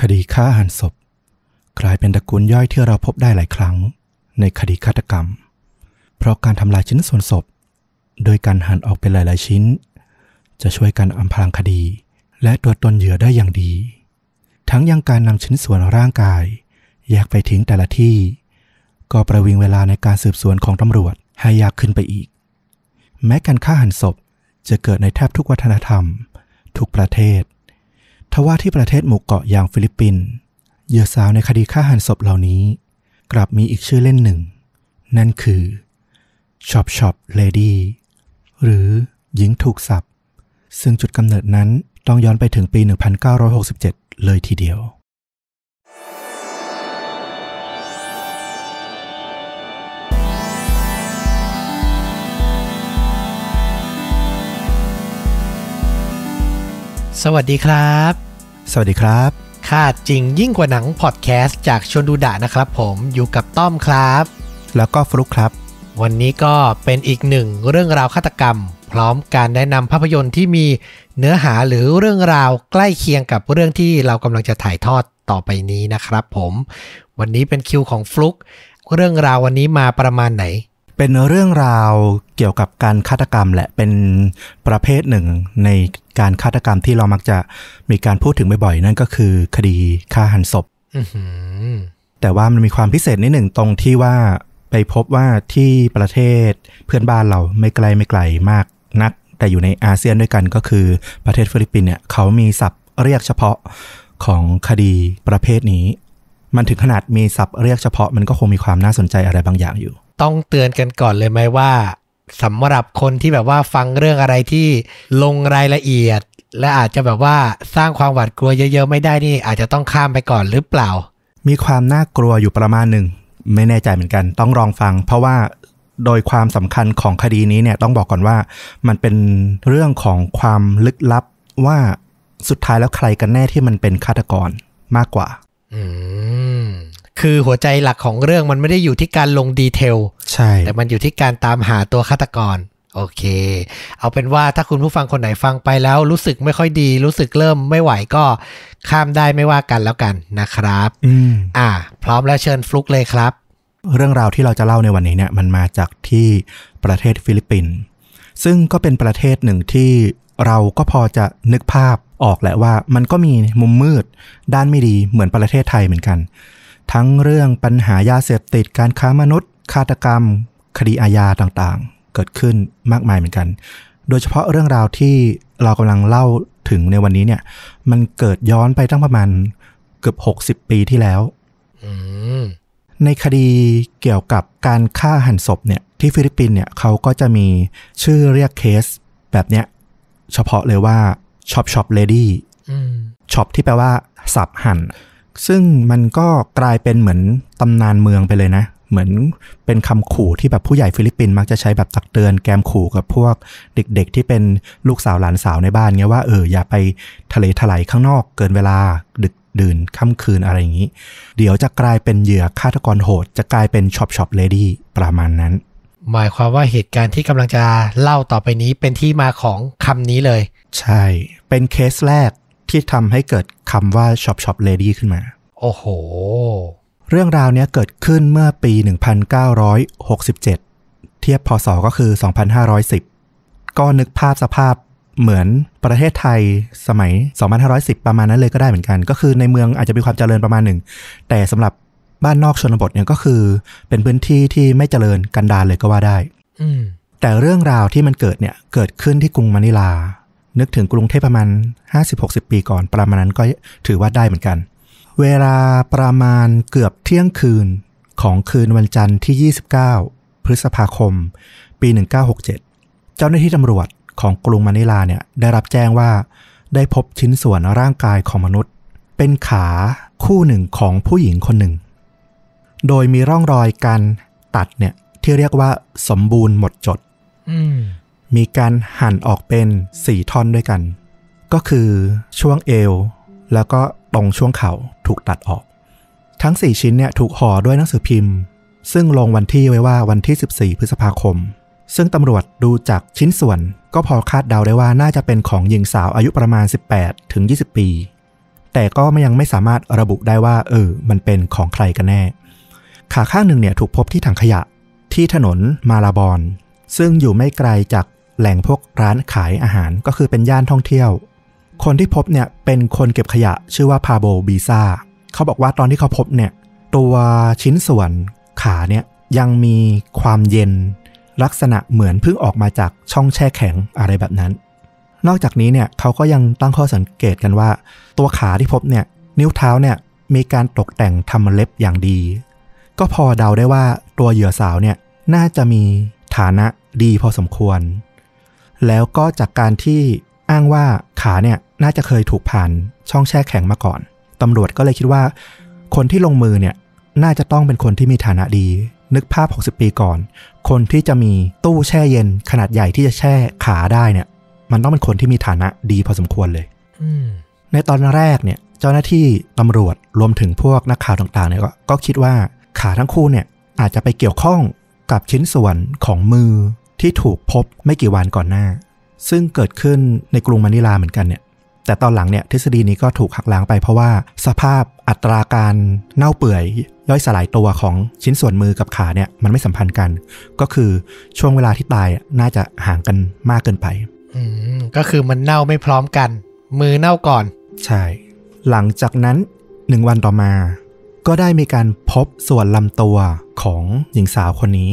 คดีฆ่าหันศพ กลายเป็นตระกูลย่อยที่เราพบได้หลายครั้ง ในคดีฆาตกรรม เพราะการทำลายชิ้นส่วนศพ โดยการหั่นออกเป็นหลาย ๆ ชิ้น จะช่วยกันอำพรางคดี และตัวตนเหยื่อได้อย่างดี ทั้งยังการนำชิ้นส่วนร่างกาย แยกไปทิ้งแต่ละที่ ก็ประวิงเวลาในการสืบสวนของตำรวจให้ยากขึ้นไปอีก แม้การฆ่าหันศพจะเกิดในแทบทุกวัฒนธรรม ทุกประเทศ ทว่าที่ประเทศหมู่เกาะอย่างฟิลิปปินส์เหยื่อสาวในคดีฆ่าหั่นศพเหล่านี้ กลับมีอีกชื่อเล่นหนึ่ง นั่นคือ chop chop lady หรือหญิงถูกสับ ซึ่งจุดกำเนิดนั้นต้องย้อนไปถึงปี 1967 เลยทีเดียว สวัสดีครับ สวัสดีครับค่าจริงยิ่งกว่าหนังพอดแคสต์จากชวนดูดะนะครับผมอยู่กับต้อมครับ แล้วก็ฟลุกครับ วันนี้ก็เป็นอีกหนึ่งเรื่องราวฆาตกรรม พร้อมการแนะนำภาพยนตร์ที่มีเนื้อหาหรือเรื่องราวใกล้เคียงกับเรื่องที่เรากำลังจะถ่ายทอดต่อไปนี้นะครับผม วันนี้เป็นคิวของฟลุกเรื่องราววันนี้มาประมาณไหน เป็นเรื่องราวเกี่ยวกับการฆาตกรรมแหละเป็นประเภทหนึ่งในการฆาตกรรมที่เรามักจะมีการพูดถึงบ่อยๆ นั่นก็คือคดีฆ่าหันศพอือหือแต่ว่ามันมีความพิเศษนิดหนึ่งตรงที่ว่าไปพบว่าที่ประเทศเพื่อนบ้านเราไม่ไกลไม่ไกลมากนัก แต่อยู่ในอาเซียนด้วยกันก็คือประเทศฟิลิปปินส์เนี่ยเขามีศัพท์เรียกเฉพาะของคดีประเภทนี้ มันถึงขนาดมีศัพท์เรียกเฉพาะมันก็คงมีความน่าสนใจอะไรบางอย่างอยู่ ต้องเตือนกันก่อนเลยไหมว่าสำหรับคนที่แบบว่าฟังเรื่องอะไรที่ลงรายละเอียด และอาจจะแบบว่าสร้างความหวาดกลัวเยอะ ๆ ไม่ได้นี่ อาจจะต้องข้ามไปก่อนหรือเปล่า มีความน่ากลัวอยู่ประมาณหนึ่งไม่แน่ใจเหมือนกัน ต้องลองฟัง เพราะว่าโดยความสำคัญของคดีนี้เนี่ยต้องบอกก่อนว่า มันเป็นเรื่องของความลึกลับว่าสุดท้ายแล้วใครกันแน่ที่มันเป็นฆาตกรมากกว่า อืม คือหัวใจหลักของเรื่องมันไม่ได้อยู่ที่การลงดีเทล ใช่ แต่มันอยู่ที่การตามหาตัวฆาตกร โอเค เอาเป็นว่าถ้าคุณผู้ฟังคนไหนฟังไปแล้วรู้สึกไม่ค่อยดี รู้สึกเริ่มไม่ไหวก็ข้ามได้ไม่ว่ากันแล้วกันนะครับ อืม อ่า พร้อมแล้วเชิญฟลุกเลยครับ เรื่องราวที่เราจะเล่าในวันนี้เนี่ย มันมาจากที่ประเทศฟิลิปปินส์ ซึ่งก็เป็นประเทศหนึ่งที่เราก็พอจะนึกภาพออกแหละว่ามันก็มีมุมมืดด้านไม่ดีเหมือนประเทศไทยเหมือนกัน ทั้งเรื่องปัญหายาเสพติดการค้ามนุษย์ ฆาตกรรม คดีอาญาต่างๆ เกิดขึ้นมากมายเหมือนกัน โดยเฉพาะเรื่องราวที่เรากำลังเล่าถึงในวันนี้เนี่ย มันเกิดย้อนไปตั้งประมาณเกือบ 60 ปีที่แล้วอืมในคดีเกี่ยวกับการฆ่าหันศพเนี่ยที่ฟิลิปปินส์เนี่ยเขาก็จะมีชื่อเรียกเคสแบบเนี้ยเฉพาะเลยว่า chop chop lady อืม chop ที่แปลว่าสับหั่น ซึ่งมันก็กลายเป็นเหมือนตำนานเมืองไปเลยนะ เหมือนเป็นคำขู่ที่แบบผู้ใหญ่ฟิลิปปินส์มักจะใช้แบบตักเตือนแกมขู่กับพวกเด็กๆ ที่เป็นลูกสาวหลานสาวในบ้านเงี้ยว่าเอออย่าไปทะเลถลายข้างนอกเกินเวลาดึกดื่นค่ำคืนอะไรอย่างนี้ เดี๋ยวจะกลายเป็นเหยื่อฆาตกรโหด จะกลายเป็น chop chop ladyประมาณนั้น หมายความว่าเหตุการณ์ที่กำลังจะเล่าต่อไปนี้เป็นที่มาของคำนี้เลย ใช่ เป็นเคสแรก ที่ทำให้เกิดคำว่า chop chop lady ขึ้นมา โอ้โห เรื่องราวเนี้ยเกิดขึ้นเมื่อปี 1967 เทียบพศก็คือ 2510 ก็นึกภาพสภาพเหมือนประเทศไทยสมัย 2510 ประมาณนั้นเลยก็ได้เหมือนกัน ก็คือในเมืองอาจจะมีความเจริญประมาณหนึ่ง แต่สำหรับบ้านนอกชนบทเนี่ยก็คือเป็นพื้นที่ที่ไม่เจริญกันดารเลยก็ว่าได้อืมแต่เรื่องราวที่มันเกิดเนี่ยเกิดขึ้นที่กรุงมะนิลา นึกถึงกรุงเทพประมาณ 50-60 ปีก่อนประมาณนั้นก็ถือว่าได้เหมือนกัน เวลาประมาณเกือบเที่ยงคืนของคืนวันจันทร์ที่ 29 พฤษภาคม ปี 1967 เจ้าหน้าที่ตำรวจของกรุงมะนิลาเนี่ยได้รับแจ้งว่า ได้พบชิ้นส่วนร่างกายของมนุษย์ เป็นขาคู่หนึ่งของผู้หญิงคนหนึ่ง โดยมีร่องรอยการตัดเนี่ยที่เรียกว่าสมบูรณ์หมดจด มีการหั่นออกเป็น 4 ท่อนด้วยกัน ก็คือช่วงเอว แล้วก็ตรงช่วงเข่าถูกตัดออก ทั้ง 4 ชิ้นเนี่ยถูกห่อด้วยหนังสือพิมพ์ ซึ่งลงวันที่ไว้ว่าวันที่ 14 พฤษภาคม ซึ่งตำรวจดูจากชิ้นส่วน ก็พอคาดเดาได้ว่าน่าจะเป็นของหญิงสาวอายุประมาณ 18 ถึง 20 ปี แต่ก็ยังไม่สามารถระบุได้ว่า เออ มันเป็นของใครกันแน่ ขาข้างหนึ่งเนี่ยถูกพบที่ถังขยะที่ถนนมาลาบอน ซึ่งอยู่ไม่ไกลจาก แหล่งพวกร้านขายอาหารก็คือเป็นย่านท่องเที่ยว คนที่พบเนี่ยเป็นคนเก็บขยะชื่อว่าพาโบบีซาเขาบอกว่าตอนที่เขาพบเนี่ยตัวชิ้นส่วนขาเนี่ยยังมีความเย็น ลักษณะเหมือนเพิ่งออกมาจากช่องแช่แข็งอะไรแบบนั้น นอกจากนี้เนี่ยเขาก็ยังตั้งข้อสังเกตกันว่า ตัวขาที่พบเนี่ยนิ้วเท้าเนี่ยมีการตกแต่งทำเล็บอย่างดี ก็พอเดาได้ว่าตัวเหยื่อสาวเนี่ยน่าจะมีฐานะดีพอสมควร แล้วก็จากการที่อ้างว่าขาเนี่ยน่าจะเคยถูกผ่านช่องแช่แข็งมาก่อนตำรวจก็เลยคิดว่า คนที่ลงมือเนี่ยน่าจะต้องเป็นคนที่มีฐานะดี นึกภาพ 60 ปีก่อน คนที่จะมีตู้แช่เย็นขนาดใหญ่ที่จะแช่ขาได้เนี่ย มันต้องเป็นคนที่มีฐานะดีพอสมควรเลยอืมในตอนแรกเนี่ย เจ้าหน้าที่ตำรวจรวมถึงพวกนักข่าวต่างๆเนี่ยก็ก็คิดว่าขาทั้งคู่เนี่ยอาจจะไปเกี่ยวข้องกับชิ้นส่วนของมือ ที่ถูกพบไม่กี่วันก่อนหน้า ซึ่งเกิดขึ้นในกรุงมะนิลาเหมือนกันเนี่ยแต่ตอนหลังเนี่ยทฤษฎีนี้ก็ถูกหักล้างไปเพราะว่าสภาพอัตราการเน่าเปื่อย ย่อยสลายตัวของชิ้นส่วนมือกับขาเนี่ยมันไม่สัมพันธ์กัน ก็คือช่วงเวลาที่ตายอะน่าจะห่างกันมากเกินไปอืมก็คือมันเน่าไม่พร้อมกัน มือเน่าก่อน ใช่ หลังจากนั้นหนึ่งวันต่อมา ก็ได้มีการพบส่วนลำตัวของหญิงสาวคนนี้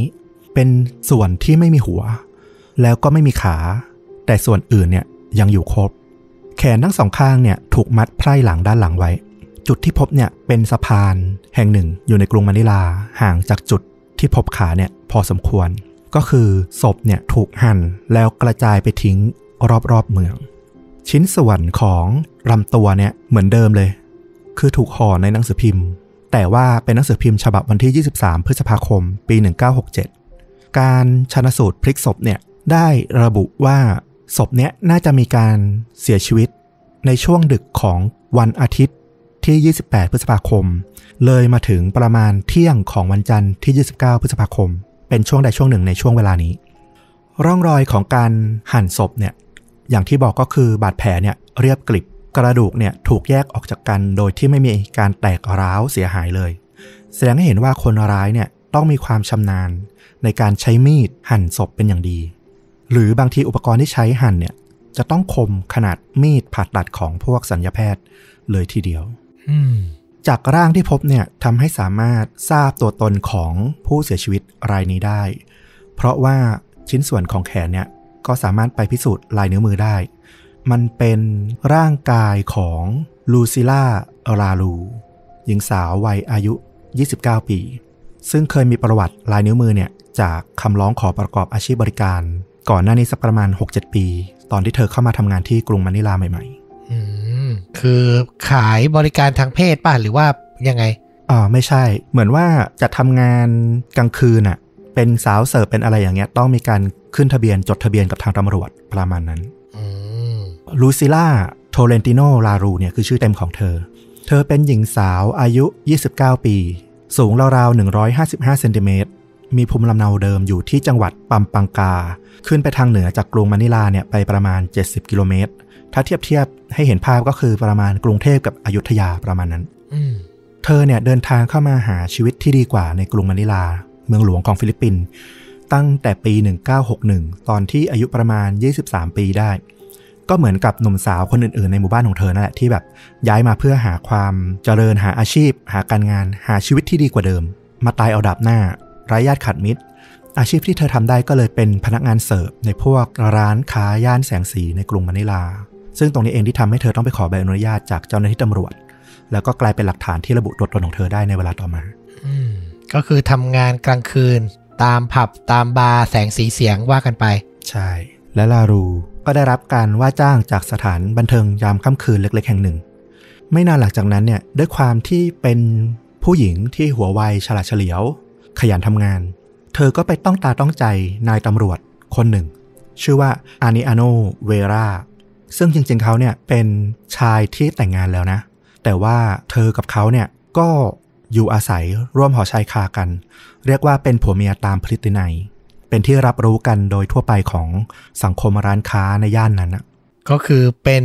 เป็นส่วนที่ไม่มีหัว แล้วก็ไม่มีขา แต่ส่วนอื่นเนี่ยยังอยู่ครบ แขนทั้งสองข้างเนี่ยถูกมัดไพร่หลังด้านหลังไว้ จุดที่พบเนี่ยเป็นสะพานแห่งหนึ่งอยู่ในกรุงมะนิลาห่างจากจุดที่พบขาเนี่ยพอสมควร ก็คือศพเนี่ยถูกหั่นแล้วกระจายไปทิ้งรอบๆเมือง ชิ้นส่วนของลำตัวเนี่ยเหมือนเดิมเลย คือถูกห่อในหนังสือพิมพ์ แต่ว่าเป็นหนังสือพิมพ์ฉบับวันที่ 23 พฤษภาคม ปี 1967 การชนสูตรพลิกศพเนี่ยได้ระบุว่าศพเนี่ยน่าจะมีการเสียชีวิต ในช่วงดึกของวันอาทิตย์ที่ 28 พฤษภาคม เลยมาถึงประมาณเที่ยงของวันจันทร์ที่ 29 พฤษภาคม เป็นช่วงใดช่วงหนึ่งในช่วงเวลานี้ ร่องรอยของการหั่นศพเนี่ยอย่างที่บอกก็คือบาดแผลเนี่ยเรียบกริบกระดูกเนี่ยถูกแยกออกจากกันโดยที่ไม่มีการแตกร้าวเสียหายเลย แสดงให้เห็นว่าคนร้ายเนี่ยต้องมีความชำนาญ ในการใช้มีดหั่นศพเป็นอย่างดี หรือบางทีอุปกรณ์ที่ใช้หั่นเนี่ยจะต้องคมขนาดมีดผ่าตัดของพวกสัญญาแพทย์เลยทีเดียวอืมจากร่างที่พบเนี่ยทำให้สามารถทราบตัวตนของผู้เสียชีวิตรายนี้ได้ เพราะว่าชิ้นส่วนของแขนเนี่ยก็สามารถไปพิสูจน์ลายนิ้วมือได้ มันเป็นร่างกายของลูซิล่าราลูหญิงสาววัยอายุ 29 ปี ซึ่งเคยมีประวัติลายนิ้วมือเนี่ย จากคำร้องขอประกอบอาชีพบริการ ก่อนหน้านี้สักประมาณ 6-7 ปี ตอนที่เธอเข้ามาทำงานที่กรุงมะนิลาใหม่ๆอืมคือขายบริการทางเพศป่ะหรือว่ายังไงอ่าไม่ใช่ เหมือนว่าจะทำงานกลางคืนอะเป็นสาวเสิร์ฟเป็นอะไรอย่างเงี้ย ต้องมีการขึ้นทะเบียนจดทะเบียนกับทางตำรวจประมาณนั้นอืมลูซิล่าโทเรนติโนลารูเนี่ยคือชื่อเต็มของเธอ เธอเป็นหญิงสาวอายุ 29 ปี สูงราวๆ 155 เซนติเมตร มีภูมิลำเนาเดิมอยู่ที่จังหวัดปัมปังกา ขึ้นไปทางเหนือจากกรุงมะนิลาเนี่ยไปประมาณ 70 กิโลเมตร ถ้าเทียบเทียบให้เห็นภาพก็คือประมาณกรุงเทพกับอยุธยาประมาณนั้นอืมเธอเนี่ยเดินทางเข้ามาหาชีวิตที่ดีกว่าในกรุงมะนิลา เมืองหลวงของฟิลิปปินส์ตั้งแต่ปี 1961 ตอนที่อายุประมาณ 23 ปีได้ ก็เหมือนกับหนุ่มสาวคนอื่นๆ ในหมู่บ้านของเธอนั่นแหละที่แบบย้ายมาเพื่อหาความเจริญหาอาชีพ หาการงานหาชีวิตที่ดีกว่าเดิม มาตายเอาดาบหน้า ไร้ญาติขัดมิตร อาชีพที่เธอทำได้ก็เลยเป็นพนักงานเสิร์ฟในพวกร้านค้าย่านแสงสีในกรุงมะนิลา ซึ่งตรงนี้เองที่ทำให้เธอต้องไปขอใบอนุญาตจากเจ้าหน้าที่ตำรวจ แล้วก็กลายเป็นหลักฐานที่ระบุตัวตนของเธอได้ในเวลาต่อมาอืมก็คือทำงานกลางคืน ตามผับตามบาร์แสงสีเสียงว่ากันไป ใช่ และลารูก็ได้รับการว่าจ้างจากสถานบันเทิงยามค่ำคืนเล็ก ๆ แห่งหนึ่ง ไม่นานหลังจากนั้นเนี่ยด้วยความที่เป็นผู้หญิงที่หัวไวฉลาดเฉลียว ขยันทำงาน เธอก็ไปต้องตาต้องใจนายตำรวจคนหนึ่ง ชื่อว่าอานิอาโนเวราซึ่งจริงๆเขาเนี่ยเป็นชายที่แต่งงานแล้วนะ แต่ว่าเธอกับเขาเนี่ยก็อยู่อาศัยร่วมหอชายคากัน เรียกว่าเป็นผัวเมียตามพฤตินัย เป็นที่รับรู้กันโดยทั่วไปของสังคมร้านค้าในย่านนั้นนะก็คือเป็น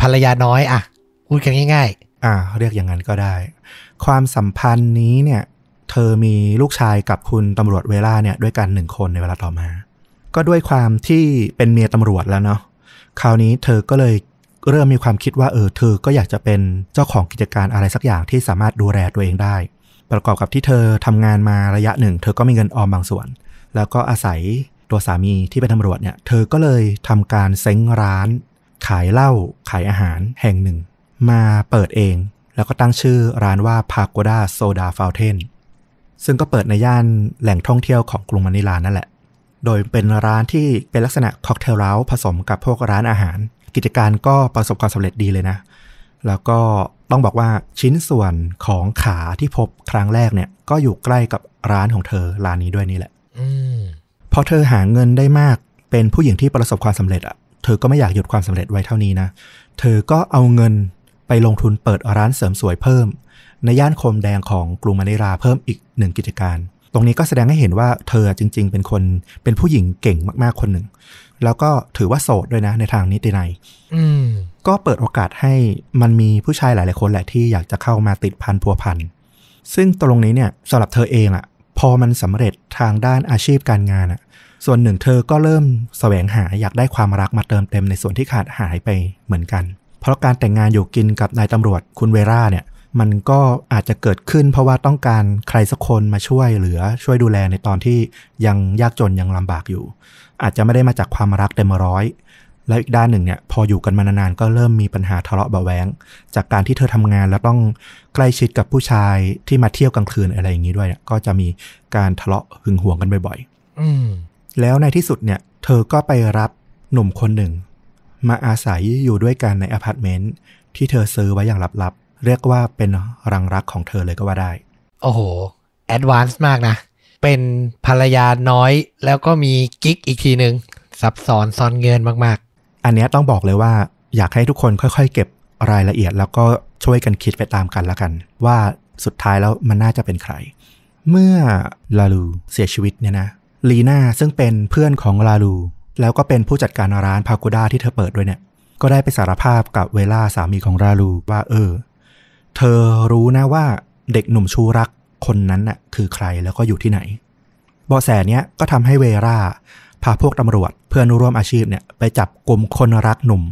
ภรรยาน้อยอะพูดกันง่ายอ่า เรียกอย่างนั้นก็ได้ ความสัมพันธ์นี้เนี่ย เธอมีลูกชายกับคุณตำรวจเวล่าเนี่ยด้วยกันหนึ่งคนในเวลาต่อมา ก็ด้วยความที่เป็นเมียตำรวจแล้วเนาะคราวนี้เธอก็เลยเริ่มมีความคิดว่าเออเธอก็อยากจะเป็นเจ้าของกิจการอะไรสักอย่างที่สามารถดูแลตัวเองได้ ประกอบกับที่เธอทำงานมาระยะหนึ่ง เธอก็มีเงินออมบางส่วน แล้วก็อาศัยตัวสามีที่เป็นตำรวจเนี่ย เธอก็เลยทำการเซ้งร้าน ขายเหล้าขายอาหารแห่งหนึ่ง มาเปิดเอง แล้วก็ตั้งชื่อร้านว่า Pagoda Soda Fountain ซึ่งก็เปิดในย่านแหล่งท่องเที่ยวของกรุงมะนิลานั่นแหละ โดยเป็นร้านที่เป็นลักษณะค็อกเทลเล้าผสมกับพวกร้านอาหาร กิจการก็ประสบความสำเร็จดีเลยนะ แล้วก็ต้องบอกว่าชิ้นส่วนของขาที่พบครั้งแรกเนี่ย ก็อยู่ใกล้กับร้านของเธอร้านนี้ด้วยนี่แหละอืมพอเธอหาเงินได้มาก เป็นผู้หญิงที่ประสบความสำเร็จอะเธอก็ไม่อยากหยุดความสำเร็จไว้เท่านี้นะ เธอก็เอาเงินไปลงทุนเปิดร้านเสริมสวยเพิ่ม ในย่านโคมแดงของกรุงมะนิลาเพิ่มอีกหนึ่งกิจการ ตรงนี้ก็แสดงให้เห็นว่าเธอจริง ๆ เป็นคนเป็นผู้หญิงเก่งมากๆคนหนึ่ง แล้วก็ถือว่าโสดด้วยนะในทางนิตินัยอืมก็เปิดโอกาสให้มันมีผู้ชายหลาย ๆ คนแหละที่อยากจะเข้ามาติดพันพัวพันซึ่งตรงนี้เนี่ยสำหรับเธอเองอะพอมันสำเร็จทางด้านอาชีพการงานอะส่วนหนึ่งเธอก็เริ่มแสวงหาอยากได้ความรักมาเติมเต็มในส่วนที่ขาดหายไปเหมือนกัน เพราะการแต่งงานอยู่กินกับนายตำรวจคุณเวราเนี่ย มันก็อาจจะเกิดขึ้น เพราะว่าต้องการใครสักคนมาช่วยเหลือช่วยดูแลในตอนที่ยังยากจนยังลำบากอยู่ อาจจะไม่ได้มาจากความรักเต็มร้อย แล้วอีกด้านหนึ่งเนี่ยพออยู่กันมานานๆก็เริ่มมีปัญหาทะเลาะเบาแวงจากการที่เธอทำงานแล้วต้องใกล้ชิดกับผู้ชายที่มาเที่ยวกลางคืนอะไรอย่างนี้ด้วยยก็จะมีการทะเลาะหึงหวงกันบ่อยอืมๆแล้วในที่สุดเนี่ย เธอก็ไปรับหนุ่มคนหนึ่ง มาอาศัยอยู่ด้วยกันในอพาร์ตเมนต์ที่เธอซื้อไว้อย่างลับๆ เรียกว่าเป็นรังรักของเธอเลยก็ว่าได้ โอ้โห advance มากนะ เป็นภรรยาน้อยแล้วก็มีกิ๊กอีกทีหนึ่งซับซ้อนซ้อนเงินมากอันเนี้ยต้องบอกเลยว่าอยากให้ทุกคนค่อยๆ เก็บรายละเอียด แล้วก็ช่วยกันคิดไปตามกันแล้วกัน ว่าสุดท้ายแล้วมันน่าจะเป็นใคร เมื่อลาลูเสียชีวิตเนี่ยนะลีน่าซึ่งเป็นเพื่อนของลาลูแล้วก็เป็นผู้จัดการร้านพากูด้าที่เธอเปิดด้วยเนี่ย ก็ได้ไปสารภาพกับเวล่าสามีของลาลูว่าเออ เธอรู้นะว่าเด็กหนุ่มชูรักคนนั้นน่ะคือใครแล้วก็อยู่ที่ไหนเบาะแสเนี้ยก็ทำให้เวราพาพวกตำรวจเพื่อนร่วมอาชีพเนี่ยไปจับกลุ่มคนรักหนุ่ม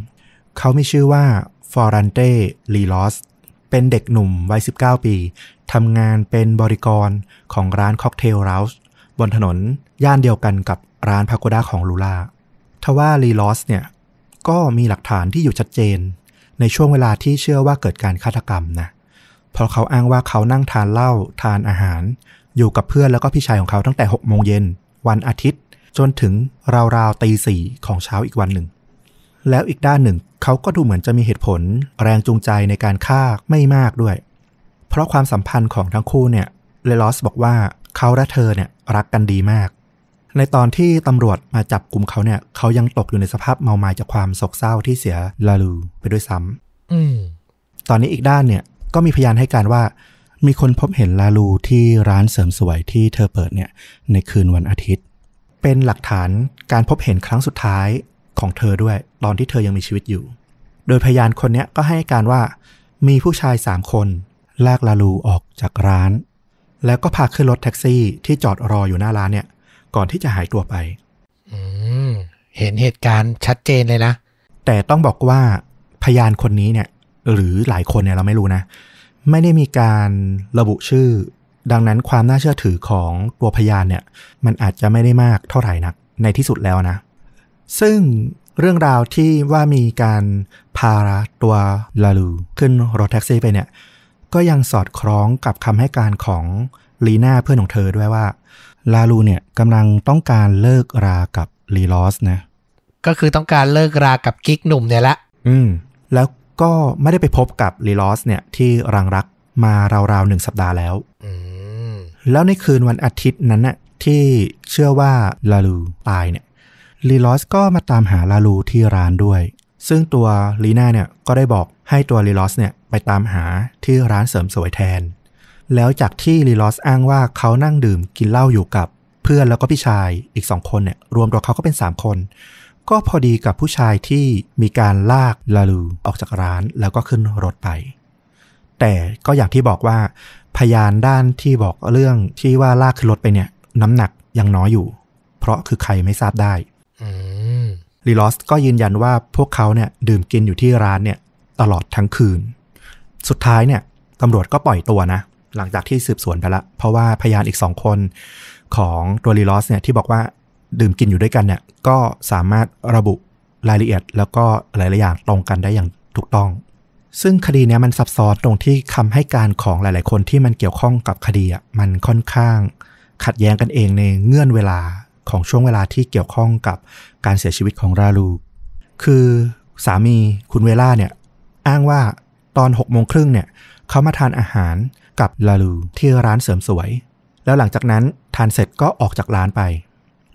เขามีชื่อว่าฟอรันเต้ลีลอสเป็นเด็กหนุ่มวัย 19 ปีทำงานเป็นบริกรของร้าน Cocktail House บนถนนย่านเดียวกันกับร้านพาโกด้าของลาลูทว่าลีลอสเนี่ยก็มีหลักฐานที่อยู่ชัดเจน ในช่วงเวลาที่เชื่อว่าเกิดการฆาตกรรมนะเพราะเขาอ้างว่าเขานั่งทานเหล้าทานอาหาร อยู่กับเพื่อนแล้วก็พี่ชายของเขาตั้งแต่6โมงเย็นวันอาทิตย์ จนถึงราวๆตีสี่ของเช้าอีกวันหนึ่ง แล้วอีกด้านหนึ่ง เขาก็ดูเหมือนจะมีเหตุผล แรงจูงใจในการฆ่าไม่มากด้วย เพราะความสัมพันธ์ของทั้งคู่เนี่ยเลลอสบอกว่าเขาและเธอเนี่ยรักกันดีมาก ในตอนที่ตำรวจมาจับกลุ่มเขาเนี่ย เขายังตกอยู่ในสภาพเมาไม้จากความโศกเศร้าที่เสียลาลูไปด้วยซ้ำๆอืมตอนนี้อีกด้านเนี่ยก็มีพยานให้การว่า มีคนพบเห็นลาลูที่ร้านเสริมสวยที่เธอเปิดเนี่ย ในคืนวันอาทิตย์ เป็นหลักฐานการพบเห็นครั้งสุดท้ายของเธอด้วย ตอนที่เธอยังมีชีวิตอยู่ โดยพยานคนเนี้ยก็ให้การว่า มีผู้ชายสามคนลากลาลูออกจากร้าน แล้วก็พาขึ้นรถแท็กซี่ที่จอดรออยู่หน้าร้านเนี่ย ก่อนที่จะหายตัวไปอืมเห็นเหตุการณ์ชัดเจนเลยนะ แต่ต้องบอกว่าพยานคนนี้เนี่ย หรือหลายคนเนี่ยเราไม่รู้นะ ไม่ได้มีการระบุชื่อ ดังนั้นความน่าเชื่อถือของตัวพยานเนี่ย มันอาจจะไม่ได้มากเท่าไหร่นัก ในที่สุดแล้วนะ ซึ่งเรื่องราวที่ว่ามีการพาตัวลาลูขึ้นรถแท็กซี่ไปเนี่ย ก็ยังสอดคล้องกับคำให้การของลีน่าเพื่อนของเธอด้วยว่า ลาลูเนี่ยกำลังต้องการเลิกรากับลีลอสนะ ก็คือต้องการเลิกรากับกิ๊กหนุ่มเนี่ยละ อืม แล้วก็ไม่ได้ไปพบกับลีลอสเนี่ยที่รังรักมาราวๆหนึ่งสัปดาห์แล้ว อืม แล้วในคืนวันอาทิตย์นั้นน่ะที่เชื่อว่าลาลูตายเนี่ยลีลอสก็มาตามหาลาลูที่ร้านด้วย ซึ่งตัวลีน่าเนี่ยก็ได้บอกให้ตัวลีลอสเนี่ยไปตามหาที่ร้านเสริมสวยแทน แล้วจากที่ลีลอสอ้างว่าเขานั่งดื่มกินเหล้าอยู่กับ เพื่อนแล้วก็พี่ชายอีกสองคนเนี่ยรวมตัวเขาก็เป็นสามคน ก็พอดีกับผู้ชายที่มีการลากลาลูออกจากร้านแล้วก็ขึ้นรถไป แต่ก็อย่างที่บอกว่า พยานด้านที่บอกเรื่องที่ว่าลากขึ้นรถไปเนี่ย น้ำหนักยังน้อยอยู่ เพราะคือใครไม่ทราบได้ลีลอสก็ยืนยันว่าพวกเขาเนี่ยดื่มกินอยู่ที่ร้านเนี่ยตลอดทั้งคืน สุดท้ายเนี่ยตำรวจก็ปล่อยตัวนะ หลังจากที่สืบสวนไปละเพราะว่าพยานอีกสองคนของตัวลีลอสเนี่ยที่บอกว่าดื่มกินอยู่ด้วยกันเนี่ยก็สามารถระบุรายละเอียด แล้วก็หลายๆอย่างตรงกันได้อย่างถูกต้อง ซึ่งคดีนี้มันซับซ้อนตรงที่คำให้การของหลาย ๆ คนที่มันเกี่ยวข้องกับคดีอะมันค่อนข้างขัดแย้งกันเองในเงื่อนเวลาของช่วงเวลาที่เกี่ยวข้องกับการเสียชีวิตของราลูคือสามีคุณเวล่าเนี่ยอ้างว่าตอน6กโมงครึ่งเนี่ยเขามาทานอาหาร กับลาลูที่ร้านเสริมสวย แล้วหลังจากนั้นทานเสร็จก็ออกจากร้านไป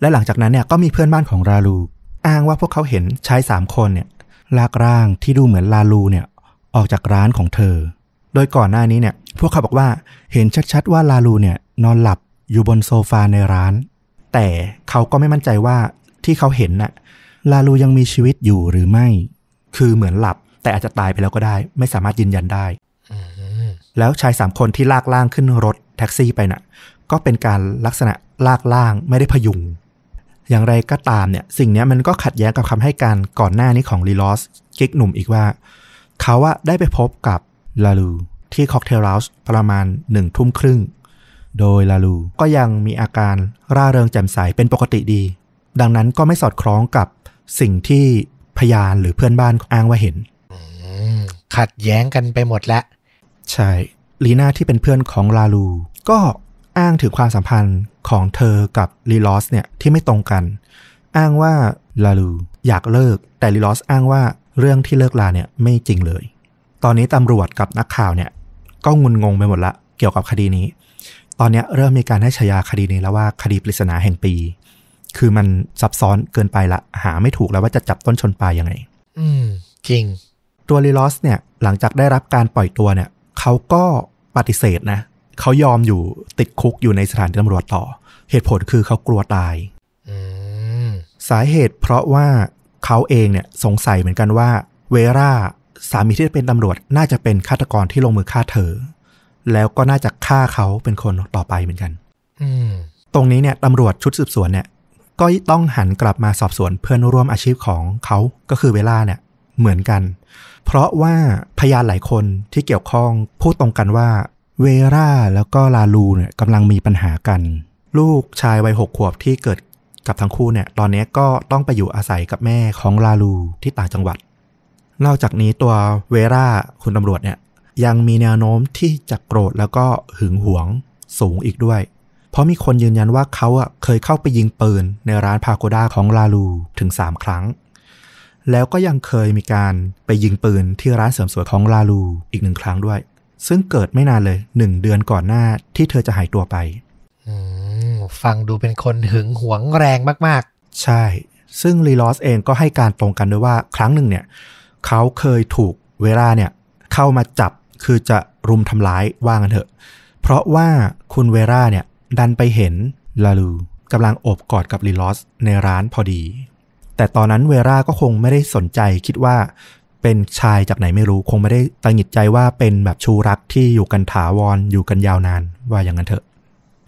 และหลังจากนั้นเนี่ยก็มีเพื่อนบ้านของราลูอ้างว่าพวกเขาเห็นชายสามคนเนี่ยลากร่างที่ดูเหมือนลาลูเนี่ยออกจากร้านของเธอ โดยก่อนหน้านี้เนี่ยพวกเขาบอกว่าเห็นชัดๆว่าลาลูเนี่ยนอนหลับอยู่บนโซฟาในร้าน แต่เขาก็ไม่มั่นใจว่าที่เขาเห็นน่ะลาลูยังมีชีวิตอยู่หรือไม่ คือเหมือนหลับแต่อาจจะตายไปแล้วก็ได้ ไม่สามารถยืนยันได้ แล้วชายสามคนที่ลากร่างขึ้นรถแท็กซี่ไปน่ะ ก็เป็นการลักษณะลากร่างไม่ได้พยุง อย่างไรก็ตามเนี่ย สิ่งนี้มันก็ขัดแย้งกับคำให้การก่อนหน้านี้ของลีลอสกิ๊กหนุ่มอีกว่า เขาอะได้ไปพบกับลาลูที่ค็อกเทลเ u าส์ประมาณหนึ่งทุ่มครึ่ง โดยลาลูก็ยังมีอาการร่าเริงแจ่มใสเป็นปกติดี ดังนั้นก็ไม่สอดคล้องกับสิ่งที่พยานหรือเพื่อนบ้านอ้างว่าเห็นขัดแย้งกันไปหมดแล้ว ใช่ลีน่าที่เป็นเพื่อนของลาลู ก็อ้างถึงความสัมพันธ์ของเธอกับลีลอสเนี่ยที่ไม่ตรงกัน อ้างว่าลาลูอยากเลิก แต่ลีลอสอ้างว่าเรื่องที่เลิกลาเนี่ยไม่จริงเลย ตอนนี้ตำรวจกับนักข่าวเนี่ยก็งุนงงไปหมดละเกี่ยวกับคดีนี้ ตอนเนี้ยเริ่มมีการให้ฉายาคดีนี้แล้วว่าคดีปริศนาแห่งปี คือมันซับซ้อนเกินไปละหาไม่ถูกแล้วว่าจะจับต้นชนปลายยังไง อืม จริง ตัวลีลอสเนี่ยหลังจากได้รับการปล่อยตัวเนี่ย เขาก็ปฏิเสธนะ เขายอมอยู่ติดคุกอยู่ในสถานตำรวจต่อ เหตุผลคือเขากลัวตายอืมสาเหตุเพราะว่าเขาเองเนี่ยสงสัยเหมือนกันว่า เวราสามีที่เป็นตำรวจน่าจะเป็นฆาตกรที่ลงมือฆ่าเธอ แล้วก็น่าจะฆ่าเขาเป็นคนต่อไปเหมือนกันอืมตรงนี้เนี่ยตำรวจชุดสืบสวนเนี่ยก็ต้องหันกลับมาสอบสวนเพื่อนร่วมอาชีพของเขาก็คือเวลาเนี่ยเหมือนกัน เพราะว่าพยานหลายคนที่เกี่ยวข้องพูดตรงกันว่าเวราแล้วก็ลาลูเนี่ยกำลังมีปัญหากัน ลูกชายวัยหกขวบที่เกิดกับทั้งคู่เนี่ยตอนนี้ก็ต้องไปอยู่อาศัยกับแม่ของลาลูที่ต่างจังหวัด นอกจากนี้ตัวเวราคุณตำรวจเนี่ยยังมีแนวโน้มที่จะโกรธแล้วก็หึงหวงสูงอีกด้วย เพราะมีคนยืนยันว่าเขาอะเคยเข้าไปยิงปืนในร้านพาโกด้าของลาลูถึง 3 ครั้ง แล้วก็ยังเคยมีการไปยิงปืนที่ร้านเสริมสวยของลาลูอีกหนึ่งครั้งด้วย ซึ่งเกิดไม่นานเลยหนึ่งเดือนก่อนหน้าที่เธอจะหายตัวไปอืมฟังดูเป็นคนหึงหวงแรงมากใช่ ซึ่งลีลอสเองก็ให้การตรงกันด้วยว่าครั้งหนึ่งเนี่ย เขาเคยถูกเวลาเนี่ย เข้ามาจับคือจะรุมทำร้ายว่างันเถอะ เพราะว่าคุณเวราเนี่ย ดันไปเห็นลาลูกำลังโอบกอดกับลีลอสในร้านพอดี แต่ตอนนั้นเวราก็คงไม่ได้สนใจคิดว่าเป็นชายจากไหนไม่รู้คงไม่ได้ตังหิดใจว่าเป็นแบบชูรักที่อยู่กันถาวรอยู่กันยาวนานว่าอย่างนั้นเถอะ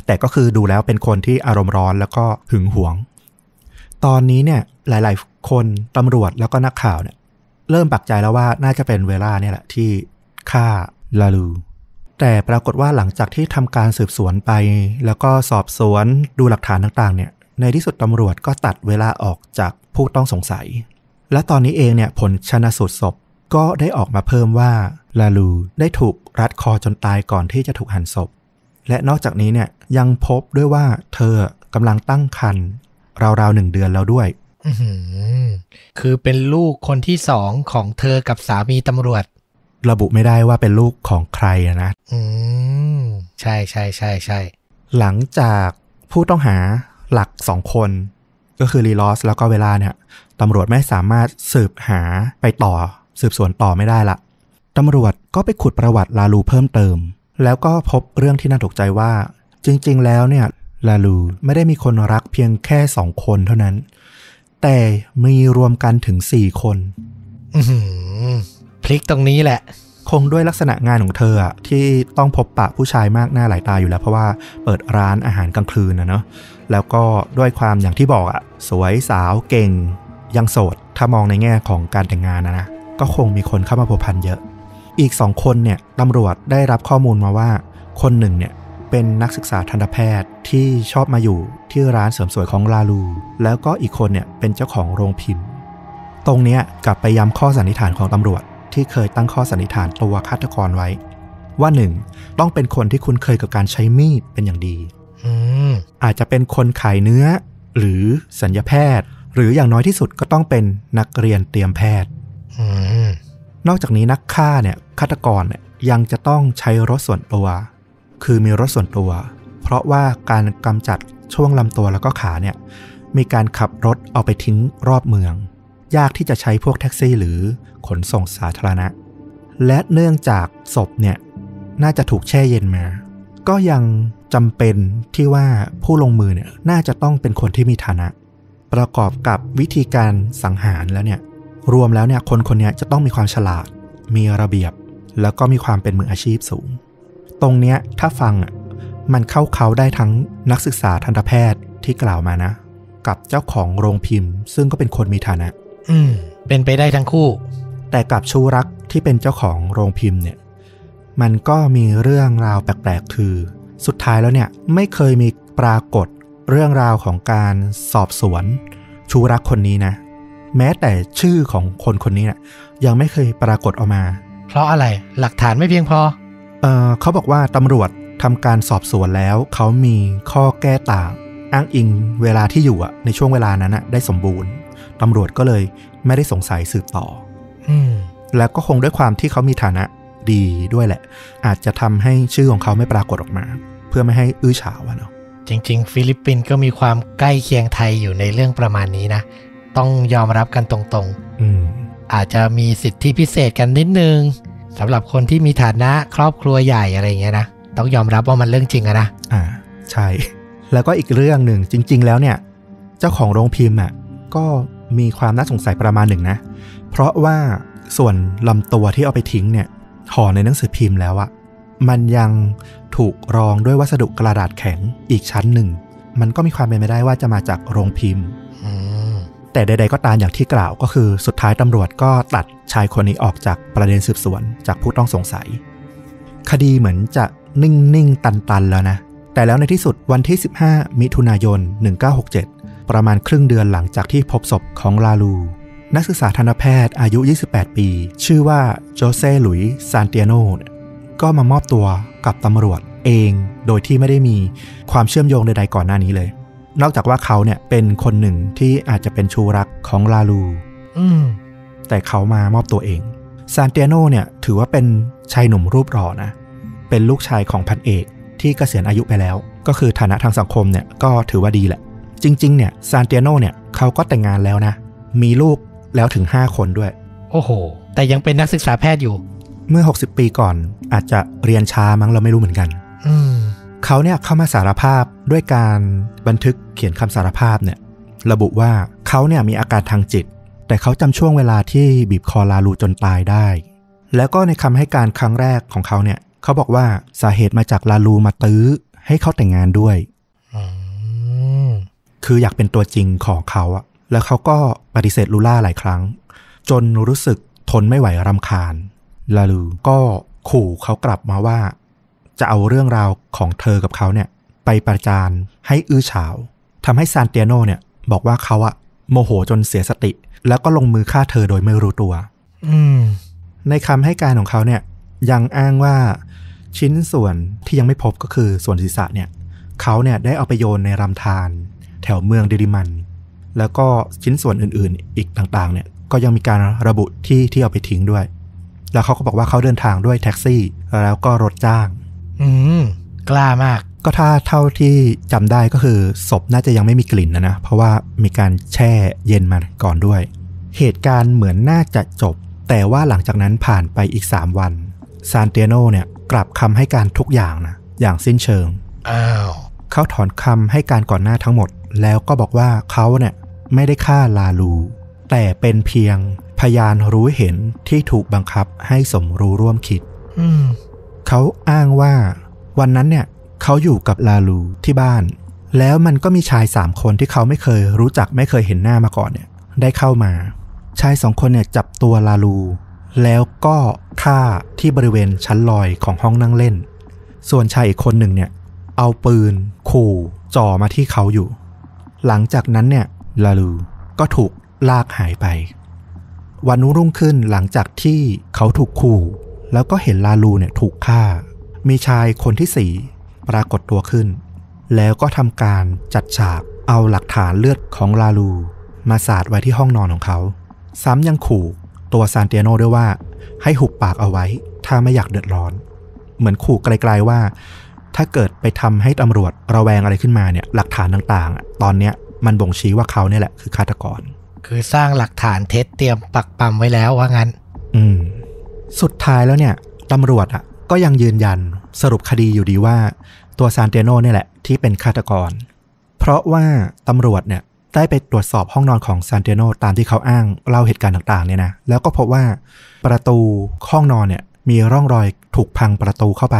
แต่ก็คือดูแล้วเป็นคนที่อารมณ์ร้อนแล้วก็หึงหวง ตอนนี้เนี่ยหลาย ๆ คนตำรวจแล้วก็นักข่าวเนี่ย เริ่มปักใจแล้วว่าน่าจะเป็นเวลาเนี่ยแหละที่ฆ่าลาลู แต่ปรากฏว่าหลังจากที่ทำการสืบสวนไป แล้วก็สอบสวนดูหลักฐานต่าง ๆ เนี่ย ในที่สุดตำรวจก็ตัดเวลาออกจากผู้ต้องสงสัย และตอนนี้เองเนี่ยผลชนะสูตรศพก็ได้ออกมาเพิ่มว่าลาลูได้ถูกรัดคอจนตายก่อนที่จะถูกหั่นศพ และนอกจากนี้เนี่ยยังพบด้วยว่าเธอกำลังตั้งครรภ์ราวๆหนึ่งเดือนแล้วด้วยๆอื้อหือคือเป็นลูกคนที่สองของเธอกับสามีตำรวจ ระบุไม่ได้ว่าเป็นลูกของใครนะ อืม ใช่ใช่ใช่ใช่ หลังจากผู้ต้องหา หลักสองคน ก็คือรีลอสแล้วก็เวลาเนี่ยตำรวจไม่สามารถสืบหาไปต่อ สืบสวนต่อไม่ได้ละตำรวจก็ไปขุดประวัติลาลูเพิ่มเติม แล้วก็พบเรื่องที่น่าตกใจว่า จริง ๆ แล้วเนี่ยลาลูไม่ได้มีคนรักเพียงแค่สองคนเท่านั้น แต่มีรวมกันถึงสี่คนอื้อหือพลิกตรงนี้แหละ คงด้วยลักษณะงานของเธออะที่ต้องพบปะผู้ชายมากหน้าหลายตาอยู่แล้ว เพราะว่าเปิดร้านอาหารกลางคืนนะเนาะ แล้วก็ด้วยความอย่างที่บอกอะสวยสาวเก่ง ยังโสด ถ้ามองในแง่ของการแต่งงานนะนะก็คงมีคนเข้ามาผัวพันเยอะ อีกสองคนเนี่ยตำรวจได้รับข้อมูลมาว่า คนหนึ่งเนี่ยเป็นนักศึกษาทันตแพทย์ที่ชอบมาอยู่ที่ร้านเสริมสวยของลาลู แล้วก็อีกคนเนี่ยเป็นเจ้าของโรงพิมพ์ ตรงเนี้ยกลับไปย้ำข้อสันนิษฐานของตำรวจ ที่เคยตั้งข้อสันนิษฐานตัวฆาตกรไว้ ว่าหนึ่งต้องเป็นคนที่คุ้นเคยกับการใช้มีดเป็นอย่างดี อืมอาจจะเป็นคนขายเนื้อ หรือสัญญาแพทย์ หรืออย่างน้อยที่สุดก็ต้องเป็นนักเรียนเตรียมแพทย์อืมนอกจากนี้นักฆ่าเนี่ยฆาตกรเนี่ยยังจะต้องใช้รถส่วนตัว คือมีรถส่วนตัว เพราะว่าการกำจัดช่วงลำตัวแล้วก็ขาเนี่ยมีการขับรถเอาไปทิ้งรอบเมือง ยากที่จะใช้พวกแท็กซี่หรือขนส่งสาธารณะ และเนื่องจากศพเนี่ยน่าจะถูกแช่เย็นมา ก็ยัง จำเป็นที่ว่าผู้ลงมือเนี่ยน่าจะต้องเป็นคนที่มีฐานะ ประกอบกับวิธีการสังหารแล้วเนี่ยรวมแล้วเนี่ยคนคนเนี้ยจะต้องมีความฉลาด มีระเบียบ แล้วก็มีความเป็นมืออาชีพสูง ตรงเนี้ยถ้าฟังอะมันเข้าเขาได้ทั้งนักศึกษาทันตแพทย์ที่กล่าวมานะ กับเจ้าของโรงพิมพ์ ซึ่งก็เป็นคนมีฐานะ อืม เป็นไปได้ทั้งคู่ แต่กับชูรักที่เป็นเจ้าของโรงพิมพ์เนี่ย มันก็มีเรื่องราวแปลกๆ คือ สุดท้ายแล้วเนี่ยไม่เคยมีปรากฏเรื่องราวของการสอบสวนชูรักคนนี้นะ แม้แต่ชื่อของคนคนนี้นะ่ะยังไม่เคยปรากฏออกมา เพราะอะไรหลักฐานไม่เพียงพอเอ่อเขาบอกว่าตำรวจทำการสอบสวนแล้ว เขามีข้อแก้ต่างอ้างอิงเวลาที่อยู่อะในช่วงเวลานั้นอะได้สมบูรณ์ตำรวจก็เลยไม่ได้สงสัยสืบต่อ อืมแล้วก็คงด้วยความที่เขามีฐานะ ดีด้วยแหละ อาจจะทำให้ชื่อของเขาไม่ปรากฏออกมา เพื่อไม่ให้อื้อฉาวอะเนาะจริง ๆ ฟิลิปปินส์ก็มีความใกล้เคียงไทยอยู่ในเรื่องประมาณนี้นะ ต้องยอมรับกันตรงอืมๆอาจจะมีสิทธิพิเศษกันนิดนึงสำหรับคนที่มีฐานะครอบครัวใหญ่อะไรอย่างเงี้ยนะต้องยอมรับว่ามันเรื่องจริงอะนะอ่าใช่ แล้วก็อีกเรื่องหนึ่งจริง ๆ แล้วเนี่ย เจ้าของโรงพิมพ์อะก็มีความน่าสงสัยประมาณหนึ่งนะ เพราะว่าส่วนลำตัวที่เอาไปทิ้งเนี่ย ห่อในหนังสือพิมพ์แล้วอะมันยังถูกรองด้วยวัสดุกระดาษแข็งอีกชั้นหนึ่ง มันก็มีความเป็นไปได้ว่าจะมาจากโรงพิมพ์อืมแต่ใดๆก็ตามอย่างที่กล่าวก็คือสุดท้ายตำรวจก็ตัดชายคนนี้ออกจากประเด็นสืบสวนจากผู้ต้องสงสัย คดีเหมือนจะนิ่ง ๆ ตัน ๆ แล้วนะ แต่แล้วในที่สุดวันที่ 15 มิถุนายน 1967 ประมาณครึ่งเดือนหลังจากที่พบศพของลาลู นักศึกษาทันตแพทย์อายุ 28 ปี ชื่อว่าโจเซ่หลุยส์ซานเตียโนเนี่ยก็มามอบตัวกับตำรวจเองโดยที่ไม่ได้มีความเชื่อมโยงใดๆก่อนหน้านี้เลย นอกจากว่าเขาเนี่ยเป็นคนหนึ่งที่อาจจะเป็นชูรักของลาลูอืมแต่เขามามอบตัวเองซานเตียโนเนี่ยถือว่าเป็นชายหนุ่มรูปหล่อนะ เป็นลูกชายของพันเอกที่เกษียณอายุไปแล้ว ก็คือฐานะทางสังคมเนี่ยก็ถือว่าดีแหละ จริง ๆ เนี่ยซานเตียโนเนี่ยเขาก็แต่งงานแล้วนะ มีลูก แล้วถึง 5 คนด้วย โอ้โห แต่ยังเป็นนักศึกษาแพทย์อยู่ เมื่อ 60 ปีก่อนอาจจะเรียนช้ามั้งเราไม่รู้เหมือนกันอืมเขาเนี่ยเข้ามาสารภาพด้วยการบันทึกเขียนคำสารภาพเนี่ย ระบุว่าเขาเนี่ยมีอาการทางจิต แต่เขาจำช่วงเวลาที่บีบคอลาลูจนตายได้ แล้วก็ในคำให้การครั้งแรกของเขาเนี่ยเขาบอกว่าสาเหตุมาจากลาลูมาตื้อ ให้เขาแต่งงานด้วยอืมคืออยากเป็นตัวจริงของเขาอะ แล้วเขาก็ปฏิเสธลูล่าหลายครั้ง จนรู้สึกทนไม่ไหวรำคาญ ลาลูก็ขู่เขากลับมาว่า จะเอาเรื่องราวของเธอกับเขาเนี่ย ไปประจานให้อื้อฉาวทำให้ซานเตียโนเนี่ยบอกว่าเขาอะโมโหจนเสียสติ แล้วก็ลงมือฆ่าเธอโดยไม่รู้ตัวอืมในคำให้การของเขาเนี่ยยังอ้างว่าชิ้นส่วนที่ยังไม่พบก็คือส่วนศีรษะเนี่ย เขาเนี่ยได้เอาไปโยนในลำธารแถวเมืองเดริมัน แล้วก็ชิ้นส่วนอื่นๆ อีกต่างๆ เนี่ยก็ยังมีการระบุที่ที่เอาไปทิ้งด้วย แล้วเขาก็บอกว่าเขาเดินทางด้วยแท็กซี่ แล้วก็รถจ้าง อืมกล้ามาก ก็ถ้าเท่าที่จำได้ก็คือศพน่าจะยังไม่มีกลิ่นนะนะ เพราะว่ามีการแช่เย็นมาก่อนด้วย เหตุการณ์เหมือนน่าจะจบ แต่ว่าหลังจากนั้นผ่านไปอีก 3 วันซานเตียโนเนี่ยกลับคำให้การทุกอย่างนะอย่างสิ้นเชิงอ้าวเขาถอนคำให้การก่อนหน้าทั้งหมด แล้วก็บอกว่าเขาเนี่ย ไม่ได้ฆ่าลาลู แต่เป็นเพียงพยานรู้เห็นที่ถูกบังคับให้สมรู้ร่วมคิดอืมเขาอ้างว่า วันนั้นเนี่ย เขาอยู่กับลาลูที่บ้าน แล้วมันก็มีชายสามคนที่เขาไม่เคยรู้จักไม่เคยเห็นหน้ามาก่อนเนี่ย ได้เข้ามา ชายสองคนเนี่ยจับตัวลาลู แล้วก็ฆ่าที่บริเวณชั้นลอยของห้องนั่งเล่น ส่วนชายอีกคนหนึ่งเนี่ย เอาปืน ขู่จ่อมาที่เขาอยู่ หลังจากนั้นเนี่ย ลาลูก็ถูกลากหายไป วันรุ่งขึ้นหลังจากที่เขาถูกขู่ แล้วก็เห็นลาลูเนี่ยถูกฆ่า มีชายคนที่สี่ปรากฏตัวขึ้น แล้วก็ทำการจัดฉากเอาหลักฐานเลือดของลาลู มาสาดไว้ที่ห้องนอนของเขา ซ้ำยังขู่ตัวซานเตียโนด้วยว่า ให้หุบปากเอาไว้ ถ้าไม่อยากเดือดร้อน เหมือนขู่ไกลๆว่า ถ้าเกิดไปทำให้ตำรวจระแวงอะไรขึ้นมาเนี่ยหลักฐานต่างๆ ตอนเนี้ย มันบ่งชี้ว่าเขาเนี่ยแหละคือฆาตกร คือสร้างหลักฐานเท็จเตรียมปักปั๊มไว้แล้วว่างั้น อืม สุดท้ายแล้วเนี่ยตำรวจอะ ก็ยังยืนยันสรุปคดีอยู่ดีว่า ตัวซานเตียโนเนี่ยแหละที่เป็นฆาตกร เพราะว่าตำรวจเนี่ยได้ไปตรวจสอบห้องนอนของซานเตียโนตามที่เขาอ้างเล่าเหตุการณ์ต่างๆเนี่ยนะแล้วก็พบว่าประตูห้องนอนเนี่ยมีร่องรอยถูกพังประตูเข้าไป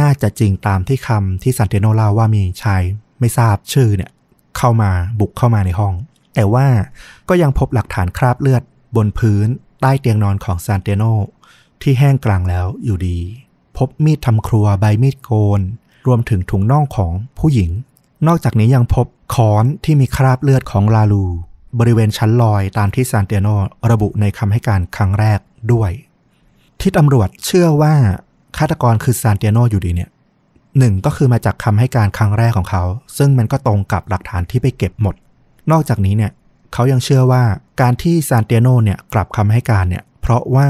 น่าจะจริงตามที่คำที่ซานเตียโนเล่าว่ามีชายไม่ทราบชื่อเนี่ย เข้ามาบุกเข้ามาในห้อง แต่ว่าก็ยังพบหลักฐานคราบเลือดบนพื้นใต้เตียงนอนของซานเตียโนที่แห้งกลางแล้วอยู่ดี พบมีดทำครัวใบมีดโกน รวมถึงถุงน่องของผู้หญิง นอกจากนี้ยังพบค้อนที่มีคราบเลือดของลาลู บริเวณชั้นลอยตามที่ซานเตียโนระบุในคำให้การครั้งแรกด้วย ที่ตำรวจเชื่อว่าฆาตกรคือซานเตียโนอยู่ดีเนี่ย หนึ่งก็คือมาจากคำให้การครั้งแรกของเขา ซึ่งมันก็ตรงกับหลักฐานที่ไปเก็บหมด นอกจากนี้เนี่ยเขายังเชื่อว่าการที่ซานเตียโนเนี่ยกลับคำให้การเนี่ยเพราะว่า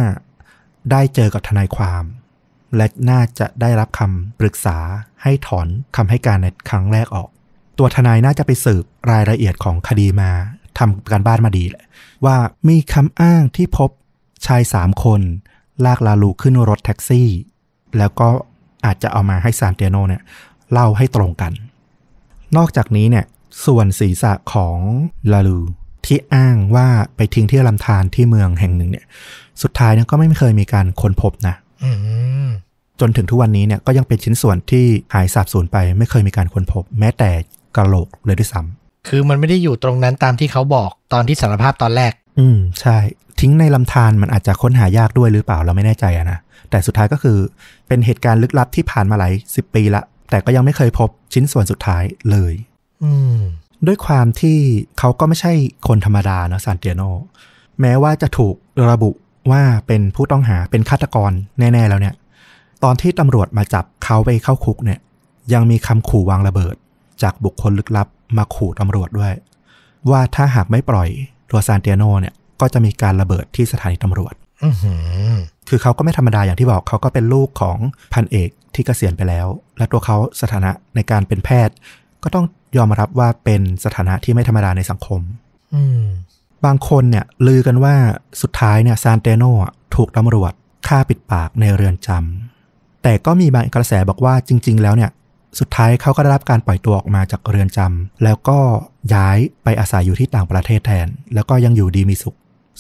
ได้เจอกับทนายความ และน่าจะได้รับคำปรึกษาให้ถอนคำให้การในครั้งแรกออก ตัวทนายน่าจะไปสืบรายละเอียดของคดีมาทำการบ้านมาดีแหละว่ามีคำอ้างที่พบชายสามคน ลากลาลูขึ้นรถแท็กซี่ แล้วก็ อาจจะเอามาให้ซานเตียโนเนี่ยเล่าให้ตรงกัน นอกจากนี้เนี่ยส่วนศีรษะของลาลูที่อ้างว่าไปทิ้งที่ลำธารที่เมืองแห่งหนึ่งเนี่ย สุดท้ายเนี่ยก็ไม่เคยมีการค้นพบนะอืมจนถึงทุกวันนี้เนี่ยก็ยังเป็นชิ้นส่วนที่หายสาบสูญไป ไม่เคยมีการค้นพบ แม้แต่กระโหลกเลยด้วยซ้ำคือมันไม่ได้อยู่ตรงนั้นตามที่เขาบอกตอนที่สารภาพตอนแรก อืมใช่ ทิ้งในลำธารมันอาจจะค้นหายากด้วยหรือเปล่าเราไม่แน่ใจอะนะแต่สุดท้ายก็คือเป็นเหตุการณ์ลึกลับที่ผ่านมาหลายสิบปีละ แต่ก็ยังไม่เคยพบชิ้นส่วนสุดท้ายเลย อืมด้วยความที่เขาก็ไม่ใช่คนธรรมดาเนาะซานเตียโน แม้ว่าจะถูกระบุว่าเป็นผู้ต้องหาเป็นฆาตกรแน่ ๆ แล้วเนี่ย ตอนที่ตำรวจมาจับเขาไปเข้าคุกเนี่ย ยังมีคำขู่วางระเบิด จากบุคคลลึกลับมาขู่ตำรวจด้วย ว่าถ้าหากไม่ปล่อยตัวซานเตียโนเนี่ย ก็จะมีการระเบิดที่สถานีตำรวจอือหือคือเขาก็ไม่ธรรมดาอย่างที่บอกเขาก็เป็นลูกของพันเอกที่เกษียณไปแล้ว และตัวเขาสถานะในการเป็นแพทย์ ก็ต้องยอมรับว่าเป็นสถานะที่ไม่ธรรมดาในสังคมอืมบางคนเนี่ยลือกันว่าสุดท้ายเนี่ยซานเตโนอะถูกตำรวจฆ่าปิดปากในเรือนจำแต่ก็มีบางกระแสบอกว่าจริง ๆ แล้วเนี่ย สุดท้ายเขาก็ได้รับการปล่อยตัวออกมาจากเรือนจำแล้วก็ย้ายไปอาศัยอยู่ที่ต่างประเทศแทน แล้วก็ยังอยู่ดีมีสุข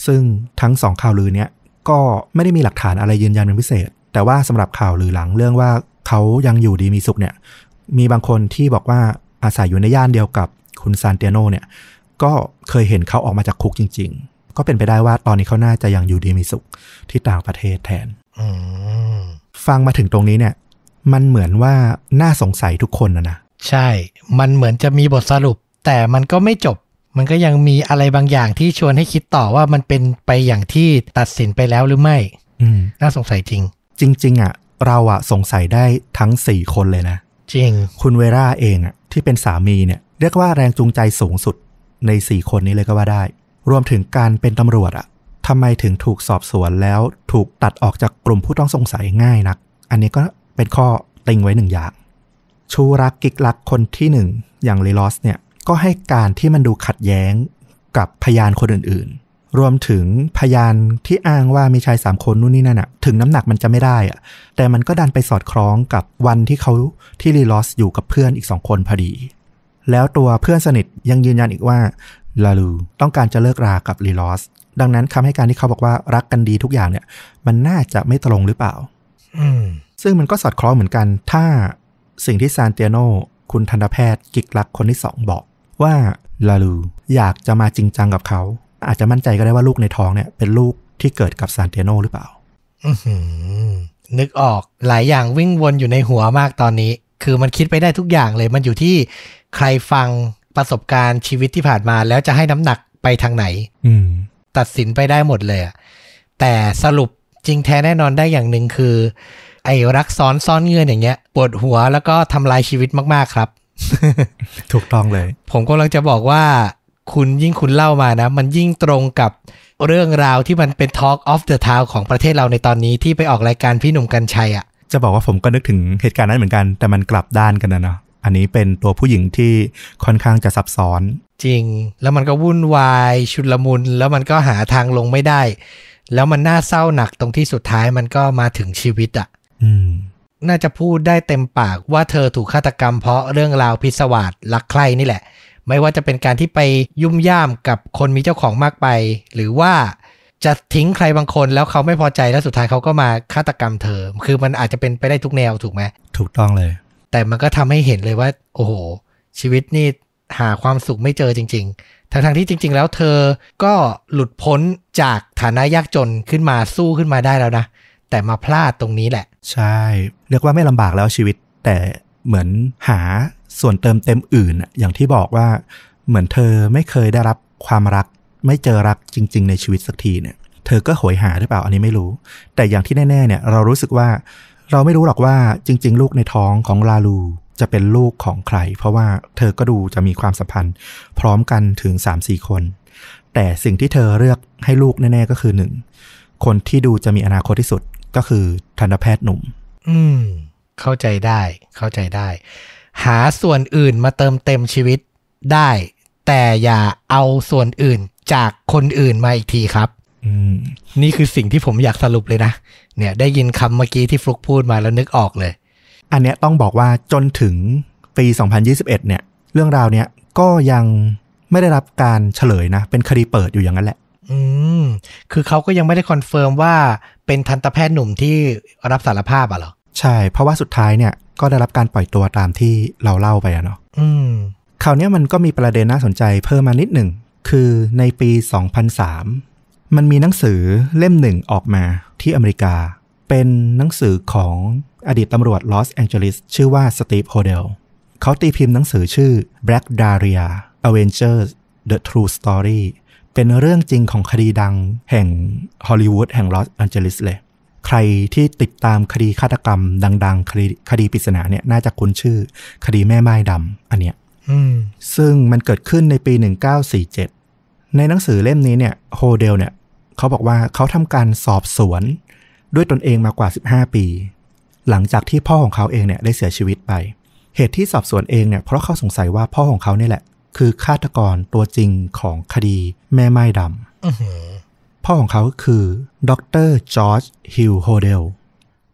ซึ่งทั้งสองข่าวลือเนี่ยก็ไม่ได้มีหลักฐานอะไรยืนยันเป็นพิเศษ แต่ว่าสำหรับข่าวลือหลังเรื่องว่าเขายังอยู่ดีมีสุขเนี่ย มีบางคนที่บอกว่าอาศัยอยู่ในย่านเดียวกับคุณซานเตียโนเนี่ย ก็เคยเห็นเขาออกมาจากคุกจริง ๆ ก็เป็นไปได้ว่าตอนนี้เขาน่าจะยังอยู่ดีมีสุขที่ต่างประเทศแทนอืมฟังมาถึงตรงนี้เนี่ย มันเหมือนว่าน่าสงสัยทุกคนนะนะ ใช่ มันเหมือนจะมีบทสรุป แต่มันก็ไม่จบ มันก็ยังมีอะไรบางอย่างที่ชวนให้คิดต่อว่ามันเป็นไปอย่างที่ตัดสินไปแล้วหรือไม่ อืม น่าสงสัยจริง จริง ๆ อะ เราอะสงสัยได้ทั้ง4คนเลยนะ จริง คุณเวราเองอะ ที่เป็นสามีเนี่ย เรียกว่าแรงจูงใจสูงสุดใน4คนนี้เลยก็ว่าได้ รวมถึงการเป็นตำรวจอะทำไมถึงถูกสอบสวนแล้วถูกตัดออกจากกลุ่มผู้ต้องสงสัยง่ายนัก อันนี้ก็เป็นข้อติงไว้หนึ่งอย่าง ชูรักกิกลักคนที่หนึ่งอย่างเลลอสเนี่ย ก็ให้การที่มันดูขัดแย้งกับพยานคนอื่นๆ รวมถึงพยานที่อ้างว่ามีชายสามคนนู่นนี่นั่นอะถึงน้ำหนักมันจะไม่ได้อะแต่มันก็ดันไปสอดคล้องกับวันที่เขาที่ลีลอสอยู่กับเพื่อนอีกสองคนพอดี แล้วตัวเพื่อนสนิทยังยืนยันอีกว่าลาลูต้องการจะเลิกรากับลีลอสดังนั้นคำให้การที่เขาบอกว่ารักกันดีทุกอย่างเนี่ย มันน่าจะไม่ตรงหรือเปล่าอืมซึ่งมันก็สอดคล้องเหมือนกัน ถ้าสิ่งที่ซานเตียโนคุณทันตแพทย์กิกรักคนที่สองบอก ว่าลาลูอยากจะมาจริงจังกับเขา อาจจะมั่นใจก็ได้ว่าลูกในท้องเนี่ย เป็นลูกที่เกิดกับซานเตียโนหรือเปล่าอืนึกออกหลายอย่างวิ่งวนอยู่ในหัวมากตอนนี้ คือมันคิดไปได้ทุกอย่างเลยมันอยู่ที่ใครฟังประสบการณ์ชีวิตที่ผ่านมาแล้วจะให้น้ำหนักไปทางไหนอืมตัดสินไปได้หมดเลย แต่สรุปจริงแท้แน่นอนได้อย่างหนึ่งคือ ไอ้รักซ้อนซ่อนเงื่อนอย่างเงี้ยปวดหัวแล้วก็ทำลายชีวิตมากๆครับ ถูกต้องเลย ผมกำลังจะบอกว่า คุณยิ่งคุณเล่ามานะ มันยิ่งตรงกับเรื่องราวที่มันเป็น Talk of the Town ของประเทศเราในตอนนี้ที่ไปออกรายการพี่หนุ่มกัญชัยอะจะบอกว่าผมก็นึกถึงเหตุการณ์นั้นเหมือนกัน แต่มันกลับด้านกันนะเนาะอันนี้เป็นตัวผู้หญิงที่ค่อนข้างจะซับซ้อน จริง แล้วมันก็วุ่นวายชุลมุนแล้วมันก็หาทางลงไม่ได้ แล้วมันน่าเศร้าหนักตรงที่สุดท้ายมันก็มาถึงชีวิตอะอืม น่าจะพูดได้เต็มปากว่าเธอถูกฆาตกรรมเพราะเรื่องราวพิศวาสรักใคร่นี่แหละ ไม่ว่าจะเป็นการที่ไปยุ่มย่ามกับคนมีเจ้าของมากไป หรือว่าจะทิ้งใครบางคนแล้วเขาไม่พอใจแล้วสุดท้ายเขาก็มาฆาตกรรมเธอ คือมันอาจจะเป็นไปได้ทุกแนวถูกไหมถูกต้องเลย แต่มันก็ทำให้เห็นเลยว่า โอ้โห ชีวิตนี่หาความสุขไม่เจอจริง ๆ ทั้งๆที่จริง ๆ แล้วเธอก็หลุดพ้นจากฐานะยากจนขึ้นมาสู้ขึ้นมาได้แล้วนะ แต่มาพลาดตรงนี้แหละ ใช่ เรียกว่าไม่ลำบากแล้วชีวิต แต่เหมือนหาส่วนเติมเต็มอื่น อย่างที่บอกว่าเหมือนเธอไม่เคยได้รับความรัก ไม่เจอรักจริง ๆ ในชีวิตสักทีเนี่ย เธอก็โหยหาหรือเปล่าอันนี้ไม่รู้ แต่อย่างที่แน่ๆเนี่ยเรารู้สึกว่าเราไม่รู้หรอกว่าจริง ๆ ลูกในท้องของลาลูจะเป็นลูกของใคร เพราะว่าเธอก็ดูจะมีความสัมพันธ์ พร้อมกันถึง 3-4 คน แต่สิ่งที่เธอเลือกให้ลูกแน่ ๆ ก็คือหนึ่งคนที่ดูจะมีอนาคตที่สุด ก็คือทันตแพทย์หนุ่ม อืม เข้าใจได้ เข้าใจได้ หาส่วนอื่นมาเติมเต็มชีวิตได้ แต่อย่าเอาส่วนอื่นจากคนอื่นมาอีกทีครับอืมนี่คือสิ่งที่ผมอยากสรุปเลยนะ เนี่ย ได้ยินคำเมื่อกี้ที่ฟลุกพูดมาแล้วนึกออกเลย อันเนี้ยต้องบอกว่าจนถึงปี 2021 เนี่ย เรื่องราวเนี้ยก็ยังไม่ได้รับการเฉลยนะ เป็นคดีเปิดอยู่อย่างนั้นแหละ อืม คือเขาก็ยังไม่ได้ confirm ว่า เป็นทันตแพทย์หนุ่มที่รับสารภาพอะเหรอ ใช่ เพราะว่าสุดท้ายเนี่ยก็ได้รับการปล่อยตัวตามที่เราเล่าไปอะเนาะอืมคราวเนี้ยมันก็มีประเด็นน่าสนใจเพิ่มมานิดหนึ่ง คือในปี 2003 มันมีหนังสือเล่มหนึ่งออกมาที่อเมริกา เป็นหนังสือของอดีตตำรวจลอสแองเจลิสชื่อว่าสตีฟโฮเดลเขาตีพิมพ์หนังสือชื่อ Black Dahlia Avenger The True Story เป็นเรื่องจริงของคดีดังแห่งฮอลลีวูดแห่งลอสแองเจลิสเลย ใครที่ติดตามคดีฆาตกรรม ดัง ๆ คดีคดีปริศนาเนี่ยน่าจะคุ้นชื่อ คดีแม่ม่ายดำอันเนี้ยอืมซึ่งมันเกิดขึ้นในปี 1947 ในหนังสือเล่มนี้เนี่ยโฮเดลเนี่ยเขาบอกว่าเขาทำการสอบสวน ด้วยตนเองมากว่า 15 ปี หลังจากที่พ่อของเขาเองเนี่ยได้เสียชีวิตไป เหตุที่สอบสวนเองเนี่ยเพราะเขาสงสัยว่าพ่อของเขาเนี่ยแหละ คือฆาตกรตัวจริงของคดีแม่ม่ายดำอื้อหือพ่อของเขาคือดรจอร์จฮิลโฮเดล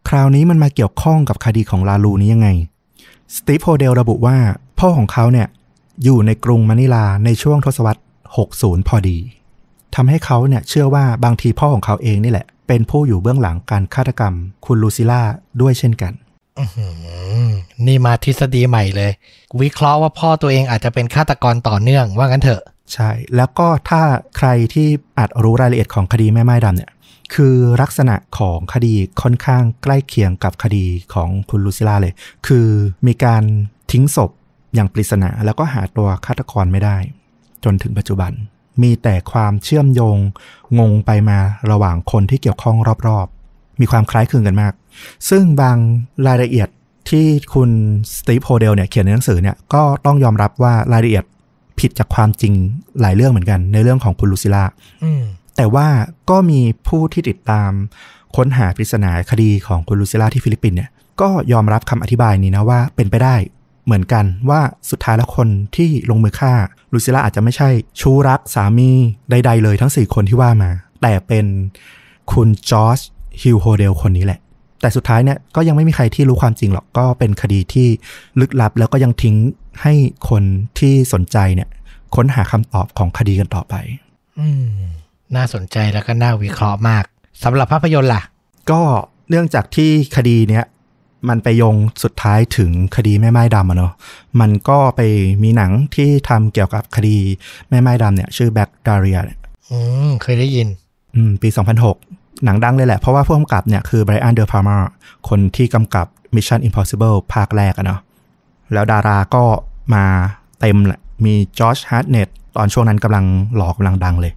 คราวนี้มันมาเกี่ยวข้องกับคดีของลาลูนี้ยังไง สตีฟโฮเดลระบุว่า พ่อของเขาเนี่ยอยู่ในกรุงมะนิลาในช่วงทศวรรษ 60 พอดีทำให้เขาเนี่ยเชื่อว่าบางทีพ่อของเขาเองนี่แหละ เป็นผู้อยู่เบื้องหลังการฆาตกรรมคุณลูซิล่าด้วยเช่นกันอื้อหือ นี่มาทฤษฎีใหม่เลย วิเคราะห์ว่าพ่อตัวเองอาจจะเป็นฆาตกรต่อเนื่องว่างั้นเถอะ ใช่ แล้วก็ถ้าใครที่อาจรู้รายละเอียดของคดีแม่ไม้ดำเนี่ย คือลักษณะของคดีค่อนข้างใกล้เคียงกับคดีของคุณลูซิล่าเลย คือมีการทิ้งศพอย่างปริศนาแล้วก็หาตัวฆาตกรไม่ได้ จนถึงปัจจุบัน มีแต่ความเชื่อมโยงงงไปมาระหว่างคนที่เกี่ยวข้องรอบๆ มีความคล้ายคลึงกันมาก ซึ่งบางรายละเอียดที่คุณสตีฟโฮเดลเนี่ยเขียนในหนังสือเนี่ยก็ต้องยอมรับว่ารายละเอียดผิดจากความจริงหลายเรื่องเหมือนกัน ในเรื่องของคุณลูซิล่าแต่ว่าก็มีผู้ที่ติดตามค้นหาปริศนาคดีของคุณลูซิล่าที่ฟิลิปปินส์เนี่ยก็ยอมรับคำอธิบายนี้นะว่าเป็นไปได้เหมือนกันว่าสุดท้ายแล้วคนที่ลงมือฆ่าลูซิล่าอาจจะไม่ใช่ชู้รักสามีใด ๆ เลยทั้ง 4 คนที่ว่ามา แต่เป็นคุณจอร์จฮิลโฮเดลคนนี้แหละ แต่สุดท้ายเนี่ยก็ยังไม่มีใครที่รู้ความจริงหรอกก็เป็นคดีที่ลึกลับ แล้วก็ยังทิ้งให้คนที่สนใจเนี่ย ค้นหาคำตอบของคดีกันต่อไปอืมน่าสนใจแล้วก็น่าวิเคราะห์มากสำหรับภาพยนตร์ล่ะ ก็เนื่องจากที่คดีเนี้ยมันไปโยงสุดท้ายถึงคดีแม่ม่ายดำอะเนาะ มันก็ไปมีหนังที่ทำเกี่ยวกับคดีแม่ม่ายดำเนี่ย ชื่อ Black Dahlia อืมเคยได้ยิน อืม ปี 2006 หนังดังเลยแหละ เพราะว่าผู้กำกับเนี่ยคือไบรอันเดอร์พาร์มาคนที่กำกับ Mission Impossible ภาคแรกอะเนาะแล้วดาราก็มาเต็มแหละ มีจอชฮาร์ตเนตต์ตอนช่วงนั้นกำลังหล่อกำลังดังเลย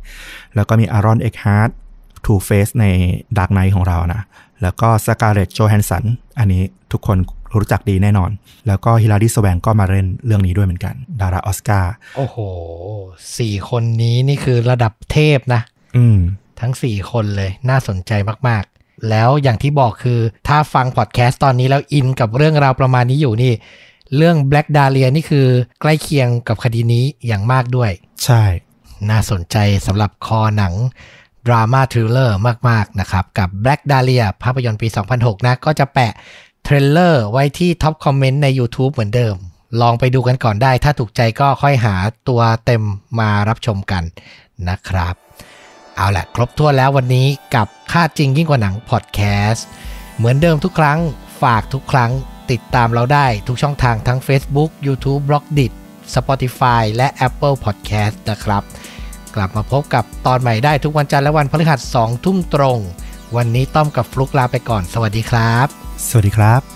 แล้วก็มีแอรอนเอ็กฮาร์ต Two-Face ใน Dark Knight ของเรานะ แล้วก็สกาเลตโจแฮนสันอันนี้ทุกคนรู้จักดีแน่นอน แล้วก็ฮิลารีสแวงก็มาเล่นเรื่องนี้ด้วยเหมือนกัน ดาราออสการ์โอ้โหสี่คนนี้นี่คือระดับเทพนะ อืม ทั้ง 4 คนเลยน่าสนใจมากๆ แล้วอย่างที่บอกคือถ้าฟังพอดแคสต์ตอนนี้แล้ว in กับเรื่องราวประมาณนี้อยู่นี่ เรื่อง Black Dahlia นี่คือใกล้เคียงกับคดีนี้อย่างมากด้วย ใช่ น่าสนใจสำหรับคอหนังดราม่า thriller มาก ๆ นะครับ กับ Black Dahlia ภาพยนตร์ปี 2006 นะ ก็จะแปะ trailer ไว้ที่ top comment ใน YouTube เหมือนเดิม ลองไปดูกันก่อนได้ ถ้าถูกใจก็ค่อยหาตัวเต็มมารับชมกันนะครับ เอาละครบถ้วนแล้ววันนี้กับฆ่าจริงยิ่งกว่าหนังพอดแคสต์เหมือนเดิมทุกครั้งฝากทุกครั้งติดตามเราได้ทุกช่องทางทั้ง Facebook YouTube b l o g d i t Spotify และ Apple Podcast นะครับ กลับมาพบกับตอนใหม่ได้ทุกวันจันทร์และวันพฤหัส2ทุ่มตรง วันนี้ต้อมกับฟลุกลาไปก่อน สวัสดีครับ สวัสดีครับ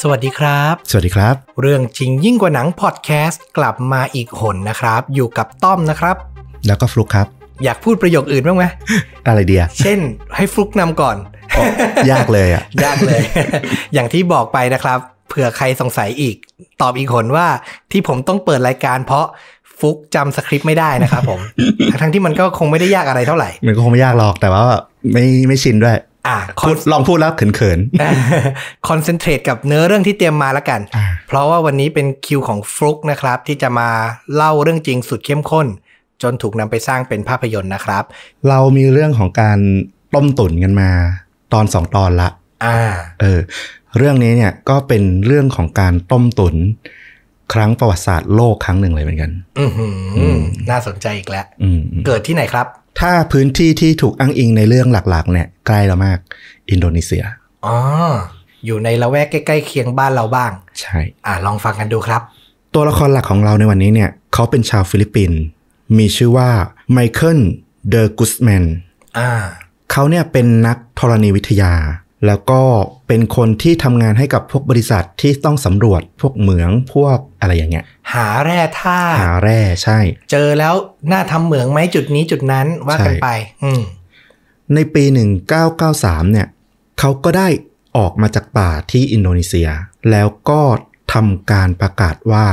สวัสดีครับ สวัสดีครับ เรื่องจริงยิ่งกว่าหนังพอดแคสต์กลับมาอีกหนนะครับ อยู่กับต้อมนะครับ แล้วก็ฟลุกครับ อยากพูดประโยคอื่นบ้างไหมอะไรเดียเช่น ให้ฟลุกนำก่อน ยากเลยอะ ยากเลย อย่างที่บอกไปนะครับ เผื่อใครสงสัยอีก ตอบอีกคนว่าที่ผมต้องเปิดรายการเพราะฟุกจำสคริปต์ไม่ได้นะครับผม ทั้งๆที่มันก็คงไม่ได้ยากอะไรเท่าไหร่ มันก็คงไม่ยากหรอกแต่ว่าไม่ไม่ชินด้วย อะคพูอนดลองพูดแล้วเขินคอนเซนเทรตกับเนื้อเรื่องที่เตรียมมาแล้วกันอ่าเพราะว่าวันนี้เป็นคิวของฟลุกนะครับ ที่จะมาเล่าเรื่องจริงสุดเข้มข้น จนถูกนำไปสร้างเป็นภาพยนตร์นะครับๆเรามีเรื่องของการต้มตุ๋นกันมา ตอนสองตอนละ อ่า เออ เรื่องนี้เนี่ยก็เป็นเรื่องของการต้มตุ๋น ครั้งประวัติศาสตร์โลกครั้งหนึ่งเลยเหมือนกันอือหืออมน่าสนใจอีกแล้วอืมอืมเกิดที่ไหนครับ ถ้าพื้นที่ที่ถูกอ้างอิงในเรื่องหลักๆ เนี่ยใกล้เรามาก อินโดนีเซียอ๋ออยู่ในละแวกใกล้ๆเคียงบ้านเราบ้าง ใช่ อ่าลองฟังกันดูครับ ตัวละครหลักของเราในวันนี้เนี่ยเขาเป็นชาวฟิลิปปินส์มีชื่อว่าไมเคิลเดอร์กุสแมนอ่าเขาเนี่ยเป็นนักธรณีวิทยา แล้วก็เป็นคนที่ทำงานให้กับพวกบริษัทที่ต้องสำรวจพวกเหมืองพวกอะไรอย่างเงี้ย หาแร่ธาตุหาแร่ใช่ เจอแล้วน่าทำเหมืองไหมจุดนี้จุดนั้นว่ากันใช่ไป อืมในปี 1993 เนี่ยเขาก็ได้ออกมาจากป่าที่อินโดนีเซีย แล้วก็ทำการประกาศว่า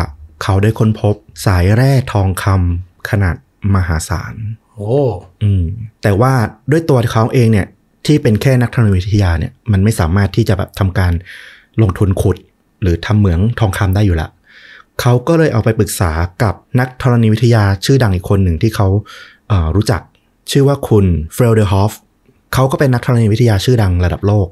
เขาได้ค้นพบสายแร่ทองคำขนาดมหาศาล โอ้ อืม แต่ว่าด้วยตัวเขาเองเนี่ย ที่เป็นแค่นักธรณีวิทยาเนี่ยมันไม่สามารถที่จะแบบทำการลงทุนขุด หรือทำเหมืองทองคำได้อยู่ละเขาก็เลยเอาไปปรึกษากับนักธรณีวิทยาชื่อดังอีกคนหนึ่งที่เขาเอ่อรู้จักชื่อว่าคุณเฟรเดอร์ฮอฟเขาก็เป็นนักธรณีวิทยาชื่อดังระดับโลก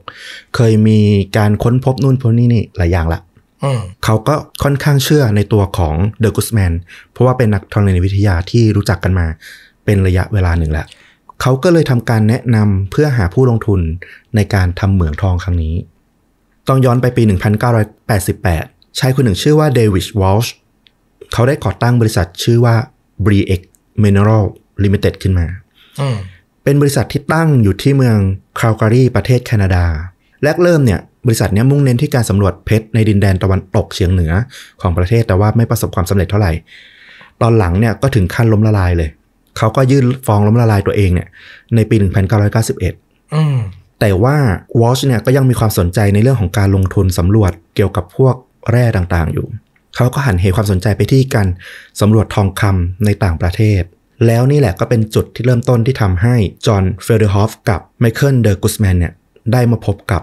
เคยมีการค้นพบนู่นพบนี่นี่หลายอย่างละอืมเขาก็ค่อนข้างเชื่อในตัวของเดอะกุสแมนเพราะว่าเป็นนักธรณีวิทยาที่รู้จักกันมาเป็นระยะเวลาหนึ่งแล้ว เขาก็เลยทำการแนะนำเพื่อหาผู้ลงทุนในการทำเหมืองทองครั้งนี้ ต้องย้อนไปปี 1988 ชายคนหนึ่งชื่อว่าเดวิดวอลช์เขาได้ก่อตั้งบริษัทชื่อว่า b r e x Mineral Limited ขึ้นมาอืมเป็นบริษัทที่ตั้งอยู่ที่เมืองคาลการีประเทศแคนาดา แรกเริ่มเนี่ยบริษัทเนี้ยมุ่งเน้นที่การสำรวจเพชรในดินแดนตะวันตกเฉียงเหนือของประเทศแต่ว่าไม่ประสบความสำเร็จเท่าไหร่ ตอนหลังเนี่ยก็ถึงขั้นล้มละลายเลย เขาก็ยื่นฟ้องล้มละลายตัวเองเนี่ยในปี 1991อืมแต่ว่าวอชเนี่ยก็ยังมีความสนใจในเรื่องของการลงทุนสำรวจเกี่ยวกับพวกแร่ต่างๆ อยู่ เขาก็หันเหความสนใจไปที่การสำรวจทองคำในต่างประเทศ แล้วนี่แหละก็เป็นจุดที่เริ่มต้นที่ทำให้จอห์นเฟลเดอร์ฮอฟกับไมเคิลเดอร์กุสแมนเนี่ยได้มาพบกับ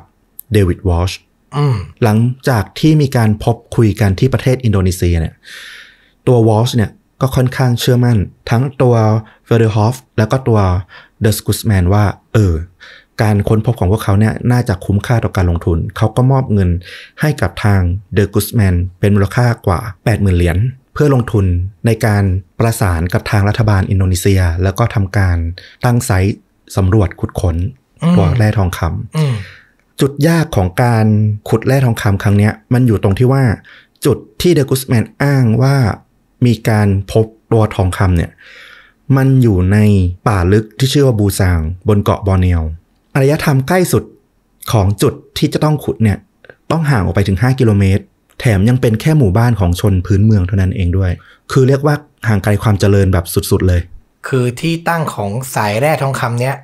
เดวิดวอชอืมหลังจากที่มีการพบคุยกันที่ประเทศอินโดนีเซียเนี่ยตัววอชเนี่ย ก็ค่อนข้างเชื่อมั่น ทั้งตัวเฟเดอร์ฮอฟแล้วก็ตัวเดอร์กุสแมนว่า เออ การค้นพบของพวกเขาเนี่ยน่าจะคุ้มค่าต่อการลงทุน เขาก็มอบเงินให้กับทางเดอ g กุสแมนเป็นมูลค่ากว่า 80,000 เหรียญเพื่อลงทุนในการประสานกับทางรัฐบาลอินโดนีเซีย แล้วก็ทำการตั้ง site สำรวจขุดค้นอืมตัวแร่ทองคำอืมจุดยากของการขุดแร่ทองคำครั้งเนี้ยมันอยู่ตรงที่ว่าจุดที่เดอะกุสแมนอ้างว่า มีการพบตัวทองคำเนี่ยมันอยู่ในป่าลึกที่ชื่อว่าบูซาง บนเกาะบอร์เนียวอารยธรรมใกล้สุดของจุดที่จะต้องขุดเนี่ยต้องห่างออกไปถึง 5 กิโลเมตร แถมยังเป็นแค่หมู่บ้านของชนพื้นเมืองเท่านั้นเองด้วย คือเรียกว่าห่างไกลความเจริญแบบสุดๆเลย คือที่ตั้งของสายแร่ทองคำเนี้ย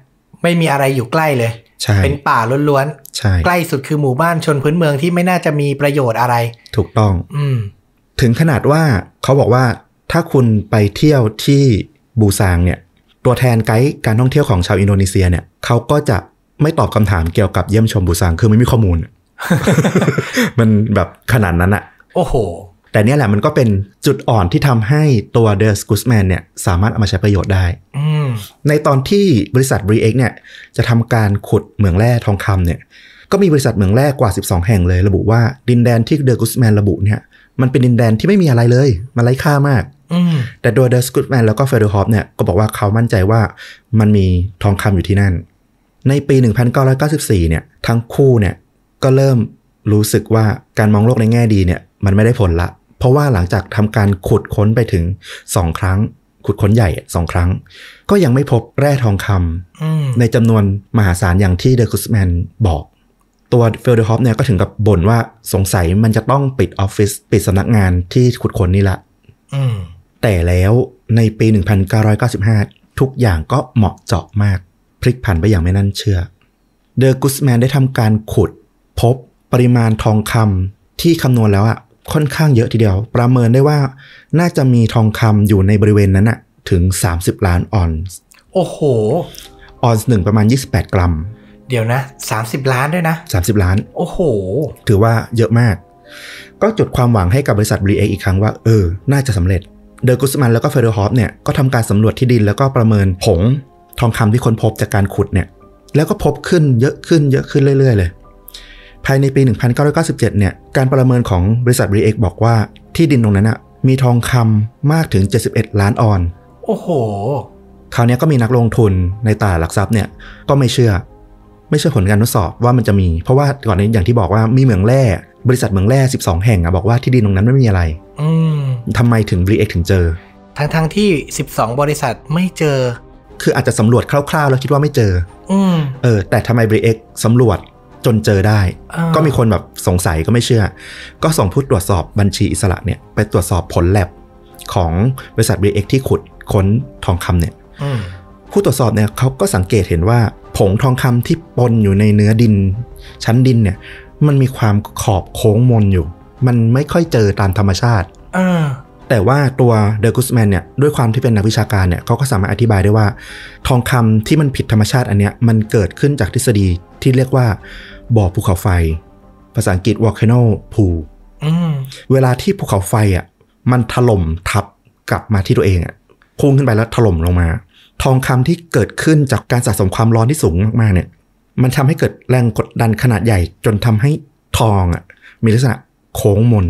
ไม่มีอะไรอยู่ใกล้เลยใช่เป็นป่าล้วนใช่ๆใกล้สุดคือหมู่บ้านชนพื้นเมืองที่ไม่น่าจะมีประโยชน์อะไร ถูกต้อง อืม ถึงขนาดว่าเขาบอกว่าถ้าคุณไปเที่ยวที่บูซางเนี่ย ตัวแทนไกด์การท่องเที่ยวของชาวอินโดนีเซียเนี่ยเขาก็จะไม่ตอบคำถามเกี่ยวกับเยี่ยมชมบูซางคือไม่มีข้อมูล มันแบบขนาดนั้นอะโอ้โห แต่เนี่ยแหละมันก็เป็นจุดอ่อนที่ทำให้ตัวเดอ s กุสแมนเนี่ย สามารถเอามาใช้ประโยชน์ได้อืมในตอนที่บริษัท b r e x เนี่ย จะทำการขุดเหมืองแร่ทองคำเนี่ย ก็มีบริษัทเหมืองแร่กว่า 12 แห่งเลย ระบุว่าดินแดนที่เดอ g กุสแมนระบุเนี่ย มันเป็นดินแดนที่ไม่มีอะไรเลย มันไร้ค่ามากอืมแต่โดยเดอ g กุสแมนแล้วก็เฟเดอร์ฮอฟเนี่ยก็บอกว่าเขามั่นใจว่ามันมีทองคำอยู่ที่นั่น ในปี 1994 เนี่ย ทั้งคู่เนี่ยก็เริ่มรู้สึกว่าการมองโลกในแง่ดีเนี่ยมันไม่ได้ผลละ เพราะว่าหลังจากทำการขุดค้นไปถึง2ครั้ง ขุดค้นใหญ่อะสองครั้ง ก็ยังไม่พบแร่ทองคำอืมในจำนวนมหาศาลอย่างที่เดอกุสแมนบอก ตัวเฟลเดอร์ฮอฟเนี่ยก็ถึงกับบ่นว่าสงสัยมันจะต้องปิดออฟฟิศปิดสำนักงานที่ขุดค้นนี่ละอืมแต่แล้วในปี 1995 ทุกอย่างก็เหมาะเจาะมาก พลิกผันไปอย่างไม่น่าเชื่อ เดอ g กุสแมนได้ทำการขุด พบปริมาณทองคำที่คำนวณแล้วอะค่อนข้างเยอะทีเดียว ประเมินได้ว่าน่าจะมีทองคำอยู่ในบริเวณนั้นอะถึง 30 ล้านออนซ์ โอ้โห ออนซ์หนึ่งประมาณ 28 กรัม เดี๋ยวนะสามสิบล้านด้วยนะ 30 ล้าน โอ้โห ถือว่าเยอะมาก ก็จุดความหวังให้กับบริษัท b รีเออีกครั้งว่า เออ น่าจะสำเร็จ เดอ g กุสมันแล้วก็เฟเดอร์ฮอฟเนี่ย ก็ทำการสำรวจที่ดินแล้วก็ประเมินผงทองคำที่ค้นพบจากการขุดเนี่ย แล้วก็พบขึ้นเยอะขึ้นเยอะขึ้นเรื่อย ๆ เลย ภายในปี 1997 เนี่ย การประเมินของบริษัท b รีเอบอกว่าที่ดินตรงนั้นอะมีทองคำมากถึง 71 ล้านออน โอ้โห คราวเนี้ยก็มีนักลงทุนในตลาดหลักทรัพย์เนี่ยก็ไม่เชื่อ ไม่เชื่อผลการทดสอบว่ามันจะมี เพราะว่าก่อนนี้อย่างที่บอกว่ามีเหมืองแร่บริษัทเหมืองแร่ 12 แห่งอะบอกว่าที่ดินตรงนั้นไม่มีอะไร อืมทำไมถึง b รีเอถึงเจอ ทั้งทั้งๆที่ 12 บริษัทไม่เจอ คืออาจจะสำรวจคร่าวๆ แล้วคิดว่าไม่เจอ อืมเออ แต่ทำไม b รีเอสำรวจจนเจอได้อ่าก็มีคนแบบสงสัยก็ไม่เชื่อ ก็ส่งผู้ตรวจสอบบัญชีอิสระเนี่ยไปตรวจสอบผลแลบของบริษัท b รีเอที่ขุดค้นทองคำเนี่ยอืม ผู้ตรวจสอบเนี่ยเขาก็สังเกตเห็นว่า ผงทองคำที่ปนอยู่ในเนื้อดิน ชั้นดินเนี่ย มันมีความขอบโค้งมนอยู่ มันไม่ค่อยเจอตามธรรมชาติอ่าแต่ว่าตัวเดอ g กุสแมนเนี่ยด้วยความที่เป็นนักวิชาการเนี่ยเขาก็สามารถอธิบายได้ว่า ทองคำที่มันผิดธรรมชาติอันเนี้ยมันเกิดขึ้นจากทฤษฎีที่เรียกว่าบ่อภูเขาไฟ ภาษาอังกฤษ volcano pool อืมเวลาที่ภูเขาไฟอะมันถล่มทับกลับมาที่ตัวเองอะพุ่งขึ้นไปแล้วถล่มลงมา ทองคำที่เกิดขึ้นจากการสะสมความร้อนที่สูงมากๆเนี่ย มันทำให้เกิดแรงกดดันขนาดใหญ่ จนทำให้ทองอะ มีลักษณะโค้งมน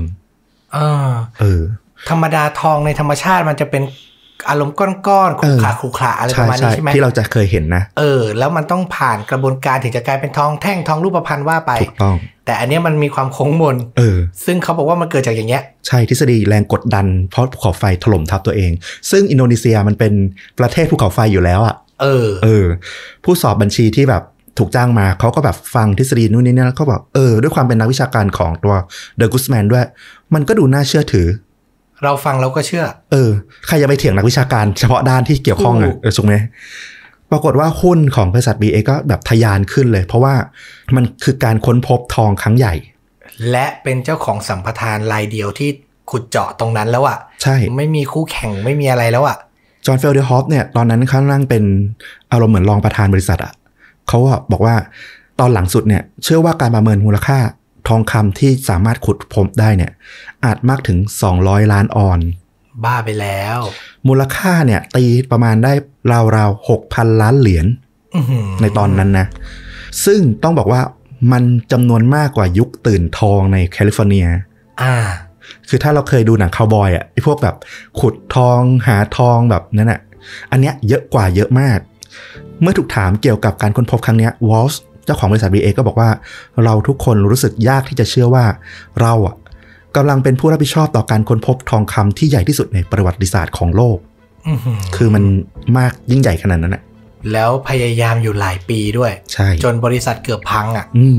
อ่าเออ ธรรมดาทองในธรรมชาติมันจะเป็นอารมณ์ก้อนๆขรุขระเออขรุขระอะไรปใช่ระมาณใช่นี้ใช่ไหมที่เราจะเคยเห็นนะ เออ แล้วมันต้องผ่านกระบวนการถึงจะกลายเป็นทองแท่งทองรูปพรรณว่าไปถูกต้อง แต่อันเนี้ยมันมีความโค้งมนเออ ซึ่งเขาบอกว่ามันเกิดจากอย่างเงี้ย ใช่ทฤษฎีแรงกดดัน เพราะภูเขาไฟถล่มทับตัวเอง ซึ่งอินโดนีเซียมันเป็นประเทศภูเขาไฟอยู่แล้วอะ เออ เออ ผู้สอบบัญชีที่แบบถูกจ้างมาเขาก็แบบฟังทฤษฎีนู่นนี่นั่นแล้วก็บอกเออ ด้วยความเป็นนักวิชาการของตัวเดอะกุสแมนด้วย มันก็ดูน่าเชื่อถือ เราฟังเราก็เชื่อ เออ ใครจะไปเถียงนักวิชาการเฉพาะด้านที่เกี่ยวข้องถูอะกเออถูกไหม ปรากฏว่าหุ้นของบริษัท BA ก็แบบทะยานขึ้นเลย เพราะว่ามันคือการค้นพบทองครั้งใหญ่ และเป็นเจ้าของสัมปทานรายเดียวที่ขุดเจาะตรงนั้นแล้วอะใช่ไม่มีคู่แข่งไม่มีอะไรแล้วอะจอห์นเฟลเดอร์ฮอฟเนี่ยตอนนั้นเขานั่งเป็นอารมณ์เหมือนรองประธานบริษัทอะเขาอะบอกว่าตอนหลังสุดเนี่ยเชื่อว่าการประเมินมูลค่าทองคำที่สามารถขุดพบได้เนี่ยอาจมากถึง 200 ล้านออนซ์ บ้าไปแล้ว มูลค่าเนี่ย ตีประมาณได้ราวๆ6,000ล้านเหรียญอื้อหือในตอนนั้นนะ ซึ่งต้องบอกว่ามันจำนวนมากกว่ายุคตื่นทองในแคลิฟอร์เนีย อ่า คือถ้าเราเคยดูหนังคาวบอยอะไอ้พวกแบบขุดทองหาทองแบบนั้นอะ อันเนี้ยเยอะกว่าเยอะมาก เมื่อถูกถามเกี่ยวกับการค้นพบครั้งเนี้ยวอลส์เจ้าของบริษัท BA ก็บอกว่า เราทุกคนรู้สึกยากที่จะเชื่อว่า เราอะ กำลังเป็นผู้รับผิดชอบต่อการค้นพบทองคำที่ใหญ่ที่สุดในประวัติศาสตร์ของโลกอื้อหือคือมันมากยิ่งใหญ่ขนาดนั้นอะแล้วพยายามอยู่หลายปีด้วย ใช่ จนบริษัทเกือบพังอะ อืม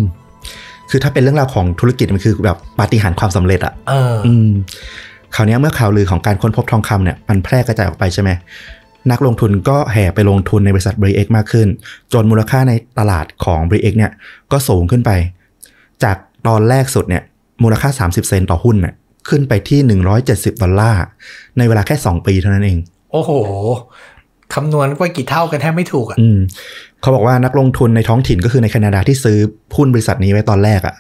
คือถ้าเป็นเรื่องราวของธุรกิจมันคือแบบปาฏิหาริย์ความสำเร็จอะ เออ อืม คราวเนี้ยเมื่อข่าวลือของการค้นพบทองคำเนี่ย มันแพร่กระจายออกไปใช่ไหม นักลงทุนก็แห่ไปลงทุนในบริษัท b r i x มากขึ้น จนมูลค่าในตลาดของ b r i x เนี่ย ก็สูงขึ้นไป จากตอนแรกสุดเนี่ย มูลค่า 30 เซนต์ต่อหุ้นเนี่ยขึ้นไปที่ 170 ดอลลาร์ ในเวลาแค่ 2 ปีเท่านั้นเอง โอ้โห คำนวณว่ากี่เท่ากันแทบไม่ถูกอะอืมเขาบอกว่านักลงทุนในท้องถิ่นก็คือในแคนาดาที่ซื้อหุ้นบริษัทนี้ไว้ตอนแรกอะ่ะ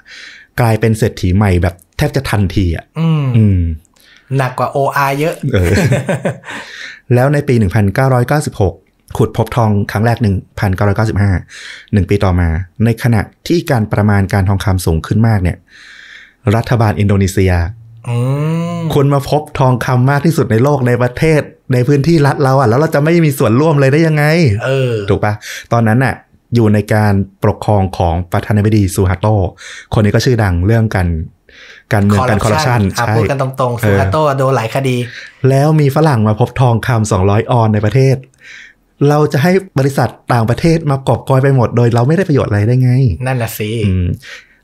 กลายเป็นเศรษฐีใหม่แบบแทบจะทันทีอะ่ะอืมอืมหนักกว่า OR เยอะเออแล้วในปี 1996 ขุดพบทองครั้งแรก 1995 หนึ่งปีต่อมา ในขณะที่การประมาณการทองคำสูงขึ้นมากเนี่ย รัฐบาลอินโดนีเซียอืมคนมาพบทองคำมากที่สุดในโลกในประเทศในพื้นที่รัฐเราอะ แล้วเราจะไม่มีส่วนร่วมเลยได้ยังไง เออ ถูกปะตอนนั้นน่ะ อยู่ในการปกครองของประธานาธิบดีซูฮาโต คนนี้ก็ชื่อดังเรื่องการการเมืองการคอร์รัปชันอะใช่พูดกันตรงๆเอซูอฮาโตะโดนหลายคดี แล้วมีฝรั่งมาพบทองคำ200ออนในประเทศ เราจะให้บริษัทต่างประเทศมากอบกอยไปหมดโดยเราไม่ได้ประโยชน์อะไรได้ไง นั่นน่ะสิอืม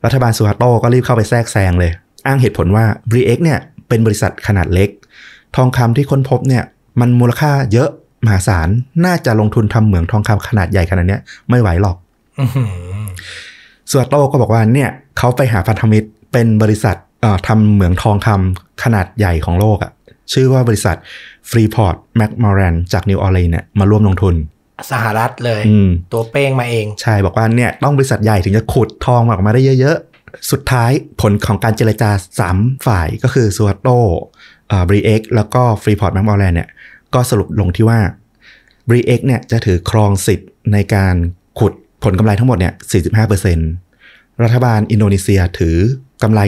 รัฐบาลซูฮาโตก็รีบเข้าไปแทรกแซงเลย อ้างเหตุผลว่า b r i x เนี่ยเป็นบริษัทขนาดเล็ก ทองคำที่ค้นพบเนี่ยมันมูลค่าเยอะมหาศาล น่าจะลงทุนทำเหมืองทองคำขนาดใหญ่ขนาดเนี้ยไม่ไหวหรอกอื้อหือซูฮาโตก็บอกว่าเนี่ยเขาไปหาพันธมิตรเป็นบริษัทเอ่อทำเหมืองทองคำขนาดใหญ่ของโลกอะชื่อว่าบริษัท Freeport McMoRan จากนิวออร์ลีนเนี่ยมาร่วมลงทุน สหรัฐเลยอืมตัวเป้งมาเอง ใช่บอกว่าเนี่ยต้องบริษัทใหญ่ถึงจะขุดทองออกมาได้เยอะๆ สุดท้ายผลของการเจรจา 3 ฝ่ายก็คือซูฮาโต Bre-X แล้วก็ฟรีพอร์ตแม m มอ r แลนเนี่ย ก็สรุปลงที่ว่า Bre-X เนี่ยจะถือครองสิทธิ์ในการขุดผลกำไรทั้งหมดเนี่ย 45%รัฐบาลอินโดนีเซียถือกำไร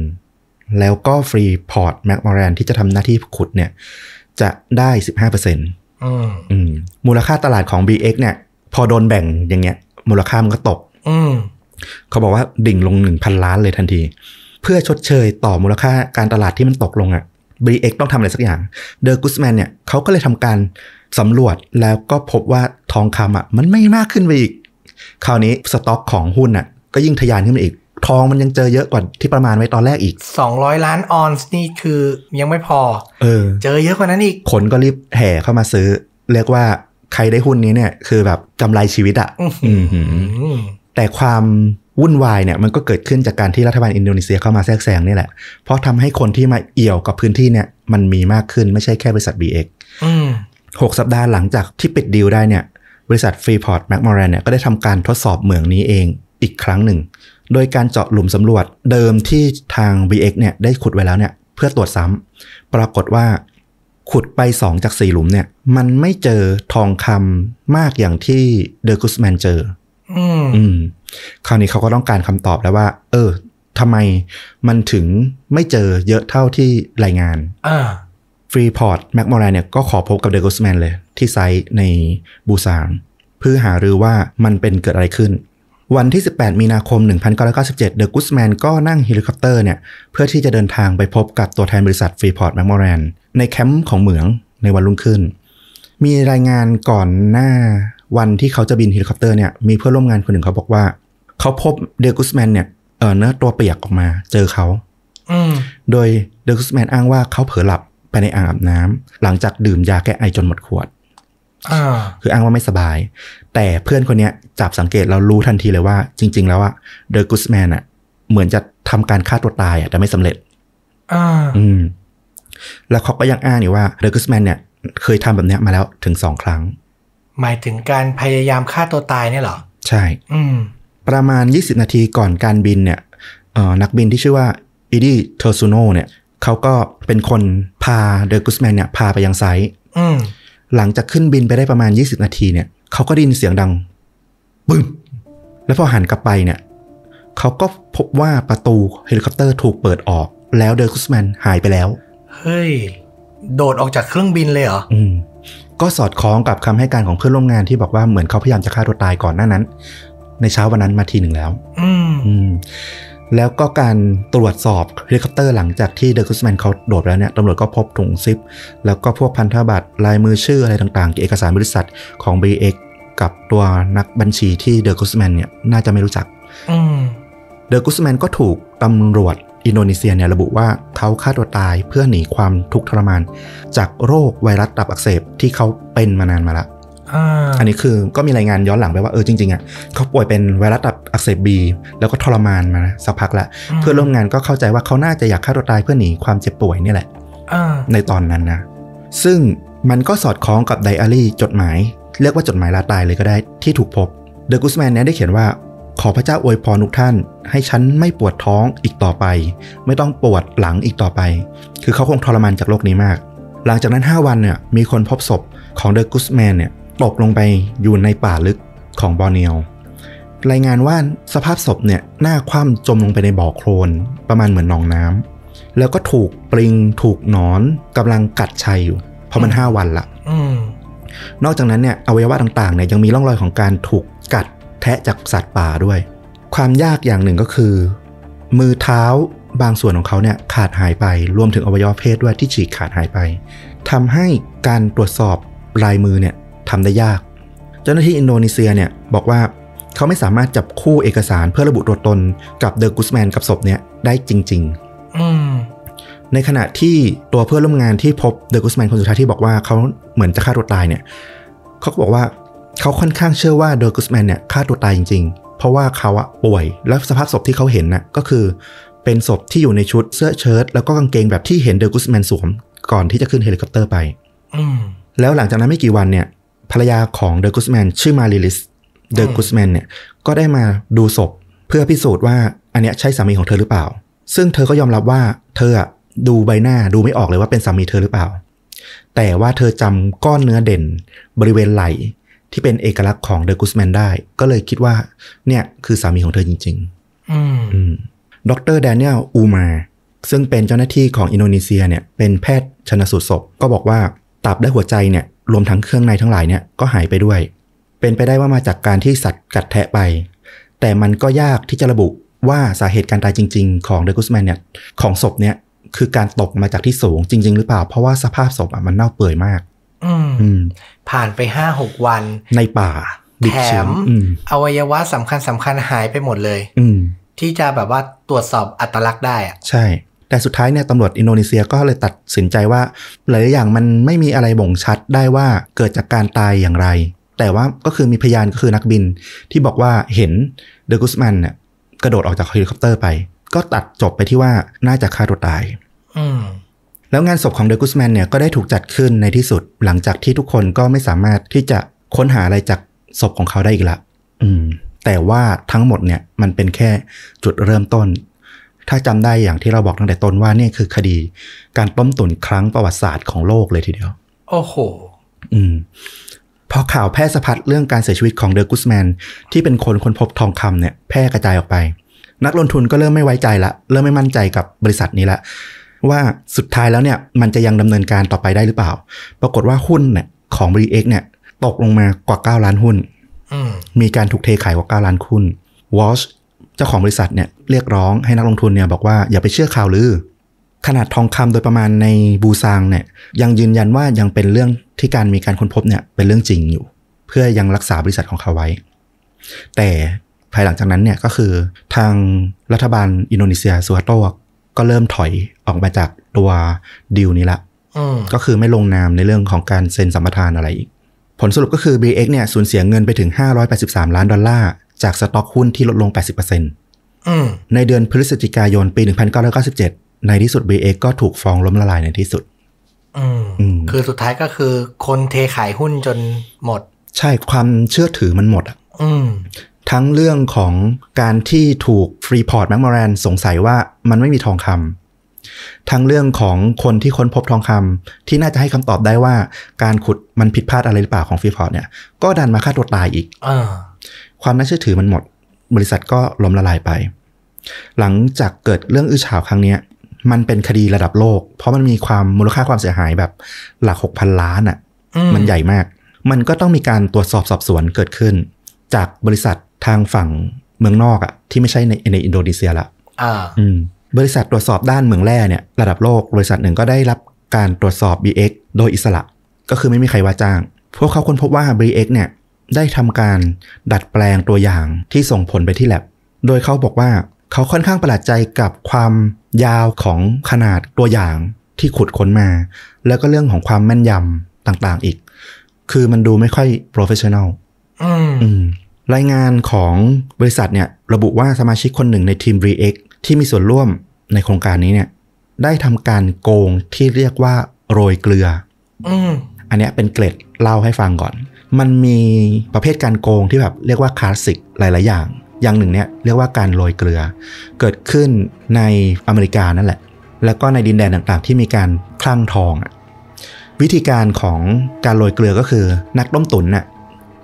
40%แล้วก็ฟรีพอร์ตแม m มอ r แลนที่จะทำหน้าที่ขุดเนี่ยจะได้ 15%อื มอืมมูลค่าตลาดของ Bre-X เนี่ย พอโดนแบ่งอย่างเงี้ย มูลค่ามันก็ตกอืมเขาบอกว่าดิ่งลง1,000ล้านเลยทันที เพื่อชดเชยต่อมูลค่าการตลาดที่มันตกลงอะ่ะ Bre-X ต้องทำอะไรสักอย่างเดอร์กุสแมนเนี่ยเขาก็เลยทำการสำรวจแล้วก็พบว่าทองคำอะ มันมีมากขึ้นไปอีก คราวนี้สต็อกของหุ้นอะ ก็ยิ่งทะยานขึ้นไปอีก ทองมันยังเจอเยอะกว่าที่ประมาณไว้ตอนแรกอีก 200 ล้านออนซ์นี่คือยังไม่พอ เออ เจอเยอะกว่านั้นอีก คนก็รีบแห่เข้ามาซื้อ เรียกว่าใครได้หุ้นนี้เนี่ย คือแบบกำไรชีวิตอะอื้อหืออืมแต่ความวุ่นวายเนี่ยมันก็เกิดขึ้นจากการที่รัฐบาลอินโดนีเซียเข้ามาแทรกแซงนี่แหละ เพราะทำให้คนที่มาเอี่ยวกับพื้นที่เนี่ยมันมีมากขึ้นไม่ใช่แค่บริษัท BX อืม6สัปดาห์หลังจากที่ปิดดีลได้เนี่ย บริษัท Freeport McMoran เนี่ยก็ได้ทำการทดสอบเหมืองนี้เองอีกครั้งหนึ่ง โดยการเจาะหลุมสำรวจเดิมที่ทาง BX เนี่ยได้ขุดไว้แล้วเนี่ยเพื่อตรวจซ้ำปรากฏว่าขุดไป 2 จาก 4 หลุมเนี่ย มันไม่เจอทองคำมากอย่างที่เดอร์กุสแมนเจอ อืมอืมคราวนี้เขาก็ต้องการคำตอบแล้วว่า เออทำไมมันถึงไม่เจอเยอะเท่าที่รายงานอ่าฟรีพอร์ตแม m มอร n เนี่ยก็ขอพบกับเดอ g ก s สแมนเลย ที่ไซต์ในบูซังเพื่อหารือว่ามันเป็นเกิดอะไรขึ้น วันที่ 18 มีนาคม 1997 เดอะกุสแมนก็นั่งเฮลิคอปเตอร์เนี่ยเพื่อที่จะเดินทางไปพบกับตัวแทนบริษัทฟรีพอร์ตแม m มอร n ในแคมป์ของเหมืองในวันรุ่งขึ้น มีรายงานก่อนหน้าวันที่เขาจะบินเฮลิคอปเตอร์เนี่ยมีเพื่อนร่วมงานคนหนึ่งเขาบอกว่า เขาพบเดอ g ก s สแมนเนี่ยเออเนื้อตัวเปียกออกมาเจอเขาอืมโดยเดอ g ก s สแมนอ้างว่าเขาเผลอหลับไปในอ่างอาบน้ำหลังจากดื่มยาแก้ไอจนหมดขวดอ่า คืออ้างว่าไม่สบาย แต่เพื่อนคนเนี้ยจับสังเกตแล้วรู้ทันทีเลยว่า จริง ๆ แล้วอะเดอ g ก s สแมนอะเหมือนจะทำการฆ่าตัวตายอะแต่ไม่สำเร็จอ่าอืม แล้วเขาก็ยังอ้างอยู่ว่าเดอ g ก s สแมนเนี่ย เคยทำแบบเนี้ยมาแล้วถึงสองครั้ง หมายถึงการพยายามฆ่าตัวตายเนี่ยเหรอ ใช่ อืม ประมาณ 20 นาทีก่อนการบินเนี่ยเอ่อนักบินที่ชื่อว่าอีดี้เทอร์ซูโนเนี่ยเขาก็เป็นคนพาเดอ g ก s สแมนเนี่ยพาไปยังไซต์อืม หลังจากขึ้นบินไปได้ประมาณ 20 นาทีเนี่ยเขาก็ได้ยินเสียงดังปึ้งแล้วพอหันกลับไปเนี่ยเขาก็พบว่าประตูเฮลิคอปเตอร์ถูกเปิดออก แล้วเดอร์กุสแมนหายไปแล้ว เฮ้ย โดดออกจากเครื่องบินเลยเหรออืมก็สอดคล้องกับคำให้การของเพื่อนร่วมงานที่บอกว่าเหมือนเขาพยายามจะฆ่าตัวตายก่อนหน้านั้น ในเช้าวันนั้นมาทีหนึ่งแล้ว อืมอืม แล้วก็การตรวจสอบเฮลิคอปเตอร์หลังจากที่เดอร์กุสแมนเขาโดดแล้วเนี่ยตำรวจก็พบถุงซิป แล้วก็พวกพันธบัตรลายมือชื่ออะไรต่างๆเอกสารบริษัทของ BX กับตัวนักบัญชีที่เดอร์กุสแมนเนี่ยน่าจะไม่รู้จักอืมเดอร์กุสแมนก็ถูกตำรวจอินโดนีเซียเนี่ยระบุว่าเขาฆ่าตัวตายเพื่อหนีความทุกข์ทรมาน จากโรคไวรัสตับอักเสบที่เขาเป็นมานานมาแล้ว อ่าอันนี้คือก็มีรายงานย้อนหลังไปว่าเออจริงๆอะเขาป่วยเป็นไวรัสตับอักเสบบีแล้วก็ทรมานมานะสักพักละเพื่อนร่วมงานก็เข้าใจว่าเขาน่าจะอยากฆ่าตัวตายเพื่อหนีความเจ็บป่วยนี่แหละอ่าในตอนนั้นนะซึ่งมันก็สอดคล้องกับไดอารี่จดหมาย เรียกว่าจดหมายลาตายเลยก็ได้ที่ถูกพบเดอะกุสแมนเนี่ยได้เขียนว่าขอพระเจ้าอวยพรทุกท่าน ให้ฉันไม่ปวดท้องอีกต่อไป ไม่ต้องปวดหลังอีกต่อไป คือเขาคงทรมานจากโรคนี้มาก หลังจากนั้น 5 วันเนี่ยมีคนพบศพของเดอะกุสแมนเนี่ย ตกลงไปอยู่ในป่าลึกของบอร์เนียว รายงานว่าสภาพศพเนี่ยหน้าคว่ำจมลงไปในบ่อโคลนประมาณเหมือนหนองน้ำแล้วก็ถูกปริงถูกหนอนกำลังกัดชัยอยู่ เพราะมัน5วันละอืมนอกจากนั้นเนี่ยอวัยวะต่างๆเนี่ยยังมีร่องรอยของการถูกกัดแทะจากสัตว์ป่าด้วย ความยากอย่างหนึ่งก็คือ มือเท้าบางส่วนของเขาเนี่ยขาดหายไปรวมถึงอวัยวะเพศด้วยที่ฉีกขาดหายไปทำให้การตรวจสอบลายมือเนี่ย ทำได้ยาก เจ้าหน้าที่อินโดนีเซียเนี่ยบอกว่าเขาไม่สามารถจับคู่เอกสารเพื่อระบุตัวตนกับเดอะกุสแมนกับศพเนี่ยได้จริงๆอืมในขณะที่ตัวเพื่อนร่วมงานที่พบเดอะกุสแมนคนสุดท้ายที่บอกว่าเขาเหมือนจะฆ่าตัวตายเนี่ยเขาก็บอกว่าเขาค่อนข้างเชื่อว่าเดอะกุสแมนเนี่ยฆ่าตัวตายจริง ๆ เพราะว่าเขาอะป่วย แล้วสภาพศพที่เขาเห็นน่ะก็คือเป็นศพที่อยู่ในชุดเสื้อเชิ้ตแล้วก็กางเกงแบบที่เห็นเดอะกุสแมนสวมก่อนที่จะขึ้นเฮลิคอปเตอร์ไปอืมแล้วหลังจากนั้นไม่กี่วันเนี่ย ภรรยาของเดอะกุสแมนชื่อมาริลิสเดอะกุสแมนเนี่ยก็ได้มาดูศพเพื่อพิสูจน์ว่าอันเนี้ยใช่สามีของเธอหรือเปล่า ซึ่งเธอก็ยอมรับว่าเธออะดูใบหน้าดูไม่ออกเลยว่าเป็นสามีเธอหรือเปล่า แต่ว่าเธอจำก้อนเนื้อเด่นบริเวณไหล่ที่เป็นเอกลักษณ์ของเดอะกุสแมนได้ ก็เลยคิดว่า เนี่ยคือสามีของเธอจริงๆอืมอืมดรแดเนียลอูมา ซึ่งเป็นเจ้าหน้าที่ของอินโดนีเซียเนี่ยเป็นแพทย์ชนสูตรศพ ก็บอกว่าตับและหัวใจเนี่ย รวมทั้งเครื่องในทั้งหลายเนี่ยก็หายไปด้วย เป็นไปได้ว่ามาจากการที่สัตว์กัดแทะไป แต่มันก็ยากที่จะระบุว่าสาเหตุการตายจริง ๆ ของเดกุสแมนเนี่ยของศพเนี่ยคือการตกมาจากที่สูงจริง ๆ หรือเปล่า เพราะว่าสภาพศพอะมันเน่าเปื่อยมาก อืมอืมผ่านไปห้าหกวัน ในป่าดิบแถชื้นมอืมอวัยวะสำคัญสำคัญหายไปหมดเลย อืมที่จะแบบว่าตรวจสอบอัตลักษณ์ได้อะใช่ แต่สุดท้ายเนี่ยตำรวจอินโดนีเซียก็เลยตัดสินใจว่าหลายๆอย่างมันไม่มีอะไรบ่งชัดได้ว่าเกิดจากการตายอย่างไร แต่ว่าก็คือมีพยานก็คือนักบินที่บอกว่าเห็นเดอะกุสแมนเนี่ยกระโดดออกจากเฮลิคอปเตอร์ไป ก็ตัดจบไปที่ว่าน่าจะฆ่าตัวตายอืมแล้วงานศพของเดอะกุสแมนเนี่ยก็ได้ถูกจัดขึ้นในที่สุดหลังจากที่ทุกคนก็ไม่สามารถที่จะค้นหาอะไรจากศพของเขาได้อีกละ อืม แต่ว่าทั้งหมดเนี่ยมันเป็นแค่จุดเริ่มต้น ถ้าจำได้อย่างที่เราบอกตั้งแต่ต้นว่าเนี่ยคือคดี การต้มตุ๋นครั้งประวัติศาสตร์ของโลกเลยทีเดียว โอ้โห อืมพอข่าวแพร่สะพัดเรื่องการเสียชีวิตของเดอะกุสแมน ที่เป็นคนค้นพบทองคำเนี่ยแพร่กระจายออกไป นักลงทุนก็เริ่มไม่ไว้ใจละ เริ่มไม่มั่นใจกับบริษัทนี้ละ ว่าสุดท้ายแล้วเนี่ยมันจะยังดำเนินการต่อไปได้หรือเปล่า ปรากฏว่าหุ้นเนี่ยของ b รีเอ็กเนี่ยตกลงมากว่า 9 ล้านหุ้นอืมมีการถูกเทขายกว่า 9 ล้านหุ้นวอช เจ้าของบริษัทเนี่ยเรียกร้องให้นักลงทุนเนี่ยบอกว่าอย่าไปเชื่อข่าวลือ ขนาดทองคำโดยประมาณในบูซางเนี่ยยังยืนยันว่ายังเป็นเรื่องที่การมีการค้นพบเนี่ยเป็นเรื่องจริงอยู่ เพื่อยังรักษาบริษัทของเขาไว้ แต่ภายหลังจากนั้นเนี่ยก็คือทางรัฐบาลอินโดนีเซียซูฮาโตก็เริ่มถอยออกมาจากตัวดีลนี้ละอืมก็คือไม่ลงนามในเรื่องของการเซ็นสัมปทานอะไรอีก ผลสรุปก็คือ BX เนี่ยสูญเสียเงินไปถึง 583 ล้านดอลลาร์ จากสต็อกหุ้นที่ลดลง 80%อืมในเดือนพฤศจิกายนปี 1997 ในที่สุด BX ก็ถูกฟ้องล้มละลายในที่สุดอืมอืมคือสุดท้ายก็คือคนเทขายหุ้นจนหมด ใช่ความเชื่อถือมันหมดอะอืมทั้งเรื่องของการที่ถูกฟรีพอร์ตแม m ม r รนสงสัยว่ามันไม่มีทองคำ ทั้งเรื่องของคนที่ค้นพบทองคำที่น่าจะให้คำตอบได้ว่าการขุดมันผิดพลาดอะไรหรือเปล่าของฟรีพอร์ตเนี่ยก็ดันมาฆ่าตัวตายอีกอ่าความน่าเชื่อถือมันหมด บริษัทก็ล้มละลายไป หลังจากเกิดเรื่องอื้อฉาวครั้งเนี้ยมันเป็นคดีระดับโลก เพราะมันมีความมูลค่าความเสียหายแบบหลักหกพันล้านอะ่ะอืมันใหญ่มาก มันก็ต้องมีการตรวจสอบสอบสวนเกิดขึ้น จากบริษัททางฝั่งเมืองนอกอะ่ะที่ไม่ใช่ในในอินโดนีเซียละอ่า อืม บริษัทตรวจสอบด้านเมืองแร่เนี่ยระดับโลกบริษัทหนึ่งก็ได้รับการตรวจสอบ BX โดยอิสระ ก็คือไม่มีใครว่าจ้าง พวกเขาค้นพบว่า BX เนี่ยได้ทำการดัดแปลงตัวอย่างที่ส่งผลไปที่แลบ โดยเขาบอกว่าเขาค่อนข้างประหลาดใจกับความยาวของขนาดตัวอย่างที่ขุดค้นมา แล้วก็เรื่องของความแม่นยำต่างๆอีก คือมันดูไม่ค่อย professional อืมอืมรายงานของบริษัทเนี่ยระบุว่าสมาชิกคนหนึ่งในทีม React ที่มีส่วนร่วมในโครงการนี้เนี่ยได้ทำการโกงที่เรียกว่าโรยเกลืออืมอันเนี้ยเป็นเกร็ดเล่าให้ฟังก่อน มันมีประเภทการโกงที่แบบเรียกว่าคลาสสิกหลาย ๆ อย่าง อย่างหนึ่งเนี่ยเรียกว่าการโรยเกลือ เกิดขึ้นในอเมริกานั่นแหละ แล้วก็ในดินแดนต่าง ๆ ที่มีการคลั่งทองอะวิธีการของการโรยเกลือก็คือ นักต้มตุ๋นน่ะ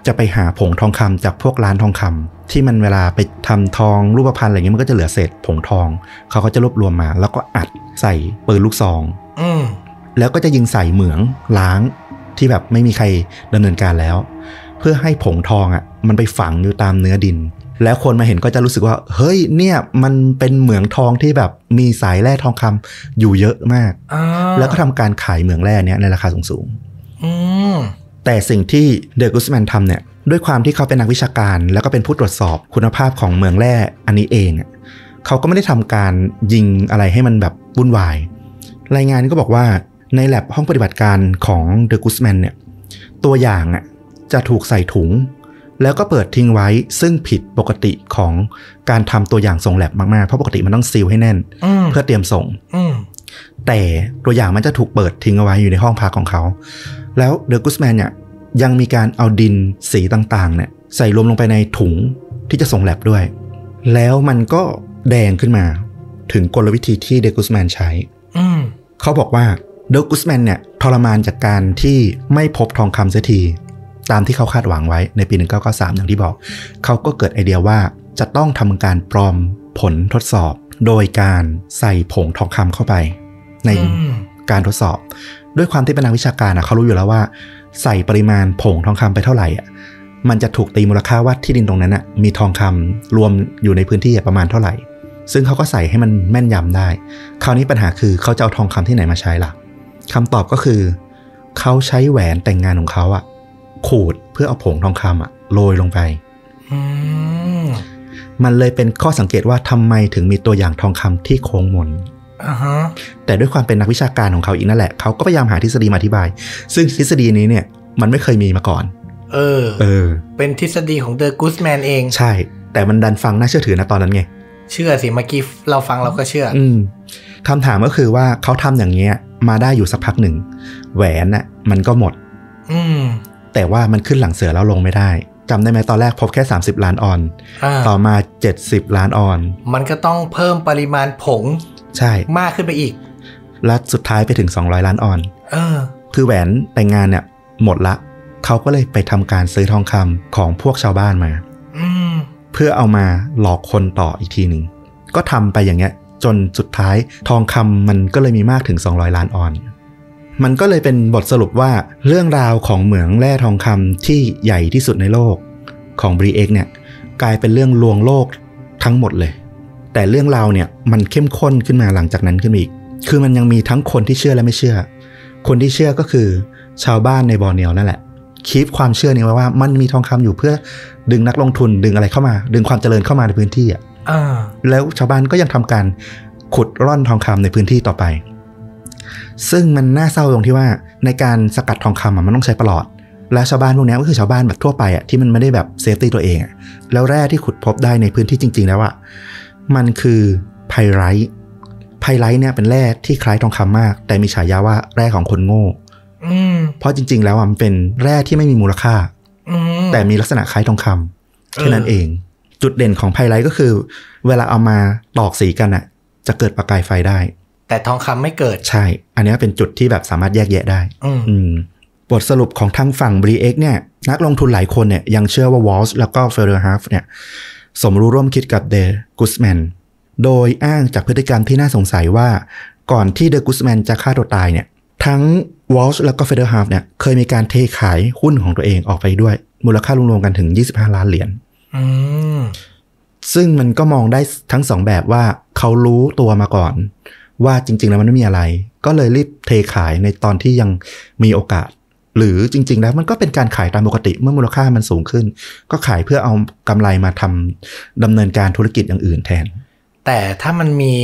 จะไปหาผงทองคำจากพวกร้านทองคำ ที่มันเวลาไปทำทองรูปพรรณอะไรเงี้ยมันก็จะเหลือเศษผงทอง เขาก็จะรวบรวมมา แล้วก็อัดใส่ปืนลูกซองอืมแล้วก็จะยิงใส่เหมืองล้างที่แบบไม่มีใครดำเนินการแล้ว เพื่อให้ผงทองอะ่ะ มันไปฝังอยู่ตามเนื้อดิน แล้วคนมาเห็นก็จะรู้สึกว่า เฮ้ยเนี่ยมันเป็นเหมืองทองที่แบบมีสายแร่ทองคำอยู่เยอะมากอ่าแล้วก็ทำการขายเหมืองแร่เนี้ยในราคาสูงอืมๆ แต่สิ่งที่เดอะกุสแมนทำเนี่ยด้วยความที่เขาเป็นนักวิชาการ แล้วก็เป็นผู้ตรวจสอบคุณภาพของเหมืองแร่อันนี้เองอะเขาก็ไม่ได้ทำการยิงอะไรให้มันแบบวุ่นวาย รายงานก็บอกว่าในแลบห้องปฏิบัติการของเดอะกุสแมนเนี่ยตัวอย่างอะจะถูกใส่ถุง แล้วก็เปิดทิ้งไว้ซึ่งผิดปกติของการทำตัวอย่างส่งแลบมากๆ เพราะปกติมันต้องซีลให้แน่นอืมเพื่อเตรียมส่งอืมแต่ตัวอย่างมันจะถูกเปิดทิ้งเอาไว้อยู่ในห้องพักของเขา แล้วเดอะกุสแมนเนี่ยยังมีการเอาดินสีต่างๆเนี่ยใส่รวมลงไปในถุงที่จะส่งแลบด้วย แล้วมันก็แดงขึ้นมาถึงกลวิธีที่เดอะกุสแมนใช้อืมเขาบอกว่าเดอะกุสแมนเนี่ยทรมานจากการที่ไม่พบทองคำเสียทีตามที่เขาคาดหวังไว้ในปี 1993 อย่างที่บอก เขาก็เกิดไอเดียว่าจะต้องทำการปลอมผลทดสอบ โดยการใส่ผงทองคำเข้าไป ในอืมการทดสอบ ด้วยความที่เป็นนักวิชาการอะเขารู้อยู่แล้วว่า ใส่ปริมาณผงทองคำไปเท่าไหร่อะมันจะถูกตีมูลค่าว่าที่ดินตรงนั้นอะมีทองคำรวมอยู่ในพื้นที่อะประมาณเท่าไหร่ ซึ่งเขาก็ใส่ให้มันแม่นยำได้ คราวนี้ปัญหาคือเขาจะเอาทองคำที่ไหนมาใช้ล่ะคำตอบก็คือ เขาใช้แหวนแต่งงานของเขาอะขูดเพื่อเอาผงทองคำอะโรยลงไปอืมมันเลยเป็นข้อสังเกตว่าทำไมถึงมีตัวอย่างทองคำที่โค้งมนอ่าฮะ แต่ด้วยความเป็นนักวิชาการของเขาอีกนั่นแหละเขาก็พยายามหาทฤษฎีมาอธิบาย ซึ่งทฤษฎีนี้เนี่ยมันไม่เคยมีมาก่อน เออ เออ เป็นทฤษฎีของเดอะกูสแมนเอง ใช่ แต่มันดันฟังน่าเชื่อถือนะตอนนั้นไง เชื่อสิเมื่อกี้เราฟังเราก็เชื่อ อืมคำถามก็คือว่าเขาทำอย่างเงี้ย มาได้อยู่สักพักหนึ่ง แหวนน่ะ มันก็หมด อืม แต่ว่ามันขึ้นหลังเสือแล้วลงไม่ได้จำได้ไหมตอนแรกพบแค่ 30 ล้านออนอ่าต่อมา 70 ล้านออน มันก็ต้องเพิ่มปริมาณผง ใช่มากขึ้นไปอีก แล้วสุดท้ายไปถึง 200 ล้านออนเออ คือแหวนแต่งงานเนี่ย หมดละ เขาก็เลยไปทำการซื้อทองคำของพวกชาวบ้านมาอืมเพื่อเอามาหลอกคนต่ออีกทีหนึ่งก็ทำไปอย่างเงี้ย จนสุดท้ายทองคำมันก็เลยมีมากถึง 200 ล้านออน มันก็เลยเป็นบทสรุปว่าเรื่องราวของเหมืองแร่ทองคำที่ใหญ่ที่สุดในโลกของ b r i x เนี่ยกลายเป็นเรื่องลวงโลกทั้งหมดเลย แต่เรื่องราวเนี่ยมันเข้มข้นขึ้นมาหลังจากนั้นขึ้นมาอีก คือมันยังมีทั้งคนที่เชื่อและไม่เชื่อ คนที่เชื่อก็คือชาวบ้านในบอร์เนียวนั่นแหละคีปความเชื่อนี้ไว้ว่ามันมีทองคำอยู่เพื่อดึงนักลงทุนดึงอะไรเข้ามา ดึงความเจริญเข้ามาในพื้นที่อะอ่าแล้วชาวบ้านก็ยังทำการขุดร่อนทองคำในพื้นที่ต่อไป ซึ่งมันน่าเศร้าตรงที่ว่าในการสกัดทองคำอะมันต้องใช้ประหลอด และชาวบ้านพวกนี้ก็คือชาวบ้านแบบทั่วไปอะที่มันไม่ได้แบบ safety ตัวเองอะแล้วแร่ที่ขุดพบได้ในพื้นที่จริง ๆ แล้วอะ มันคือไพไรท์ไพไรท์เนี่ยเป็นแร่ที่คล้ายทองคำมาก แต่มีฉายาว่าแร่ของคนโง่อืมเพราะจริง ๆ แล้วอะมันเป็นแร่ที่ไม่มีมูลค่าอืมแต่มีลักษณะคล้ายทองคำแค่นั้นเออเองจุดเด่นของไพไรท์ก็คือ เวลาเอามาตอกสีกันอะจะเกิดประกายไฟได้ แต่ทองคำไม่เกิดใช่ อันนี้เป็นจุดที่แบบสามารถแยกแยะได้ อืมอืมบทสรุปของทางฝั่ง b r e x เนี่ย นักลงทุนหลายคนเนี่ยยังเชื่อว่า Walsh แล้วก็ f e r r e r h a f เนี่ย สมรู้ร่วมคิดกับเดกุสแมนโดยอ้างจากพฤติกรรมที่น่าสงสัยว่า ก่อนที่เดกุสแมนจะฆ่าตัวตายเนี่ยทั้งวอลช์แล้วก็เฟเดอร์ฮาร์ฟเนี่ยเคยมีการเทขายหุ้นของตัวเองออกไปด้วย มูลค่ารวมๆกันถึง 25 ล้านเหรียญอืมซึ่งมันก็มองได้ทั้งสองแบบว่าเขารู้ตัวมาก่อน ว่าจริง ๆ แล้วมันไม่มีอะไร ก็เลยรีบเทขายในตอนที่ยังมีโอกาส หรือจริง ๆ แล้วมันก็เป็นการขายตามปกติเมื่อมูลค่ามันสูงขึ้น ก็ขายเพื่อเอากำไรมาทำดำเนินการธุรกิจอย่างอื่นแทน แต่ถ้ามันมี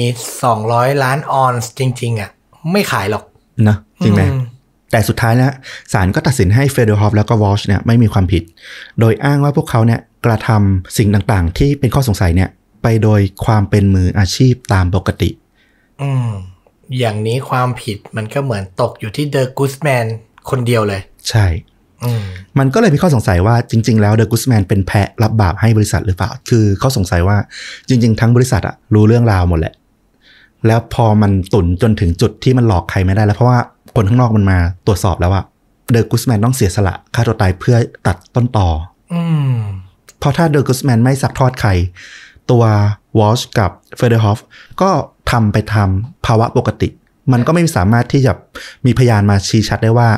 200 ล้านออนซ์จริง ๆ อะ ไม่ขายหรอกนะจริงไหมอืมแต่สุดท้ายแล้วศาลก็ตัดสินให้เฟเดอร์ฮอฟแล้วก็วอชเนี่ยไม่มีความผิด โดยอ้างว่าพวกเขาเนี่ยกระทำสิ่งต่างๆ ที่เป็นข้อสงสัยเนี่ยไปโดยความเป็นมืออาชีพตามปกติ อืมอย่างนี้ความผิดมันก็เหมือนตกอยู่ที่เดอะกูสแมน คนเดียวเลย ใช่อืมมันก็เลยมีข้อสงสัยว่าจริง ๆ แล้วเดอะกุสแมนเป็นแพะรับบาปให้บริษัทหรือเปล่า คือเขาสงสัยว่าจริง ๆ ทั้งบริษัทอะรู้เรื่องราวหมดแหละ แล้วพอมันตุนจนถึงจุดที่มันหลอกใครไม่ได้แล้วเพราะว่าคนข้างนอกมันมาตรวจสอบแล้วว่าเดอะกุสแมนต้องเสียสละฆ่าตัวตายเพื่อตัดต้นตออืมเพราะถ้าเดอะกุสแมนไม่ซักทอดใคร ตัววอลช์กับเฟเดอร์ฮอฟก็ทำไปทำภาวะปกติ มันก็ไม่สามารถที่จะมีพยานมาชี้ชัดได้ว่า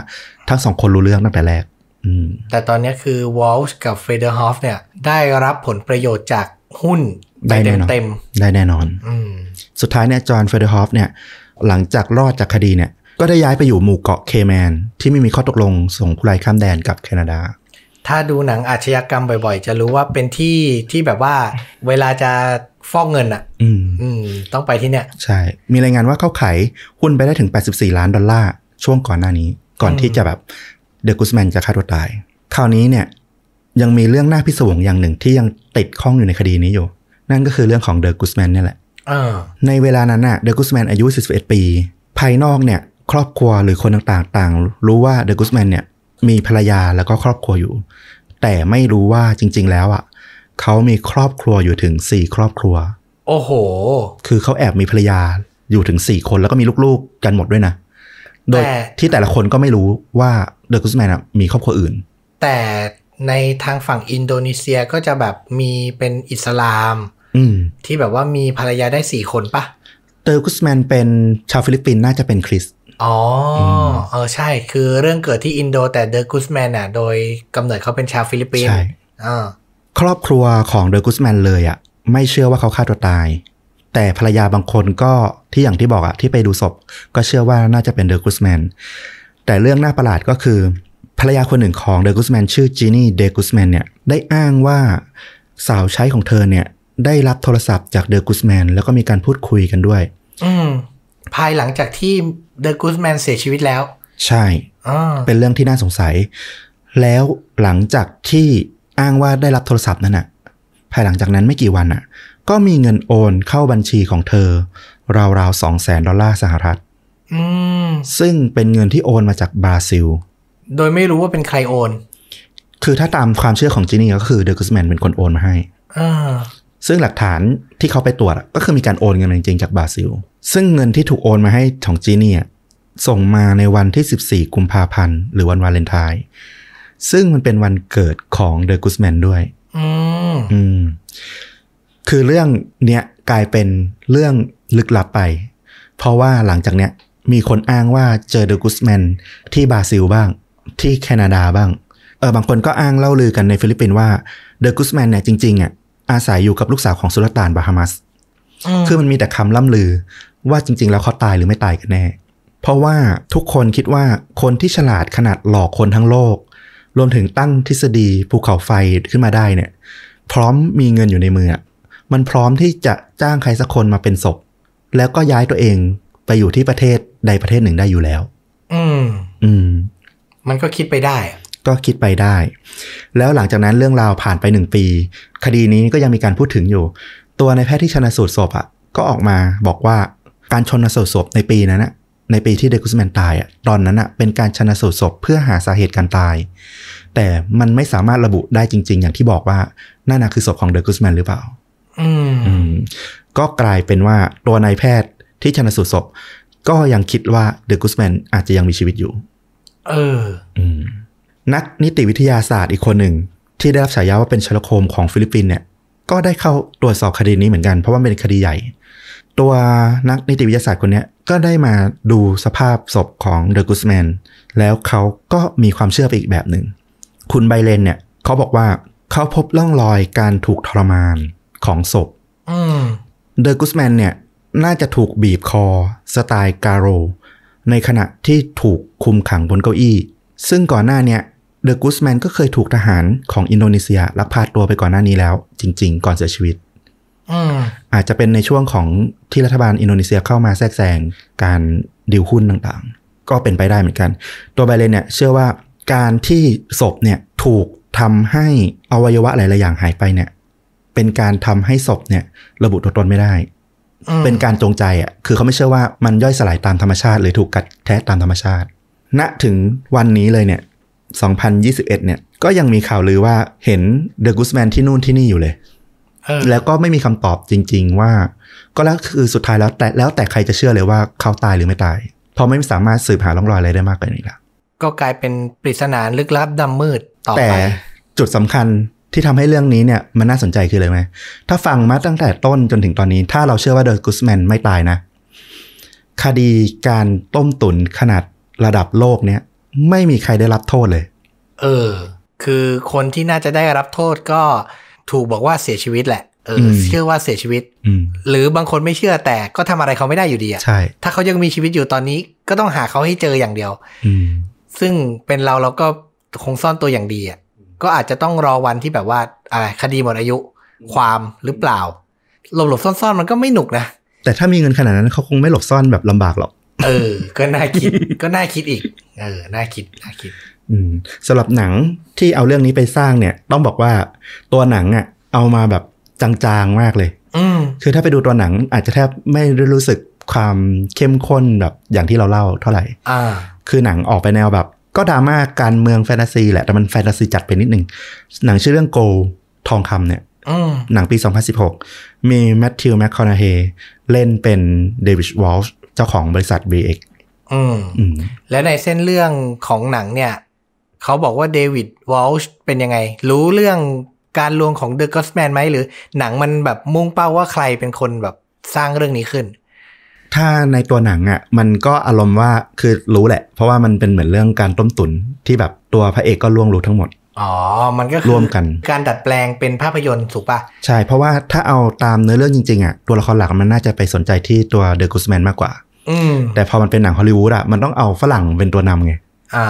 ทั้งสองคนรู้เรื่องตั้งแต่แรกอืมแต่ตอนนี้คือวอลช์กับเฟเดอร์ฮอฟเนี่ย ได้รับผลประโยชน์จากหุ้นได้แน่นอนเต็มได้แน่นอนๆอืมสุดท้ายเนี่ยจอห์นเฟเดอร์ฮอฟเนี่ย หลังจากรอดจากคดีเนี่ย ก็ได้ย้ายไปอยู่หมู่เกาะเคแมน ที่ไม่มีข้อตกลงส่งผู้ร้ายข้ามแดนกับแคนาดา ถ้าดูหนังอาชญากรรมบ่อยๆ จะรู้ว่าเป็นที่ที่แบบว่าเวลาจะฟอกเงินอะ อืมอืมต้องไปที่เนี่ย ใช่ มีรายงานว่าเขาขายหุ้นไปได้ถึง 84 ล้านดอลลาร์ช่วงก่อนหน้านี้ ก่อนที่จะแบบเดอะกุสแมนจะฆ่าตัวตาย คราวนี้เนี่ย ยังมีเรื่องน่าพิศวงอย่างหนึ่งที่ยังติดข้องอยู่ในคดีนี้อยู่ นั่นก็คือเรื่องของเดอะกุสแมนเนี่ยแหละเออในเวลานั้นน่ะเดอะกุสแมนอายุ 41 ปี ภายนอกเนี่ย ครอบครัวหรือคนต่างๆต่างรู้ว่าเดอะกุสแมนเนี่ย มีภรรยาแล้วก็ครอบครัวอยู่ แต่ไม่รู้ว่าจริง ๆ แล้วอะเขามีครอบครัวอยู่ถึง4ครอบครัว โอ้โห คือเขาแอบมีภรรยาอยู่ถึง4คนแล้วก็มีลูกๆกันหมดด้วยนะ โดยแต่ ที่แต่ละคนก็ไม่รู้ว่าเดอะกุสแมนมีครอบครัวอื่น แต่ในทางฝั่งอินโดนีเซียก็จะแบบมีเป็นอิสลาม อืม ที่แบบว่ามีภรรยาได้สี่คนปะเดอะกุสแมนเป็นชาวฟิลิปปินส์น่าจะเป็นคริสต์ อ๋ออเออใช่ คือเรื่องเกิดที่อินโดแต่เดอะกูสแมนอะ โดยกำเนิดเขาเป็นชาวฟิลิปปินส์ใช่อ่าครอบครัวของเดอะกุสแมนเลยอะ่ะ ไม่เชื่อว่าเขาฆ่าตัวตาย แต่ภรรยาบางคนก็ที่อย่างที่บอกอะ่ะ ที่ไปดูศพ ก็เชื่อว่าน่าจะเป็นเดอะกุสแมน แต่เรื่องน่าประหลาดก็คือ ภรรยาคนหนึ่งของเดอะกุสแมนชื่อจีนี่เดกุสแมนเนี่ยได้อ้างว่าสาวใช้ของเธอเนี่ยได้รับโทรศัพท์จากเดอะกุสแมนแล้วก็มีการพูดคุยกันด้วยอืม ภายหลังจากที่เดอะกูสแมนเสียชีวิตแล้ว ใช่อ่าเป็นเรื่องที่น่าสงสัย แล้วหลังจากที่อ้างว่าได้รับโทรศัพท์นั้นน่ะ ภายหลังจากนั้นไม่กี่วันน่ะ ก็มีเงินโอนเข้าบัญชีของเธอ ราวๆสองแสนดอลลาร์สหรัฐอืมซึ่งเป็นเงินที่โอนมาจากบราซิล โดยไม่รู้ว่าเป็นใครโอน คือถ้าตามความเชื่อของจีนี่ก็คือเดอะกุสแมนเป็นคนโอนมาให้อ่าซึ่งหลักฐานที่เขาไปตรวจอะก็คือมีการโอนเงินมาจริงๆจากบราซิล ซึ่งเงินที่ถูกโอนมาให้ของจีนี่อะส่งมาในวันที่ 14 กุมภาพันธ์ หรือวันวาเลนไทน์ซึ่งมันเป็นวันเกิดของเดอะกุสแมนด้วยอืมอืมคือเรื่องเนี้ยกลายเป็นเรื่องลึกลับไป เพราะว่าหลังจากเนี้ยมีคนอ้างว่าเจอเดอะกุสแมนที่บราซิลบ้าง ที่แคนาดาบ้าง เออบางคนก็อ้างเล่าลือกันในฟิลิปปินส์ว่าเดอะกุสแมนเนี่ยจริงๆอะอาศัยอยู่กับลูกสาวของสุลต่านบาฮามัส คือมันมีแต่คำล่ำลือ ว่าจริง ๆ แล้วเขาตายหรือไม่ตายกันแน่ เพราะว่าทุกคนคิดว่าคนที่ฉลาดขนาดหลอกคนทั้งโลก รวมถึงตั้งทฤษฎีภูเขาไฟขึ้นมาได้เนี่ย พร้อมมีเงินอยู่ในมืออะมันพร้อมที่จะจ้างใครสักคนมาเป็นศพ แล้วก็ย้ายตัวเองไปอยู่ที่ประเทศใดประเทศหนึ่งได้อยู่แล้ว อืม อืม มันก็คิดไปได้อะก็คิดไปได้ แล้วหลังจากนั้นเรื่องราวผ่านไปหนึ่งปี คดีนี้ก็ยังมีการพูดถึงอยู่ ตัวในายแพทย์ที่ชนะสูตรศพอะ ก็ออกมาบอกว่า การชนสูตรศพในปีนั้นนะในปีที่เดกุสแมนตายอะตอนนั้นอะเป็นการชันสูตรศพเพื่อหาสาเหตุการตาย แต่มันไม่สามารถระบุได้จริง ๆ อย่างที่บอกว่านั่นนะคือศพของเดกุสแมนหรือเปล่า อืมอืมก็กลายเป็นว่าตัวนายแพทย์ที่ชันสูตรศพ ก็ยังคิดว่าเดกุสแมนอาจจะยังมีชีวิตอยู่ เอออืมนักนิติวิทยาศาสตร์อีกคนหนึ่ง ที่ได้รับฉายาว่าเป็นเชอร์ล็อกโฮล์มของฟิลิปปินส์เนี่ยก็ได้เข้าตรวจสอบคดีนี้เหมือนกันเพราะว่าเป็นคดีใหญ่ ตัวนักนิติวิทยาศาสตร์คนเนี้ยก็ได้มาดูสภาพศพของเดอะกุสแมนแล้วเขาก็มีความเชื่อไปอีกแบบหนึ่ง คุณไบเลนเนี่ยเขาบอกว่าเขาพบร่องรอยการถูกทรมานของศพอืมเดอะกุสแมนเนี่ยน่าจะถูกบีบคอ สไตล์ garrote ในขณะที่ถูกคุมขังบนเก้าอี้ ซึ่งก่อนหน้าเนี่ยเดอะกุสแมนก็เคยถูกทหารของอินโดนีเซียลักพาตัวไปก่อนหน้านี้แล้ว จริง ๆ ก่อนเสียชีวิต อืมอาจจะเป็นในช่วงของที่รัฐบาลอินโดนีเซียเข้ามาแทรกแซงการดิวหุ้นต่างๆ ก็เป็นไปได้เหมือนกัน ตัวไบเลนเนี่ยเชื่อว่าการที่ศพเนี่ยถูกทำให้อวัยวะหลายๆอย่างหายไปเนี่ย เป็นการทำให้ศพเนี่ย ระบุตัวตนไม่ได้อืมเป็นการจงใจอะ คือเขาไม่เชื่อว่ามันย่อยสลายตามธรรมชาติ หรือถูกกัดแทะตามธรรมชาติ ณถึงวันนี้เลยเนี่ย 2021 เนี่ย ก็ยังมีข่าวลือว่าเห็นเดอะกุสแมนที่นู่นที่นี่อยู่เลยเออ แล้วก็ไม่มีคำตอบจริง ๆ ว่า ก็แล้วคือสุดท้ายแล้วแต่แล้วแต่ใครจะเชื่อเลยว่าเขาตายหรือไม่ตาย เพราะไม่สามารถสืบหาร่องรอยอะไรได้มากกว่านี้ละก็กลายเป็นปริศนาลึกลับดำมืดต่อแต่ไปจุดสำคัญที่ทำให้เรื่องนี้เนี่ยมันน่าสนใจคืออะไรไหมถ้าฟังมาตั้งแต่ต้นจนถึงตอนนี้ ถ้าเราเชื่อว่าเดอะกุสแมนไม่ตายนะ คดีการต้มตุนขนาดระดับโลกเนี่ย ไม่มีใครได้รับโทษเลย เออ คือคนที่น่าจะได้รับโทษก็ ถูกบอกว่าเสียชีวิตแหละเอออมเชื่อว่าเสียชีวิตอืมหรือบางคนไม่เชื่อแต่ก็ทำอะไรเขาไม่ได้อยู่ดีอะใช่ถ้าเขายังมีชีวิตอยู่ตอนนี้ก็ต้องหาเขาให้เจออย่างเดียวอืมซึ่งเป็นเราเราก็คงซ่อนตัวอย่างดีอะก็อาจจะต้องรอวันที่แบบว่าอะไรคดีหมดอายุความหรือเปล่า หลบหลบๆซ่อนๆมันก็ไม่หนุกนะ แต่ถ้ามีเงินขนาดนั้นเขาคงไม่หลบซ่อนแบบลำบากหรอก เออ ก็น่าคิด ก็น่าคิดอีก เออ น่าคิด น่าคิดอืม สำหรับหนังที่เอาเรื่องนี้ไปสร้างเนี่ย ต้องบอกว่าตัวหนังอะเอามาแบบจางๆมากเลยอืมคือถ้าไปดูตัวหนังอาจจะแทบไม่ได้รู้สึกความเข้มข้นแบบอย่างที่เราเล่าเท่าไหร่อ่าคือหนังออกไปแนวแบบ ก็ดราม่าการเมืองแฟนตาซีแหละแต่มันแฟนตาซีจัดไปนิดนึงหนังชื่อเรื่องโกทองคำเนี่ยอืมหนังปี 2016 มีแมทธิวแมคคอนาเฮเล่นเป็นเดวิดวอลช์เจ้าของบริษัท Bre-X อืมอืมและในเส้นเรื่องของหนังเนี่ย เขาบอกว่าเดวิดวอลช์เป็นยังไง รู้เรื่องการลวงของเดอะก s สแมนไหมหรือหนังมันแบบมุ่งเป้าว่าใครเป็นคนแบบสร้างเรื่องนี้ขึ้น ถ้าในตัวหนังอะมันก็อารมณ์ว่าคือรู้แหละ เพราะว่ามันเป็นเหมือนเรื่องการต้มตุ๋นที่แบบตัวพระเอกก็ล่วงรู้ทั้งหมดอ๋อ มันก็คือร่วมกัน การดัดแปลงเป็นภาพยนตร์ถูกปะใช่ เพราะว่าถ้าเอาตามเนื้อเรื่องจริงๆอะตัวละครหลักมันน่าจะไปสนใจที่ตัวเดอะกุสแมนมากกว่า อืมแต่พอมันเป็นหนังฮอลลีวูดอะมันต้องเอาฝรั่งเป็นตัวนำไงอ่า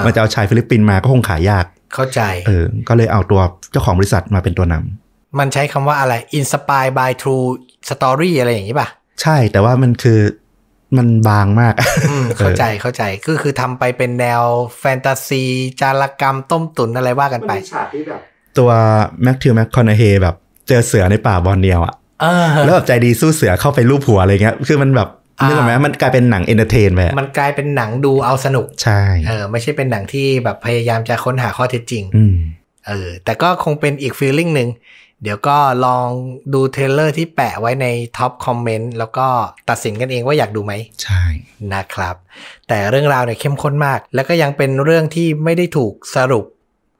มันจะเอาชายฟิลิปปินส์มาก็คงขายยาก เข้าใจ เออ ก็เลยเอาตัวเจ้าของบริษัทมาเป็นตัวนำมันใช้คำว่าอะไร inspire by true story อะไรอย่างนี้ป่ะ ใช่แต่ว่ามันคือมันบางมากอืมเข้าใจเข้าใจก็คือทำไปเป็นแนวแฟนตาซี จารกรรมต้มตุ๋นอะไรว่ากันไปตัวแมทธิวแมคคอนาเฮแบบ เจอเสือในป่าบอร์เนียวอะเออแล้วแบบใจดีสู้เสือเข้าไปลูบหัวอะไรเงี้ย คือมันแบบอ่า นึนึกออกไหมมันกลายเป็นหนัง entertain ไปอะมันกลายเป็นหนังดูเอาสนุก ใช่ เออ ไม่ใช่เป็นหนังที่แบบพยายามจะค้นหาข้อเท็จจริง อืม เออ แต่ก็คงเป็นอีก feeling หนึ่ง เดี๋ยวก็ลองดู trailer ที่แปะไว้ใน top comment แล้วก็ตัดสินกันเองว่าอยากดูไหม ใช่ นะครับ แต่เรื่องราวเนี่ยเข้มข้นมาก แล้วก็ยังเป็นเรื่องที่ไม่ได้ถูกสรุป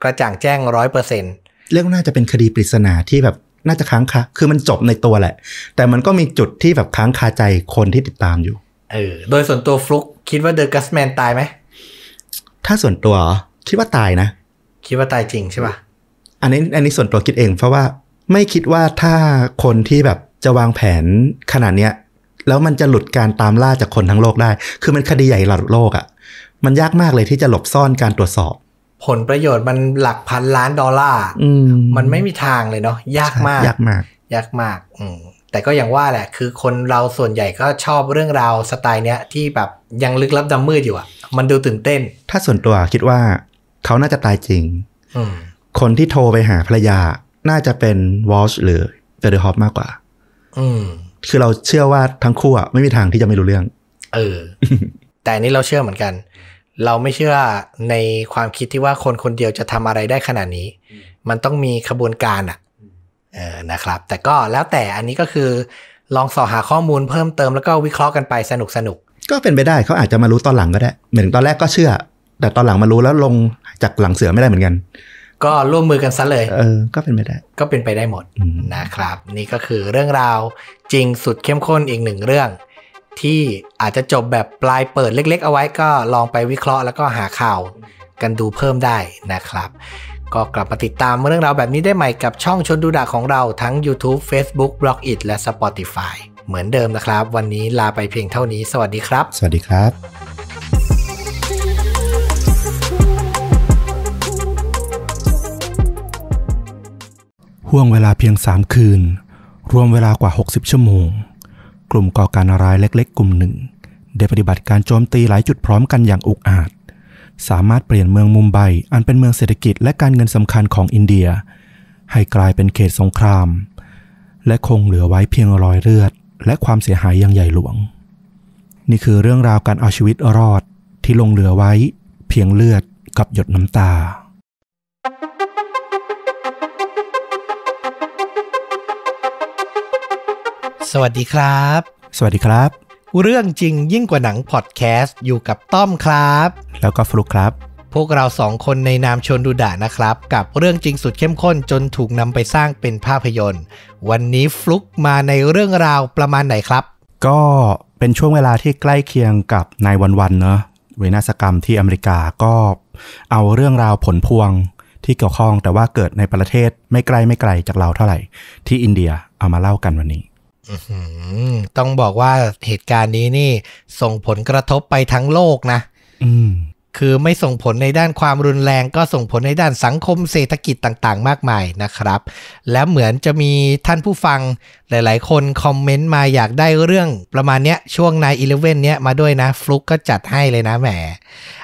กระจ่างแจ้งร้อยเปอร์เซ็นต์เรื่องน่าจะเป็นคดีปริศนาที่แบบ น่าจะค้างคาคือมันจบในตัวแหละ แต่มันก็มีจุดที่แบบค้างคาใจคนที่ติดตามอยู่ เออ โดยส่วนตัวฟลุกคิดว่าเดอะกุสแมนตายไหม ถ้าส่วนตัวเหรอคิดว่าตายนะ คิดว่าตายจริงใช่ป่ะอันนี้อันนี้ส่วนตัวคิดเอง เพราะว่าไม่คิดว่าถ้าคนที่แบบจะวางแผนขนาดเนี้ยแล้วมันจะหลุดการตามล่าจากคนทั้งโลกได้ คือมันคดีใหญ่ระดับโลกอะ่ะ มันยากมากเลยที่จะหลบซ่อนการตรวจสอบ ผลประโยชน์มันหลักพันล้านดอลลาร์อืมมันไม่มีทางเลยเนาะยากมาก ยากมาก ยากมากอืมแต่ก็อย่างว่าแหละ คือคนเราส่วนใหญ่ก็ชอบเรื่องราวสไตล์เนี้ยที่แบบยังลึกลับดำมืดอยู่อะมันดูตื่นเต้น ถ้าส่วนตัวคิดว่าเขาน่าจะตายจริงอืมคนที่โทรไปหาภรรยา น่าจะเป็นวอชหรือเฟเดอร์ฮอปมากกว่าอืมคือเราเชื่อว่าทั้งคู่อะไม่มีทางที่จะไม่รู้เรื่อง เออ แต่อันนี้เราเชื่อเหมือนกัน เราไม่เชื่อในความคิดที่ว่าคนคนเดียวจะทำอะไรได้ขนาดนี้ มันต้องมีขบวนการอะเออนะครับ แต่ก็แล้วแต่อันนี้ก็คือ ลองสอหาข้อมูลเพิ่มเติมแล้วก็วิเคราะห์กันไปสนุกสนุกก็เป็นไปได้เขาอาจจะมารู้ตอนหลังก็ได้ เหมือนตอนแรกก็เชื่อ แต่ตอนหลังมารู้แล้วลงจากหลังเสือไม่ได้เหมือนกัน ก็ร่วมมือกันซะเลยเออก็เป็นไปได้ ก็เป็นไปได้หมดอืมนะครับ นี่ก็คือเรื่องราวจริงสุดเข้มข้นอีกหนึ่งเรื่อง ที่อาจจะจบแบบปลายเปิดเล็ก ๆ เอาไว้ก็ลองไปวิเคราะห์แล้วก็หาข่าวกันดูเพิ่มได้นะครับ ก็กลับมาติดตามเรื่องราวแบบนี้ได้ใหม่กับช่องชนดูดะของเราทั้ง YouTube Facebook b l o g i t และ Spotify เหมือนเดิมนะครับ วันนี้ลาไปเพียงเท่านี้ สวัสดีครับ สวัสดีครับห่วงเวลาเพียง 3 คืน รวมเวลากว่า 60 ชั่วโมง กลุ่มก่อการร้ายเล็ก ๆ กลุ่มหนึ่ง ได้ปฏิบัติการโจมตีหลายจุดพร้อมกันอย่างอุกอาจ สามารถเปลี่ยนเมืองมุมไบอันเป็นเมืองเศรษฐกิจและการเงินสำคัญของอินเดีย ให้กลายเป็นเขตสงคราม และคงเหลือไว้เพียงรอยเลือด และความเสียหายอย่างใหญ่หลวง นี่คือเรื่องราวการเอาชีวิตรอดที่ลงเหลือไว้ เพียงเลือดกับหยดน้ำตา สวัสดีครับ สวัสดีครับ เรื่องจริงยิ่งกว่าหนังพอดแคสต์อยู่กับต้อมครับ แล้วก็ฟลุกครับ พวกเราสองคนในนามชนดูดะนะครับ กับเรื่องจริงสุดเข้มข้นจนถูกนำไปสร้างเป็นภาพยนตร์ วันนี้ฟลุกมาในเรื่องราวประมาณไหนครับ ก็เป็นช่วงเวลาที่ใกล้เคียงกับนายวันวันๆเนอะเวนาศกรรมที่อเมริกาก็เอาเรื่องราวผลพวงที่เกี่ยวข้องแต่ว่าเกิดในประเทศไม่ไกลไม่ไกลจากเราเท่าไหร่ ที่อินเดียเอามาเล่ากันวันนี้อื้อหือ ต้องบอกว่าเหตุการณ์นี้นี่ส่งผลกระทบไปทั้งโลกนะอืมคือไม่ส่งผลในด้านความรุนแรงก็ส่งผลในด้านสังคมเศรษฐกิจต่างๆ มากมายนะครับ และเหมือนจะมีท่านผู้ฟังหลายๆ คนคอมเมนต์มาอยากได้เรื่องประมาณเนี้ยช่วงนายอีเลเว่นเนี้ยมาด้วยนะ ฟลุกก็จัดให้เลยนะแหม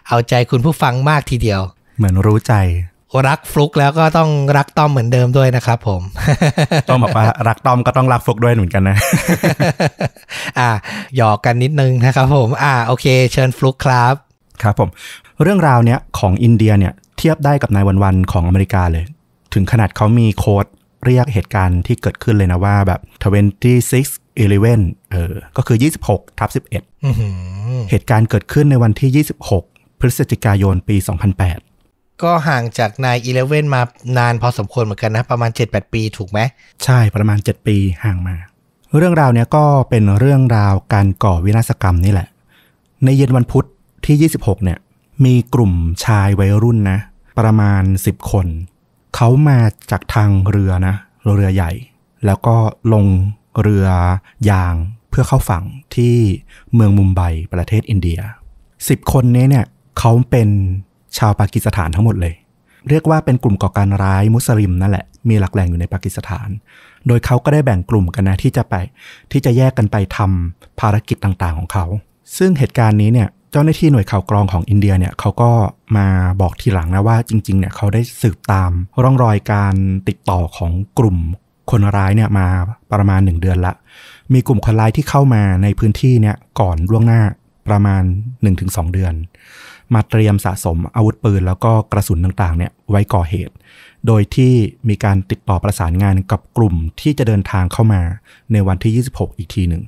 เอาใจคุณผู้ฟังมากทีเดียว เหมือนรู้ใจ รักฟลุกแล้วก็ต้องรักต้อมเหมือนเดิมด้วยนะครับผม ต้องบอกว่ารักต้อมก็ต้องรักฟลุกด้วยเหมือนกันนะ อ่าหยอกกันนิดนึงนะครับผม อ่าโอเค เชิญฟลุกครับครับผม เรื่องราวเนี้ยของอินเดียเนี่ยเทียบได้กับนายวันวันๆของอเมริกาเลย ถึงขนาดเขามีโค้ดเรียกเหตุการณ์ที่เกิดขึ้นเลยนะว่าแบบ26 11เออ ก็คือ 26ทับ11อื้อหือเหตุการณ์เกิดขึ้นในวันที่ 26 พฤศจิกายนปี 2008 ก็ห่างจากนายอีเลเว่นมานานพอสมควรเหมือนกันนะ ประมาณ 7-8 ปีถูกไหม ใช่ประมาณ 7 ปีห่างมา เรื่องราวเนี้ยก็เป็นเรื่องราวการก่อวินาศกรรมนี่แหละ ในเย็นวันพุธที่ 26 เนี่ย มีกลุ่มชายวัยรุ่นนะ ประมาณ 10 คน เขามาจากทางเรือนะเรือใหญ่ แล้วก็ลงเรือยางเพื่อเข้าฝั่งที่เมืองมุมไบประเทศอินเดีย 10 คนนี้เนี่ยเขาเป็น ชาวปากีสถานทั้งหมดเลย เรียกว่าเป็นกลุ่มก่อการร้ายมุสลิมนั่นแหละ มีหลักแหล่งอยู่ในปากีสถาน โดยเขาก็ได้แบ่งกลุ่มกันนะที่จะไปที่จะแยกกันไปทำภารกิจต่างๆของเขา ซึ่งเหตุการณ์นี้เนี่ยเจ้าหน้าที่หน่วยข่าวกรองของอินเดียเนี่ยเขาก็มาบอกทีหลังนะว่าจริงๆเนี่ยเขาได้สืบตามร่องรอยการติดต่อของกลุ่มคนร้ายเนี่ยมาประมาณ 1 เดือนละ มีกลุ่มคนร้ายที่เข้ามาในพื้นที่เนี่ยก่อนล่วงหน้าประมาณ 1-2 เดือน มาเตรียมสะสมอาวุธปืน แล้วก็กระสุนต่างๆเนี่ยไว้ก่อเหตุ โดยที่มีการติดต่อประสานงานกับกลุ่มที่จะเดินทางเข้ามาในวันที่ 26 อีกทีหนึ่ง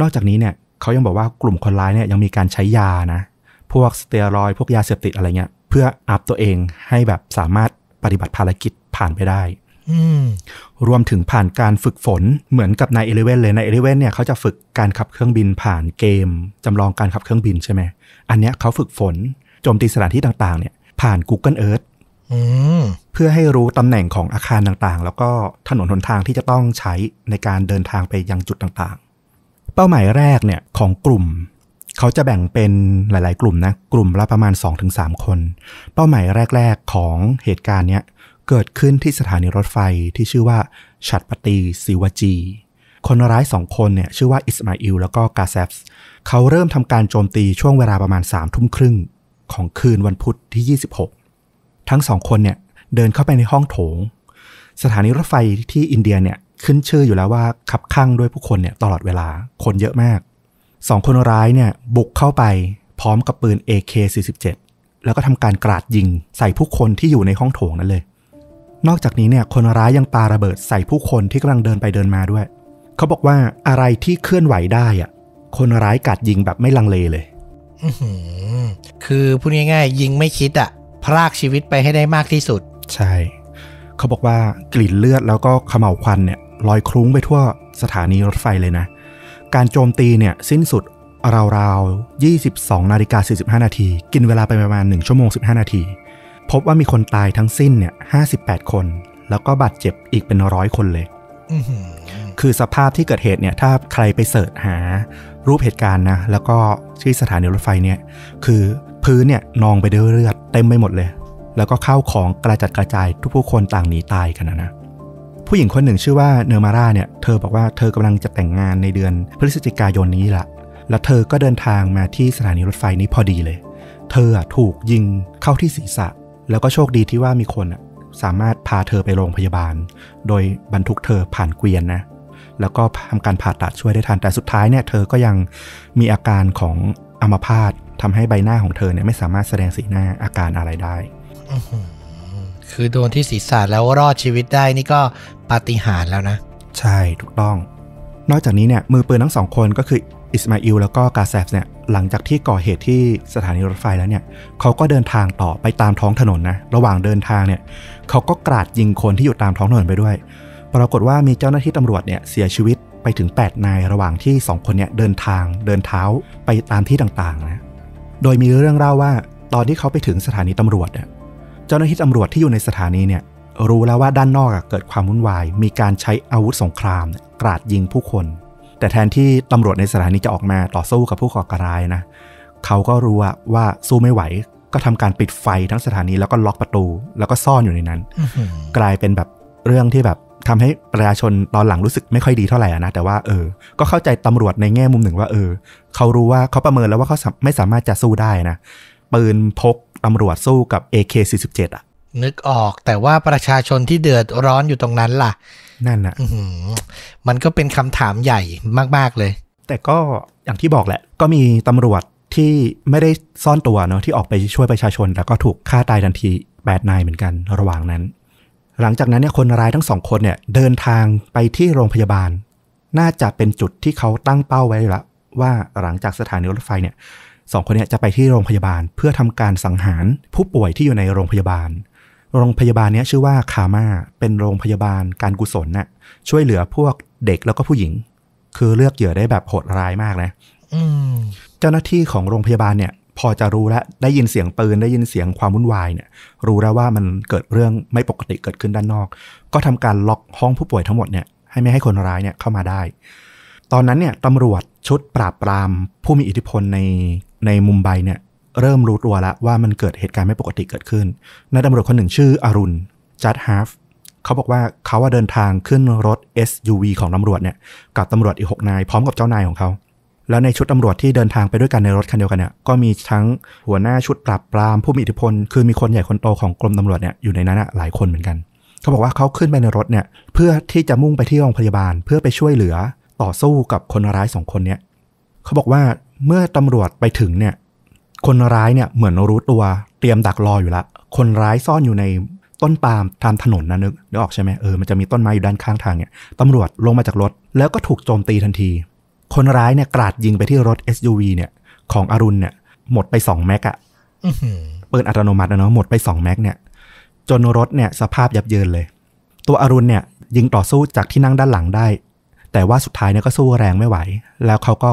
นอกจากนี้เนี่ยเขายังบอกว่ากลุ่มคนร้ายเนี่ยยังมีการใช้ยานะพวกสเตียรอยด์พวกยาเสพติดอะไรเงี้ยเพื่อ up ตัวเองให้แบบสามารถปฏิบัติภารกิจผ่านไปได้อืมรวมถึงผ่านการฝึกฝนเหมือนกับ nine eleven เลย nine eleven เนี่ยเขาจะฝึกการขับเครื่องบินผ่านเกมจำลองการขับเครื่องบินใช่ไหม อันเนี้ยเขาฝึกฝนโจมตีสถานที่ต่างๆ เนี่ยผ่าน Google Earth อืมเพื่อให้รู้ตำแหน่งของอาคารต่างๆ แล้วก็ถนนหนทางที่จะต้องใช้ในการเดินทางไปยังจุดต่างๆ เป้าหมายแรกเนี่ยของกลุ่ม เขาจะแบ่งเป็นหลาย ๆ กลุ่มนะ กลุ่มละประมาณ 2-3 คน เป้าหมายแรก ๆ ของเหตุการณ์เนี้ยเกิดขึ้นที่สถานีรถไฟที่ชื่อว่าชัดปตีซิวาจี คนร้ายสองคนเนี่ยชื่อว่าอิสมาอิลแล้วก็กาเซฟส์เขาเริ่มทำการโจมตีช่วงเวลาประมาณ3ามทุ่มครึ่งของคืนวันพุธที่ 26 ทั้งสองคนเนี่ยเดินเข้าไปในห้องโถง สถานีรถไฟที่อินเดียเนี่ยขึ้นชื่ออยู่แล้วว่าคับข้างด้วยผู้คนเนี่ยตลอดเวลาคนเยอะมากสองคนร้ายเนี่ยบุกเข้าไปพร้อมกับปืน AK47 แล้วก็ทำการกราดยิงใส่ผู้คนที่อยู่ในห้องโถงนั้นเลย นอกจากนี้เนี่ยคนร้ายยังปาระเบิดใส่ผู้คนที่กำลังเดินไปเดินมาด้วย เขาบอกว่าอะไรที่เคลื่อนไหวได้อะคนร้ายกราดยิงแบบไม่ลังเลเลยอื้อหือคือพูดง่ายๆ ยิงไม่คิดอะพรากชีวิตไปให้ได้มากที่สุด ใช่ เขาบอกว่ากลิ่นเลือดแล้วก็เขม่าวควันเนี่ยลอยคลุ้งไปทั่วสถานีรถไฟเลยนะ การโจมตีเนี่ยสิ้นสุดราวๆ 22 นาฬิกา 45 นาที กินเวลาไปประมาณ 1 ชั่วโมง 15 นาที พบว่ามีคนตายทั้งสิ้นเนี่ย 58 คน แล้วก็บาดเจ็บอีกเป็นร้อยคนเลยอื้อหือ คือสภาพที่เกิดเหตุเนี่ยถ้าใครไปเสิร์ชหารูปเหตุการณ์นะแล้วก็ที่สถานีรถไฟเนี่ยคือพื้นเนี่ยนองไปด้วยเลือดเต็มไปหมดเลย แล้วก็ข้าวของกระจัดกระจายทุกผู้คนต่างหนีตายกันนะนะผู้หญิงคนหนึ่งชื่อว่าเนอร์มาร่าเนี่ยเธอบอกว่าเธอกำลังจะแต่งงานในเดือนพฤศจิกายนนี้ละแล้วเธอก็เดินทางมาที่สถานีรถไฟนี้พอดีเลย เธอถูกยิงเข้าที่ศีรษะ แล้วก็โชคดีที่ว่ามีคนอะสามารถพาเธอไปโรงพยาบาล โดยบรรทุกเธอผ่านเกวียนนะ แล้วก็ทำการผ่าตัดช่วยได้ทัน แต่สุดท้ายเนี่ยเธอก็ยังมีอาการของอัมพาตทำให้ใบหน้าของเธอเนี่ยไม่สามารถแสดงสีหน้าอาการอะไรได้ คือโดนที่ศีรษะแล้วรอดชีวิตได้นี่ก็ปาฏิหาริย์แล้วนะ ใช่ถูกต้อง นอกจากนี้เนี่ยมือปืนทั้งสองคนก็คืออิสมาอิลแล้วก็กาแซฟเนี่ยหลังจากที่ก่อเหตุที่สถานีรถไฟแล้วเนี่ยเขาก็เดินทางต่อไปตามท้องถนนนะ ระหว่างเดินทางเนี่ยเขาก็กราดยิงคนที่อยู่ตามท้องถนนไปด้วย ปรากฏว่ามีเจ้าหน้าที่ตำรวจเนี่ยเสียชีวิตไปถึง 8 นายระหว่างที่ 2 คนเนี่ยเดินทางเดินเท้าไปตามที่ต่างๆนะ โดยมีเรื่องเล่าว่าตอนที่เขาไปถึงสถานีตำรวจเนี่ยเจ้าหน้าที่ตำรวจที่อยู่ในสถานีเนี่ยรู้แล้วว่าด้านนอกอะเกิดความวุ่นวาย มีการใช้อาวุธสงครามเนี่ยกราดยิงผู้คน แต่แทนที่ตำรวจในสถานีจะออกมาต่อสู้กับผู้ก่อการร้ายนะเขาก็รู้ว่าว่าสู้ไม่ไหวก็ทำการปิดไฟทั้งสถานีแล้วก็ล็อกประตู แล้วก็ซ่อนอยู่ในนั้นอื้อหือกลายเป็นแบบเรื่องที่แบบ ทำให้ประชาชนตอนหลังรู้สึกไม่ค่อยดีเท่าไหร่อะนะแต่ว่าเออ ก็เข้าใจตำรวจในแง่มุมหนึ่งว่าเออ เขารู้ว่าเขาประเมินแล้วว่าเขาสาไม่สามารถจะสู้ได้นะปืนพกตำรวจสู้กับ AK47 อะ นึกออกแต่ว่าประชาชนที่เดือดร้อนอยู่ตรงนั้นล่ะ นั่นน่ะอื้อหือมันก็เป็นคำถามใหญ่มาก ๆ เลย แต่ก็อย่างที่บอกแหละ ก็มีตำรวจที่ไม่ได้ซ่อนตัวเนาะที่ออกไปช่วยประชาชน แล้วก็ถูกฆ่าตายทันที8นายเหมือนกันระหว่างนั้น หลังจากนั้นเนี่ยคนร้ายทั้งสองคนเนี่ยเดินทางไปที่โรงพยาบาล น่าจะเป็นจุดที่เขาตั้งเป้าไว้ละว่าหลังจากสถานีรถไฟเนี่ยสองคนเนี่ยจะไปที่โรงพยาบาลเพื่อทำการสังหารผู้ป่วยที่อยู่ในโรงพยาบาล โรงพยาบาลเนี้ยชื่อว่าคาม่าเป็นโรงพยาบาลการกุศลน่ะช่วยเหลือพวกเด็กแล้วก็ผู้หญิง คือเลือกเหยื่อได้แบบโหดร้ายมากนะอืมเจ้าหน้าที่ของโรงพยาบาลเนี่ย พอจะรู้แล้วได้ยินเสียงปืนได้ยินเสียงความวุ่นวายเนี่ย รู้แล้วว่ามันเกิดเรื่องไม่ปกติเกิดขึ้นด้านนอก ก็ทำการล็อกห้องผู้ป่วยทั้งหมดเนี่ยให้ไม่ให้คนร้ายเนี่ยเข้ามาได้ ตอนนั้นเนี่ยตำรวจชุดปราบปราม ผู้มีอิทธิพลในในมุมไบเนี่ยเริ่มรู้ตัวแล้วว่ามันเกิดเหตุการณ์ไม่ปกติเกิดขึ้นนายตำรวจคนหนึ่งชื่ออรุณจัดฮาร์ฟเขาบอกว่าเขาว่าเดินทางขึ้นรถ SUV ของตำรวจเนี่ยกับตำรวจอีกหกนายพร้อมกับเจ้านายของเขา แล้วในชุดตำรวจที่เดินทางไปด้วยกันในรถคันเดียวกันเนี่ยก็มีทั้งหัวหน้าชุดปราบปรามผู้มีอิทธิพล คือมีคนใหญ่คนโตของกรมตำรวจเนี่ยอยู่ในนั้นอะหลายคนเหมือนกัน เขาบอกว่าเขาขึ้นไปในรถเนี่ยเพื่อที่จะมุ่งไปที่โรงพยาบาล เพื่อไปช่วยเหลือต่อสู้กับคนร้ายสองคนเนี่ยเขาบอกว่าเมื่อตำรวจไปถึงเนี่ยคนร้ายเนี่ยเหมือนรู้ตัวเตรียมดักรออยู่ละ คนร้ายซ่อนอยู่ในต้นปาล์มตามถนนนะนึกนึกออกใช่ไหมเออมันจะมีต้นไม้อยู่ด้านข้างทางเนี่ยตำรวจลงมาจากรถ แล้วก็ถูกโจมตีทันที คนร้ายเนี่ยกราดยิงไปที่รถ SUV เนี่ยของอรุณเนี่ยหมดไป2แม็กอะอื้อหือปืนอัตโนมัตินะเนาะหมดไป2แม็กเนี่ย จนรถเนี่ยสภาพยับเยินเลย ตัวอรุณเนี่ยยิงต่อสู้จากที่นั่งด้านหลังได้ แต่ว่าสุดท้ายเนี่ยก็สู้แรงไม่ไหว แล้วเขาก็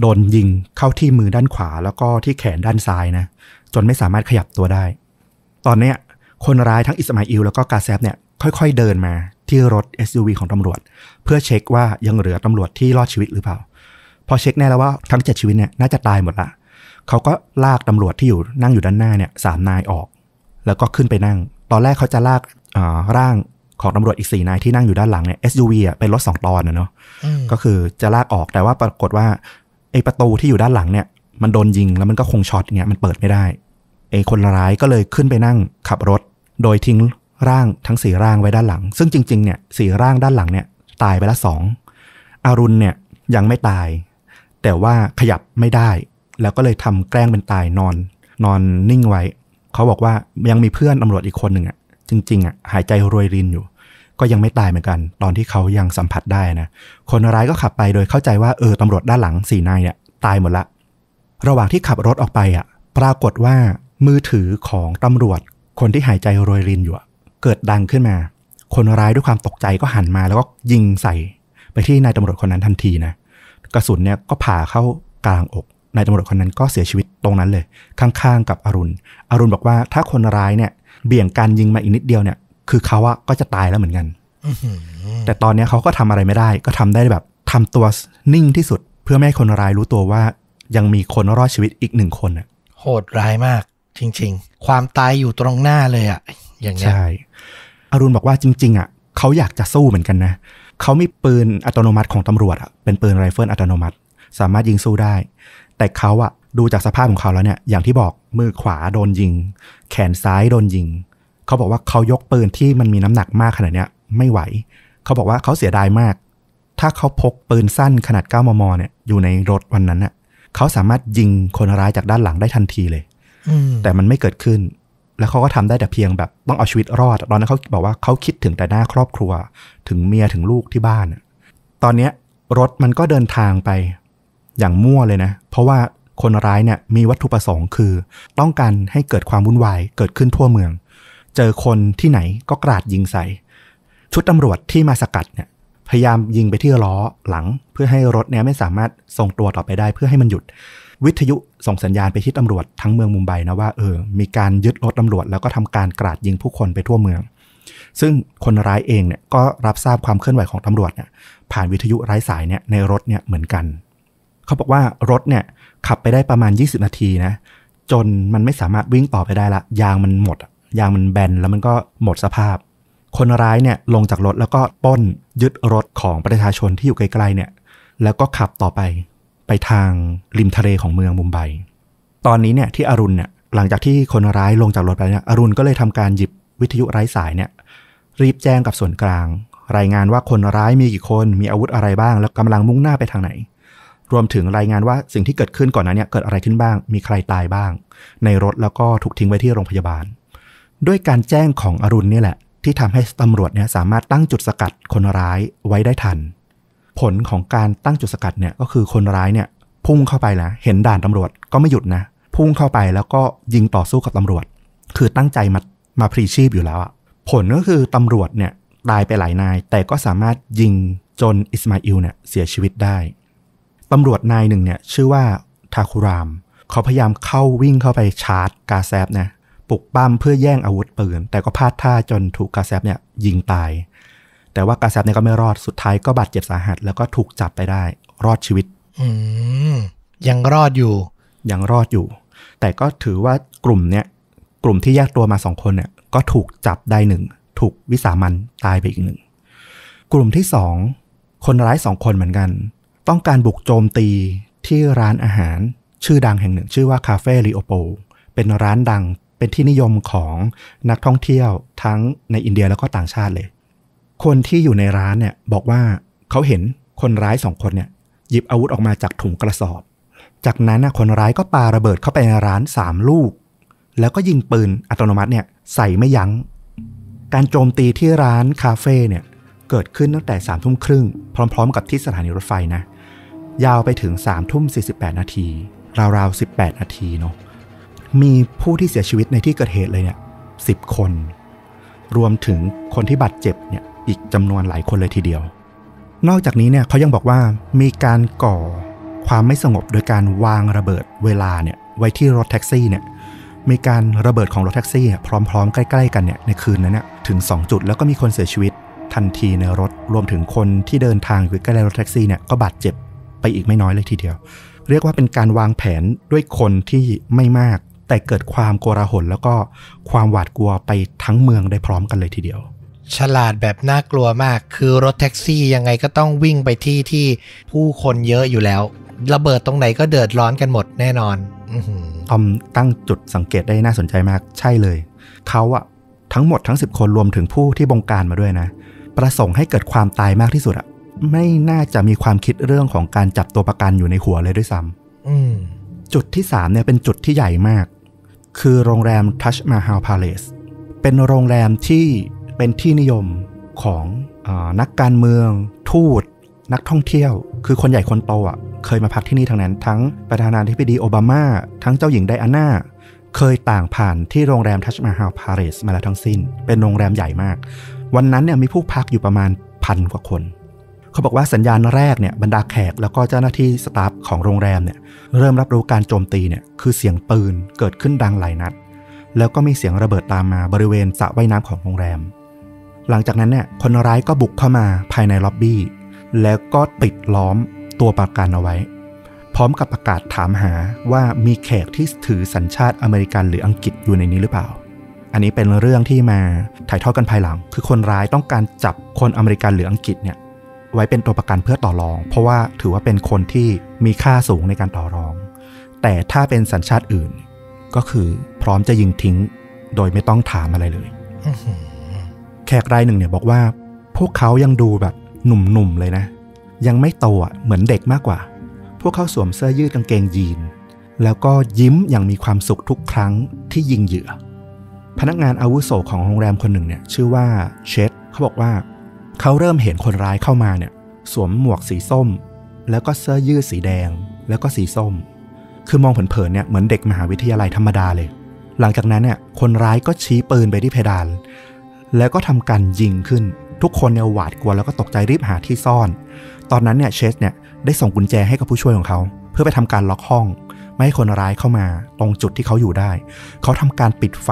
โดนยิงเข้าที่มือด้านขวา แล้วก็ที่แขนด้านซ้ายนะจนไม่สามารถขยับตัวได้ ตอนเนี้ยคนร้ายทั้งอิสมาอิลแล้วก็กาแซฟเนี่ยค่อยๆเดินมาที่รถ SUV ของตำรวจ เพื่อเช็คว่ายังเหลือตำรวจที่รอดชีวิตหรือเปล่า พอเช็คแน่แล้วว่าทั้งเจ็ดชีวิตเนี่ยน่าจะตายหมดละเขาก็ลากตำรวจที่อยู่นั่งอยู่ด้านหน้าเนี่ยสามนายออก แล้วก็ขึ้นไปนั่ง ตอนแรกเขาจะลากอ่าร่างของตำรวจอีกสี่นายที่นั่งอยู่ด้านหลังเนี่ย SUV อะเป็นรถสองตอนนะเนาะอืมก็คือจะลากออกแต่ว่าปรากฏว่าไอ้ประตูที่อยู่ด้านหลังเนี่ย มันโดนยิงแล้วมันก็คงช็อตเงี้ยมันเปิดไม่ได้ไอ้คนร้ายก็เลยขึ้นไปนั่งขับรถ โดยทิ้งร่างทั้งสี่ร่างไว้ด้านหลัง ซึ่งจริง ๆ เนี่ยสี่ร่างด้านหลังเนี่ย ตายไปละสองอารุณเนี่ยยังไม่ตาย แต่ว่าขยับไม่ได้ แล้วก็เลยทำแกล้งเป็นตายนอน นอนนิ่งไว้ เขาบอกว่ายังมีเพื่อนตำรวจอีกคนหนึ่งอะจริงๆอะหายใจรวยรินอยู่ ก็ยังไม่ตายเหมือนกัน ตอนที่เขายังสัมผัสได้นะคนร้ายก็ขับไปโดยเข้าใจว่าเออตำรวจด้านหลังสี่นายเนี่ยตายหมดละ ระหว่างที่ขับรถออกไปอะ ปรากฏว่ามือถือของตำรวจ คนที่หายใจโรยรินอยู่เกิดดังขึ้นมา คนร้ายด้วยความตกใจก็หันมาแล้วก็ยิงใส่ไปที่นายตำรวจคนนั้นทันทีนะ กระสุนเนี่ยก็ผ่าเข้ากลางอกนายตำรวจคนนั้นก็เสียชีวิตตรงนั้นเลย ข้างๆกับอรุณ อรุณบอกว่าถ้าคนร้ายเนี่ย เบี่ยงการยิงมาอีกนิดเดียวเนี่ย คือเขาอะก็จะตายแล้วเหมือนกันแต่ตอนเนี้ยเขาก็ทำอะไรไม่ได้ ก็ทำได้แบบทำตัวนิ่งที่สุด เพื่อไม่ให้คนร้ายรู้ตัวว่า ยังมีคนรอดชีวิตอีกหนึ่งคนอะโหดร้ายมาก จริง ๆ ความตายอยู่ตรงหน้าเลยอะอย่างเงี้ยใช่อรุณบอกว่าจริง ๆอะเขาอยากจะสู้เหมือนกันนะ เขามีปืนอัตโนมัติของตำรวจอะเป็นปืนไรเฟิลอัตโนมัติ สามารถยิงสู้ได้ แต่เขาอะดูจากสภาพของเขาแล้วเนี่ย อย่างที่บอกมือขวาโดนยิง แขนซ้ายโดนยิง เขาบอกว่าเขายกปืนที่มันมีน้ำหนักมากขนาดเนี้ยไม่ไหว เขาบอกว่าเขาเสียดายมาก ถ้าเขาพกปืนสั้นขนาด 9 มม เนี่ยอยู่ในรถวันนั้นน่ะเขาสามารถยิงคนร้ายจากด้านหลังได้ทันทีเลยอืมแต่มันไม่เกิดขึ้น แล้วเขาก็ทำได้แต่เพียงแบบต้องเอาชีวิตรอด ตอนนั้นเขาบอกว่าเขาคิดถึงแต่หน้าครอบครัว ถึงเมียถึงลูกที่บ้าน ตอนเนี้ยรถมันก็เดินทางไปอย่างมั่วเลยนะ เพราะว่าคนร้ายเนี่ยมีวัตถุประสงค์คือ ต้องการให้เกิดความวุ่นวายเกิดขึ้นทั่วเมือง เจอคนที่ไหนก็กราดยิงใส่ ชุดตำรวจที่มาสกัดเนี่ยพยายามยิงไปที่ล้อหลัง เพื่อให้รถเนี่ยไม่สามารถทรงตัวต่อไปได้เพื่อให้มันหยุด วิทยุส่งสัญญาณไปที่ตำรวจทั้งเมืองมุมไบนะว่าเออมีการยึดรถตำรวจ แล้วก็ทำการกราดยิงผู้คนไปทั่วเมือง ซึ่งคนร้ายเองเนี่ยก็รับทราบความเคลื่อนไหวของตำรวจเนี่ยผ่านวิทยุไร้สายเนี่ยในรถเนี่ยเหมือนกัน เขาบอกว่ารถเนี่ยขับไปได้ประมาณ 20 นาทีนะจนมันไม่สามารถวิ่งต่อไปได้ละ ยางมันหมด ยางมันแบนแล้วมันก็หมดสภาพ คนร้ายเนี่ยลงจากรถแล้วก็ป้นยึดรถของประชาชนที่อยู่ใกล้ๆเนี่ยแล้วก็ขับต่อไป ไปทางริมทะเลของเมืองมุมไบ ตอนนี้เนี่ยที่อรุณเนี่ยหลังจากที่คนร้ายลงจากรถไปเนี่ยอรุณก็เลยทำการหยิบวิทยุไร้สายเนี่ยรีบแจ้งกับส่วนกลาง รายงานว่าคนร้ายมีกี่คนมีอาวุธอะไรบ้าง แล้วกำลังมุ่งหน้าไปทางไหน รวมถึงรายงานว่าสิ่งที่เกิดขึ้นก่อนนั้นเนี่ยเกิดอะไรขึ้นบ้าง มีใครตายบ้าง ในรถแล้วก็ถูกทิ้งไว้ที่โรงพยาบาล ด้วยการแจ้งของอรุณนี่แหละ ที่ทำให้ตำรวจเนี่ยสามารถตั้งจุดสกัดคนร้ายไว้ได้ทัน ผลของการตั้งจุดสกัดเนี่ยก็คือคนร้ายเนี่ยพุ่งเข้าไปแล้วเห็นด่านตำรวจก็ไม่หยุดนะ พุ่งเข้าไปแล้วก็ยิงต่อสู้กับตำรวจ คือตั้งใจมามาพรีชีพอยู่แล้วอะผลก็คือตำรวจเนี่ยตายไปหลายนาย แต่ก็สามารถยิงจนอิสมาอิลเนี่ยเสียชีวิตได้ตำรวจนายหนึ่งเนี่ยชื่อว่าทาคุราม เขาพยายามเข้าวิ่งเข้าไปชาร์จกาแซบนะปลุกปั้มเพื่อแย่งอาวุธปืน แต่ก็พลาดท่าจนถูกกาแซบเนี่ยยิงตาย แต่ว่ากาแซบเนี่ยก็ไม่รอดสุดท้ายก็บาดเจ็บสาหัส แล้วก็ถูกจับไปได้ รอดชีวิต อืมยังรอดอยู่ ยังรอดอยู่ แต่ก็ถือว่ากลุ่มเนี้ยกลุ่มที่แยกตัวมาสองคนเนี่ย ก็ถูกจับได้หนึ่งถูกวิสามันตายไปอีกหนึ่งกลุ่มที่สองคนร้ายสองคนเหมือนกัน ต้องการบุกโจมตีที่ร้านอาหารชื่อดังแห่งหนึ่ง ชื่อว่าคาเฟ่ริโอโปเป็นร้านดังเป็นที่นิยมของนักท่องเที่ยวทั้งในอินเดียแล้วก็ต่างชาติเลย คนที่อยู่ในร้านเนี่ยบอกว่าเขาเห็นคนร้ายสองคนเนี่ยหยิบอาวุธออกมาจากถุงกระสอบ จากนั้นน่ะคนร้ายก็ปาระเบิดเข้าไปในร้านสามลูก แล้วก็ยิงปืนอัตโนมัติเนี่ยใส่ไม่ยัง้ง การโจมตีที่ร้านคาเฟ่เนี่ยเกิดขึ้นตั้งแต่3ามทุ่มครึ่งพร้อม ๆ กับที่สถานีรถไฟนะ ยาวไปถึง3ามทุ่ม48นาที ราวๆ18นาทีเนาะ มีผู้ที่เสียชีวิตในที่เกิดเหตุเลยเนี่ยสิคน รวมถึงคนที่บาดเจ็บเนี่ย อีกจำนวนหลายคนเลยทีเดียว นอกจากนี้เนี่ยเขายังบอกว่ามีการก่อความไม่สงบโดยการวางระเบิดเวลาเนี่ยไว้ที่รถแท็กซี่เนี่ยมีการระเบิดของรถแท็กซี่เนี่ยพร้อมๆ ใกล้ๆ กันเนี่ยในคืนนั้นเนี่ยถึง 2 จุดแล้วก็มีคนเสียชีวิตทันทีในรถรวมถึงคนที่เดินทางอยู่ใกล้รถแท็กซี่เนี่ยก็บาดเจ็บไปอีกไม่น้อยเลยทีเดียว เรียกว่าเป็นการวางแผนด้วยคนที่ไม่มาก แต่เกิดความโกลาหลแล้วก็ความหวาดกลัวไปทั้งเมืองได้พร้อมกันเลยทีเดียว ฉลาดแบบน่ากลัวมาก คือรถแท็กซี่ยังไงก็ต้องวิ่งไปที่ที่ผู้คนเยอะอยู่แล้ว ระเบิดตรงไหนก็เดือดร้อนกันหมดแน่นอนอือหือทอมตั้งจุดสังเกตได้น่าสนใจมาก ใช่เลย เขาอะทั้งหมดทั้ง 10 คนรวมถึงผู้ที่บงการมาด้วยนะ ประสงค์ให้เกิดความตายมากที่สุดอะไม่น่าจะมีความคิดเรื่องของการจับตัวประกันอยู่ในหัวเลยด้วยซ้ำอืมจุดที่3เนี่ยเป็นจุดที่ใหญ่มาก คือโรงแรม Taj Mahal Palace เป็นโรงแรมที่ เป็นที่นิยมของอนักการเมือง ทูต นักท่องเที่ยว คือคนใหญ่คนโตอะเคยมาพักที่นี่ทั้งนั้น ทั้งประธานาธิบดีโอบามา ทั้งเจ้าหญิงไดอาน่าเคยต่างผ่านที่โรงแรมทัชมาฮาลพาริสมาแล้วทั้งสิ้น เป็นโรงแรมใหญ่มาก วันนั้นเนี่ยมีผู้พักอยู่ประมาณพันกว่าคน เขาบอกว่าสัญญาณแรกเนี่ยบรรดาแขกแล้วก็เจ้าหน้าที่สตาฟของโรงแรมเนี่ยเริ่มรับรู้การโจมตีเนี่ยคือเสียงปืนเกิดขึ้นดังหลายนัด แล้วก็มีเสียงระเบิดตามมาบริเวณสระว่ายน้ำของโรงแรม หลังจากนั้นเนี่ยคนร้ายก็บุกเข้ามาภายในล็อบบี้ แล้วก็ปิดล้อมตัวประกันเอาไว้ พร้อมกับประกาศถามหาว่ามีแขกที่ถือสัญชาติอเมริกันหรืออังกฤษอยู่ในนี้หรือเปล่า อันนี้เป็นเรื่องที่มาถ่ายทอดกันภายหลัง คือคนร้ายต้องการจับคนอเมริกันหรืออังกฤษเนี่ยไว้เป็นตัวประกันเพื่อต่อรอง เพราะว่าถือว่าเป็นคนที่มีค่าสูงในการต่อรอง แต่ถ้าเป็นสัญชาติอื่น ก็คือพร้อมจะยิงทิ้ง โดยไม่ต้องถามอะไรเลย ขกรายหนึ่งเนี่ยบอกว่า พวกเขายังดูแบบหนุ่มๆเลยนะ ยังไม่โตอะเหมือนเด็กมากกว่า พวกเขาสวมเสื้อยืดกางเกงยีน แล้วก็ยิ้มอย่างมีความสุขทุกครั้งที่ยิงเหยื่อ พนักงานอาวุโสของโรงแรมคนหนึ่งเนี่ยชื่อว่าเชดเขาบอกว่า เขาเริ่มเห็นคนร้ายเข้ามาเนี่ย สวมหมวกสีส้ม แล้วก็เสื้อยืดสีแดง แล้วก็สีส้ม คือมองเผินๆเนี่ยเหมือนเด็กมหาวิทยาลัยธรรมดาเลย หลังจากนั้นเนี่ยคนร้ายก็ชี้ปืนไปที่เพดาน แล้วก็ทำการยิงขึ้น ทุกคนเนี่ยหวาดกลัวแล้วก็ตกใจรีบหาที่ซ่อน ตอนนั้นเนี่ยเชสเนี่ยได้ส่งกุญแจให้กับผู้ช่วยของเขา เพื่อไปทำการล็อกห้อง ไม่ให้คนร้ายเข้ามาตรงจุดที่เขาอยู่ได้ เขาทำการปิดไฟ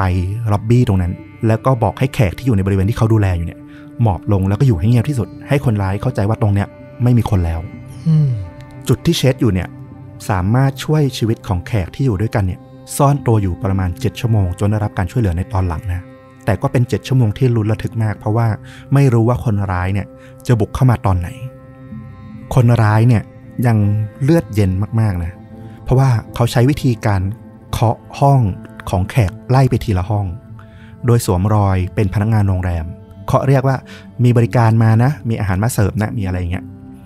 ล็อบบี้ตรงนั้น แล้วก็บอกให้แขกที่อยู่ในบริเวณที่เขาดูแลอยู่เนี่ยหมอบลงแล้วก็อยู่ให้เงียบที่สุด ให้คนร้ายเข้าใจว่าตรงเนี้ยไม่มีคนแล้วอืมจุดที่เชสอยู่เนี่ยสามารถช่วยชีวิตของแขกที่อยู่ด้วยกันเนี่ยซ่อนตัวอยู่ประมาณ 7 ชั่วโมง จนได้รับการช่วยเหลือในตอนหลังนะ แต่ก็เป็น 7 ชั่วโมงที่ลุ้นระทึกมาก เพราะว่าไม่รู้ว่าคนร้ายเนี่ยจะบุกเข้ามาตอนไหน คนร้ายเนี่ยยังเลือดเย็นมากๆนะ เพราะว่าเขาใช้วิธีการเคาะห้องของแขกไล่ไปทีละห้อง โดยสวมรอยเป็นพนักงานโรงแรม เคาะเรียกว่ามีบริการมานะ มีอาหารมาเสิร์ฟนะ มีอะไรอย่างเงี้ย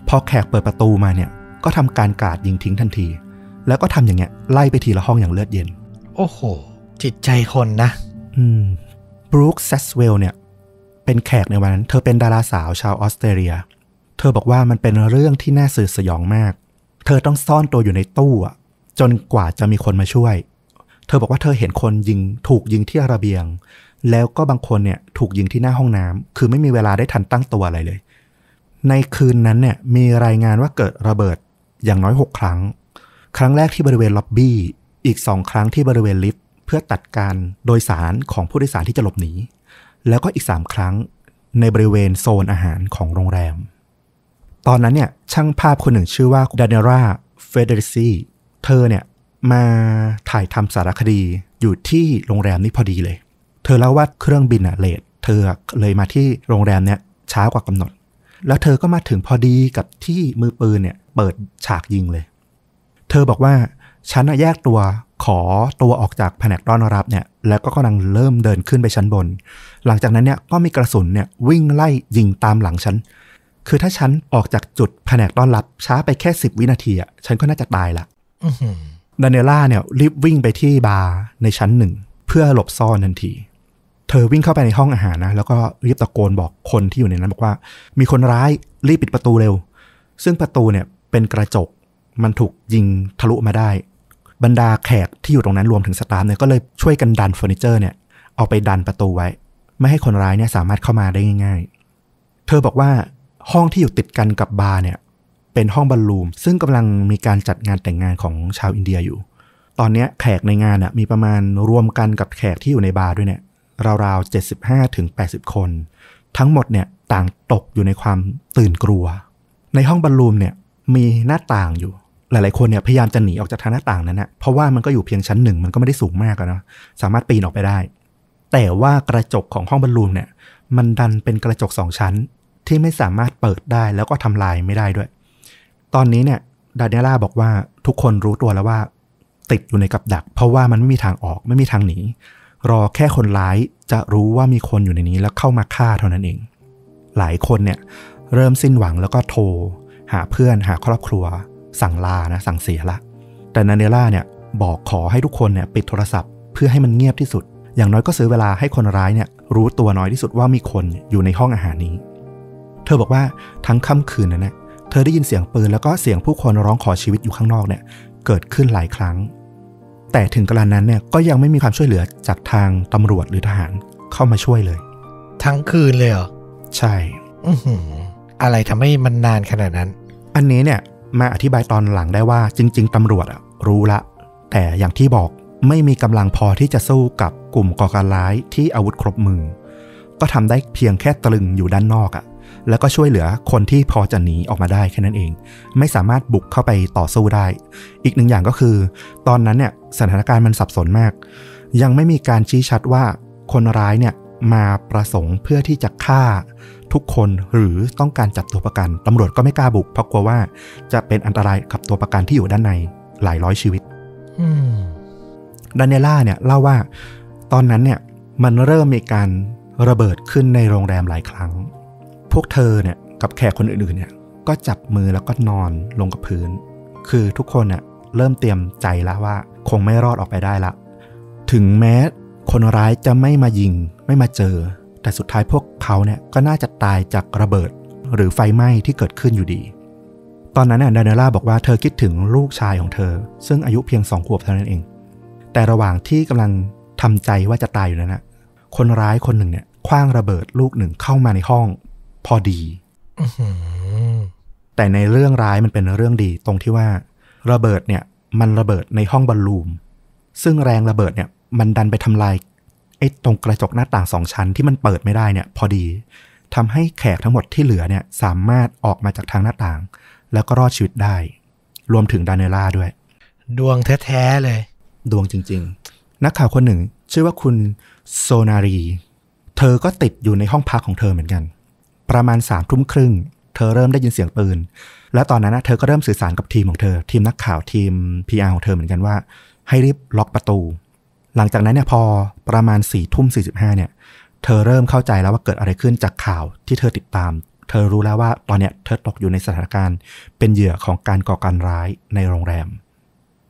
พอแขกเปิดประตูมาเนี่ย ก็ทำการกราดยิงทิ้งทันที แล้วก็ทำอย่างเงี้ยไล่ไปทีละห้องอย่างเลือดเย็น โอ้โห จิตใจคนนะ อืม บรูคเซสเวลเนี่ยเป็นแขกในวันนั้นเธอเป็นดาราสาวชาวออสเตรเลีย เธอบอกว่ามันเป็นเรื่องที่น่าสื่อสยองมาก เธอต้องซ่อนตัวอยู่ในตู้จนกว่าจะมีคนมาช่วย เธอบอกว่าเธอเห็นคนยิงถูกยิงที่ระเบียง แล้วก็บางคนเนี่ยถูกยิงที่หน้าห้องน้ำคือไม่มีเวลาได้ทันตั้งตัวอะไรเลย ในคืนนั้นเนี่ยมีรายงานว่าเกิดระเบิดอย่างน้อย 6 ครั้ง ครั้งแรกที่บริเวณล็อบบี้ อีก2ครั้งที่บริเวณลิฟต์ เพื่อตัดการโดยสารของผู้โดยสารที่จะหลบหนี แล้วก็อีก 3 ครั้งในบริเวณโซนอาหารของโรงแรม ตอนนั้นเนี่ยช่างภาพคนหนึ่งชื่อว่าดานิราเฟเดริซีเธอเนี่ยมาถ่ายทำสารคดีอยู่ที่โรงแรมนี้พอดีเลย เธอเล่าว่าเครื่องบินอะเลทเธอเลยมาที่โรงแรมเนี่ยช้ากว่ากำหนด แล้วเธอก็มาถึงพอดีกับที่มือปืนเนี่ยเปิดฉากยิงเลย เธอบอกว่า ฉันน่ะแยกตัวขอตัวออกจากแผนกต้อนรับเนี่ยแล้วก็กำลังเริ่มเดินขึ้นไปชั้นบน หลังจากนั้นเนี่ยก็มีกระสุนเนี่ยวิ่งไล่ยิงตามหลังฉัน คือถ้าฉันออกจากจุดแผนกต้อนรับ ช้าไปแค่10วินาทีอะฉันก็น่าจะตายละอื้อหือดานิล่าเนี่ยรีบวิ่งไปที่บาร์ในชั้นหนึ่งเพื่อหลบซ่อนทันที เธอวิ่งเข้าไปในห้องอาหารนะแล้วก็รีบตะโกนบอกคนที่อยู่ในนั้นบอกว่า มีคนร้ายรีบปิดประตูเร็ว ซึ่งประตูเนี่ยเป็นกระจกมันถูกยิงทะลุมาได้ บรรดาแขกที่อยู่ตรงนั้นรวมถึง staff เนี่ยก็เลยช่วยกันดันเฟอร์นิเจอร์เนี่ยเอาไปดันประตูไว้ ไม่ให้คนร้ายเนี่ยสามารถเข้ามาได้ง่าย ๆ เธอบอกว่าห้องที่อยู่ติดกันกับบาร์เนี่ยเป็นห้อง ballroom ซึ่งกำลังมีการจัดงานแต่งงานของชาวอินเดียอยู่ ตอนนี้แขกในงานอะมีประมาณรวมกันกับแขกที่อยู่ในบาร์ด้วยเนี่ยราวๆ75ถึง80คน ทั้งหมดเนี่ยต่างตกอยู่ในความตื่นกลัว ในห้อง ballroom เนี่ยมีหน้าต่างอยู่ หลายๆคนเนี่ยพยายามจะหนีออกจากทางหน้าต่างนั้นนะเพราะว่ามันก็อยู่เพียงชั้นหนึ่งมันก็ไม่ได้สูงมากนะสามารถปีนออกไปได้ แต่ว่ากระจกของห้องบอลลูมเนี่ย มันดันเป็นกระจกสองชั้นที่ไม่สามารถเปิดได้แล้วก็ทำลายไม่ได้ด้วย ตอนนี้เนี่ยดาเนล่าบอกว่าทุกคนรู้ตัวแล้วว่า ติดอยู่ในกับดัก เพราะว่ามันไม่มีทางออกไม่มีทางหนีรอแค่คนร้ายจะรู้ว่ามีคนอยู่ในนี้แล้วเข้ามาฆ่าเท่านั้นเอง หลายคนเนี่ยเริ่มสิ้นหวังแล้วก็โทร หาเพื่อนหาครอบครัว สั่งลานะสั่งเสียละ แต่นาเนล่าเนี่ยบอกขอให้ทุกคนเนี่ยปิดโทรศัพท์เพื่อให้มันเงียบที่สุด อย่างน้อยก็ซื้อเวลาให้คนร้ายเนี่ยรู้ตัวน้อยที่สุดว่ามีคนอยู่ในห้องอาหารนี้ เธอบอกว่าทั้งค่ำคืนนั้นนะเธอได้ยินเสียงปืนแล้วก็เสียงผู้คนร้องขอชีวิตอยู่ข้างนอกเนี่ยเกิดขึ้นหลายครั้ง แต่ถึงกรณนั้นเนี่ยก็ยังไม่มีความช่วยเหลือจากทางตำรวจหรือทหารเข้ามาช่วยเลย ทั้งคืนเลยเหรอ ใช่ อื้อหืออะไรทำให้มันนานขนาดนั้น อันนี้เนี่ย มาอธิบายตอนหลังได้ว่าจริง ๆตำรวจอะรู้ละ แต่อย่างที่บอกไม่มีกำลังพอที่จะสู้กับกลุ่มก่อการร้ายที่อาวุธครบมือ ก็ทำได้เพียงแค่ตรึงอยู่ด้านนอกอะแล้วก็ช่วยเหลือคนที่พอจะหนีออกมาได้แค่นั้นเอง ไม่สามารถบุกเข้าไปต่อสู้ได้ อีกหนึ่งอย่างก็คือ ตอนนั้นเนี่ยสถานการณ์มันสับสนมาก ยังไม่มีการชี้ชัดว่าคนร้ายเนี่ยมาประสงค์เพื่อที่จะฆ่า ทุกคนหรือต้องการจับตัวประกันตำรวจก็ไม่กล้าบุกเพราะกลัวว่าจะเป็นอันตรายกับตัวประกันที่อยู่ด้านในหลายร้อยชีวิตอืมดานิเอล่าเนี่ยเล่าว่าตอนนั้นเนี่ยมันเริ่มมีการระเบิดขึ้นในโรงแรมหลายครั้ง พวกเธอเนี่ยกับแขกคนอื่นๆเนี่ยก็จับมือแล้วก็นอนลงกับพื้น คือทุกคนเนี่ยเริ่มเตรียมใจแล้วว่า คงไม่รอดออกไปได้ละ ถึงแม้คนร้ายจะไม่มายิงไม่มาเจอ แต่สุดท้ายพวกเขาเนี่ยก็น่าจะตายจากระเบิด หรือไฟไหม้ที่เกิดขึ้นอยู่ดี ตอนนั้นน่ะดานิเอล่าบอกว่าเธอคิดถึงลูกชายของเธอ ซึ่งอายุเพียงสองขวบเท่านั้นเอง แต่ระหว่างที่กำลังทำใจว่าจะตายอยู่นั้นนะคนร้ายคนหนึ่งเนี่ยคว้างระเบิดลูกหนึ่งเข้ามาในห้อง พอดีอื้อหือแต่ในเรื่องร้ายมันเป็นเรื่องดีตรงที่ว่า ระเบิดเนี่ย มันระเบิดในห้องบอลลูม ซึ่งแรงระเบิดเนี่ย มันดันไปทำลายไอ้ตรงกระจกหน้าต่างสองชั้นที่มันเปิดไม่ได้เนี่ย พอดีทำให้แขกทั้งหมดที่เหลือเนี่ยสามารถออกมาจากทางหน้าต่าง แล้วก็รอดชีวิตได้ รวมถึงดานิเอล่าด้วย ดวงแท้ๆเลย ดวงจริง ๆ นักข่าวคนหนึ่ง ชื่อว่าคุณโซนารี เธอก็ติดอยู่ในห้องพักของเธอเหมือนกัน ประมาณสามทุ่มครึ่งเธอเริ่มได้ยินเสียงปืน และตอนนั้นนะเธอก็เริ่มสื่อสารกับทีมของเธอ ทีมนักข่าวทีม PR ของเธอเหมือนกันว่า ให้รีบล็อกประตู หลังจากนั้นเนี่ยพอประมาณสี่ทุ่มสี่สิบห้าเนี่ย เธอเริ่มเข้าใจแล้วว่าเกิดอะไรขึ้นจากข่าวที่เธอติดตาม เธอรู้แล้วว่าตอนเนี้ยเธอตกอยู่ในสถานการณ์ เป็นเหยื่อของการก่อการร้ายในโรงแรม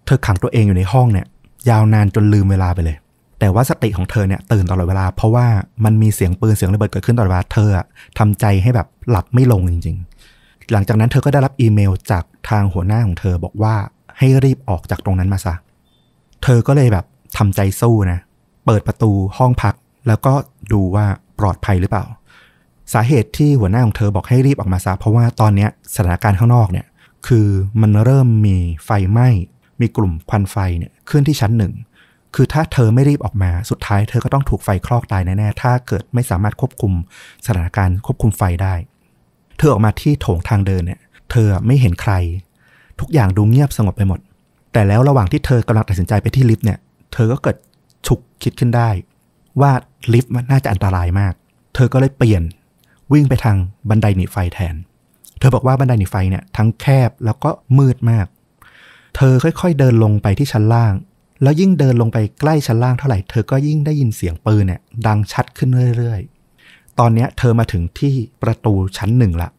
เธอขังตัวเองอยู่ในห้องเนี่ย ยาวนานจนลืมเวลาไปเลย แต่ว่าสติของเธอเนี่ยตื่นตลอดเวลา เพราะว่ามันมีเสียงปืนเสียงระเบิดเกิดขึ้นตลอดเวลาเธออะทำใจให้แบบหลับไม่ลงจริง ๆ หลังจากนั้นเธอก็ได้รับอีเมลจากทางหัวหน้าของเธอบอกว่าให้รีบออกจากตรงนั้นมาซะเธอก็เลยแบบ ทำใจสู้นะ เปิดประตูห้องพัก แล้วก็ดูว่าปลอดภัยหรือเปล่า สาเหตุที่หัวหน้าของเธอบอกให้รีบออกมาซะเพราะว่าตอนนี้สถานการณ์ข้างนอกเนี่ยคือมันเริ่มมีไฟไหม้มีกลุ่มควันไฟเนี่ยขึ้นที่ชั้นหนึ่งคือถ้าเธอไม่รีบออกมาสุดท้ายเธอก็ต้องถูกไฟคลอกตายแน่ๆ ถ้าเกิดไม่สามารถควบคุมสถานการณ์ควบคุมไฟได้ เธอออกมาที่โถงทางเดินเนี่ย เธอไม่เห็นใคร ทุกอย่างดูเงียบสงบไปหมด แต่แล้วระหว่างที่เธอกำลังตัดสินใจไปที่ลิฟต์เนี่ย เธอก็เกิดฉุกคิดขึ้นได้ ว่าลิฟต์มันน่าจะอันตรายมาก เธอก็เลยเปลี่ยนวิ่งไปทางบันไดหนีไฟแทน เธอบอกว่าบันไดหนีไฟเนี่ยทั้งแคบแล้วก็มืดมาก เธอค่อยๆเดินลงไปที่ชั้นล่าง แล้วยิ่งเดินลงไปใกล้ชั้นล่างเท่าไหร่ เธอก็ยิ่งได้ยินเสียงปืนเนี่ยดังชัดขึ้นเรื่อยๆ ตอนนี้เธอมาถึงที่ประตูชั้นหนึ่งละ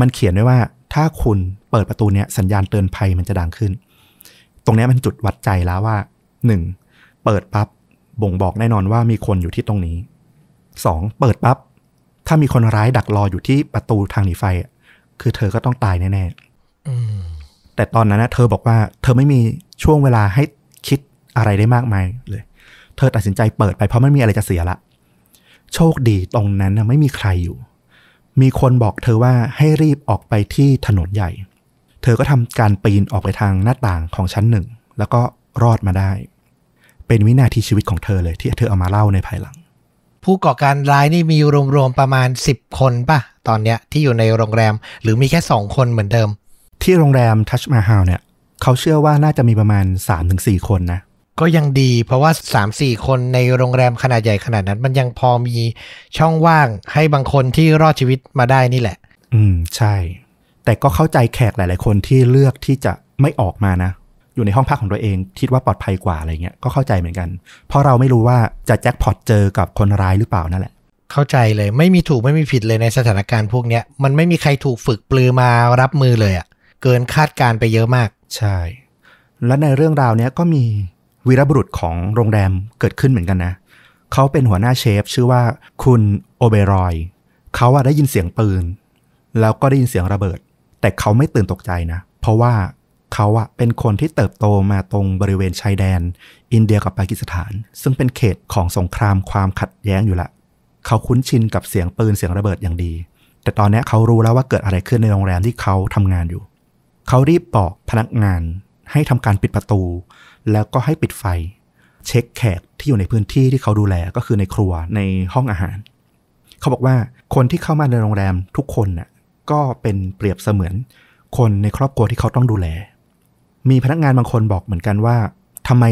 มันเขียนไว้ว่าถ้าคุณเปิดประตูเนี้ยสัญญาณเตือนภัยมันจะดังขึ้น ตรงนี้มันจุดวัดใจแล้วว่า หนึ่งเปิดปั๊บบ่งบอกแน่นอนว่ามีคนอยู่ที่ตรงนี้สองเปิดปั๊บถ้ามีคนร้ายดักรออยู่ที่ประตูทางหนีไฟอะคือเธอก็ต้องตายแน่ๆอืมแต่ตอนนั้นนะเธอบอกว่า เธอไม่มีช่วงเวลาให้คิดอะไรได้มากมายเลย เธอตัดสินใจเปิดไปเพราะไม่มีอะไรจะเสียละ โชคดีตรงนั้นนะไม่มีใครอยู่ มีคนบอกเธอว่าให้รีบออกไปที่ถนนใหญ่ เธอก็ทำการปีนออกไปทางหน้าต่างของชั้นหนึ่ง แล้วก็รอดมาได้ เป็นวินาทีชีวิตของเธอเลยที่เธอเอามาเล่าในภายหลัง ผู้ก่อการร้ายนี่มีรวมๆประมาณ 10 คนป่ะ ตอนเนี้ยที่อยู่ในโรงแรมหรือมีแค่ 2 คนเหมือนเดิม ที่โรงแรมทัชมาฮาลเนี่ยเขาเชื่อว่าน่าจะมีประมาณ 3-4 คนนะก็ยังดีเพราะว่า 3-4 คนในโรงแรมขนาดใหญ่ขนาดนั้น มันยังพอมีช่องว่างให้บางคนที่รอดชีวิตมาได้นี่แหละ อืมใช่ แต่ก็เข้าใจแขกหลาย ๆ คนที่เลือกที่จะไม่ออกมานะ อยู่ในห้องพักของตัวเองคิดว่าปลอดภัยกว่าอะไรเงี้ยก็เข้าใจเหมือนกัน เพราะเราไม่รู้ว่าจะแจ็คพอตเจอกับคนร้ายหรือเปล่านั่นแหละ เข้าใจเลยไม่มีถูกไม่มีผิดเลยในสถานการณ์พวกเนี้ยมันไม่มีใครถูกฝึกปลือมารับมือเลยอะ่ะเกินคาดการณ์ไปเยอะมาก ใช่ และในเรื่องราวเนี้ยก็มีวีรบุรุษของโรงแรมเกิดขึ้นเหมือนกันนะเขาเป็นหัวหน้าเชฟชื่อว่าคุณโอเบรอยเขาอะได้ยินเสียงปืน แล้วก็ได้ยินเสียงระเบิด แต่เขาไม่ตื่นตกใจนะ เพราะว่า เขาอะเป็นคนที่เติบโตมาตรงบริเวณชายแดน อินเดียกับปากีสถาน ซึ่งเป็นเขตของสงครามความขัดแย้งอยู่ละ เขาคุ้นชินกับเสียงปืนเสียงระเบิดอย่างดี แต่ตอนนี้เขารู้แล้วว่าเกิดอะไรขึ้นในโรงแรมที่เขาทำงานอยู่ เขารีบบอกพนักงาน ให้ทำการปิดประตู แล้วก็ให้ปิดไฟ เช็คแขกที่อยู่ในพื้นที่ที่เขาดูแลก็คือในครัวในห้องอาหาร เขาบอกว่าคนที่เข้ามาในโรงแรมทุกคนน่ะก็เป็นเปรียบเสมือนคนในครอบครัวที่เขาต้องดูแล มีพนักงานบางคนบอกเหมือนกันว่าทำไม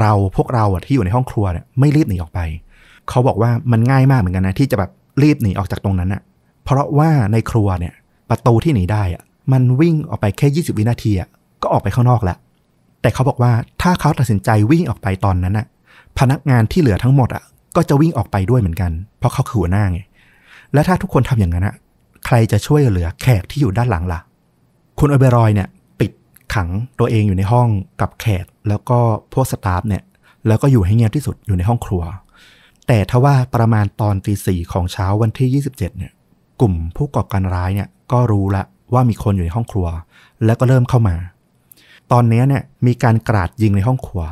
เราพวกเราที่อยู่ในห้องครัวเนี่ยไม่รีบหนีออกไป เขาบอกว่ามันง่ายมากเหมือนกันนะที่จะแบบรีบหนีออกจากตรงนั้นอะเพราะว่าในครัวเนี่ยประตูที่หนีได้อะมันวิ่งออกไปแค่ 20 วินาทีอะก็ออกไปข้างนอกแล้วแต่เขาบอกว่าถ้าเขาตัดสินใจวิ่งออกไปตอนนั้นอะพนักงานที่เหลือทั้งหมดอะก็จะวิ่งออกไปด้วยเหมือนกัน เพราะเขาคือหัวหน้าไงและถ้าทุกคนทำอย่างนั้นอะใครจะช่วยเหลือแขกที่อยู่ด้านหลังล่ะ คุณอเบรอยเนี่ย ขังตัวเองอยู่ในห้องกับแขก แล้วก็พวกสตาฟเนี่ยแล้วก็อยู่ให้เงียบที่สุดอยู่ในห้องครัว แต่ทว่าประมาณตอนตีสี่ของเช้าวันที่ 27เนี่ยกลุ่มผู้ก่อการร้ายเนี่ยก็รู้ละว่ามีคนอยู่ในห้องครัว แล้วก็เริ่มเข้ามา ตอนนี้เนี่ยมีการกราดยิงในห้องครัว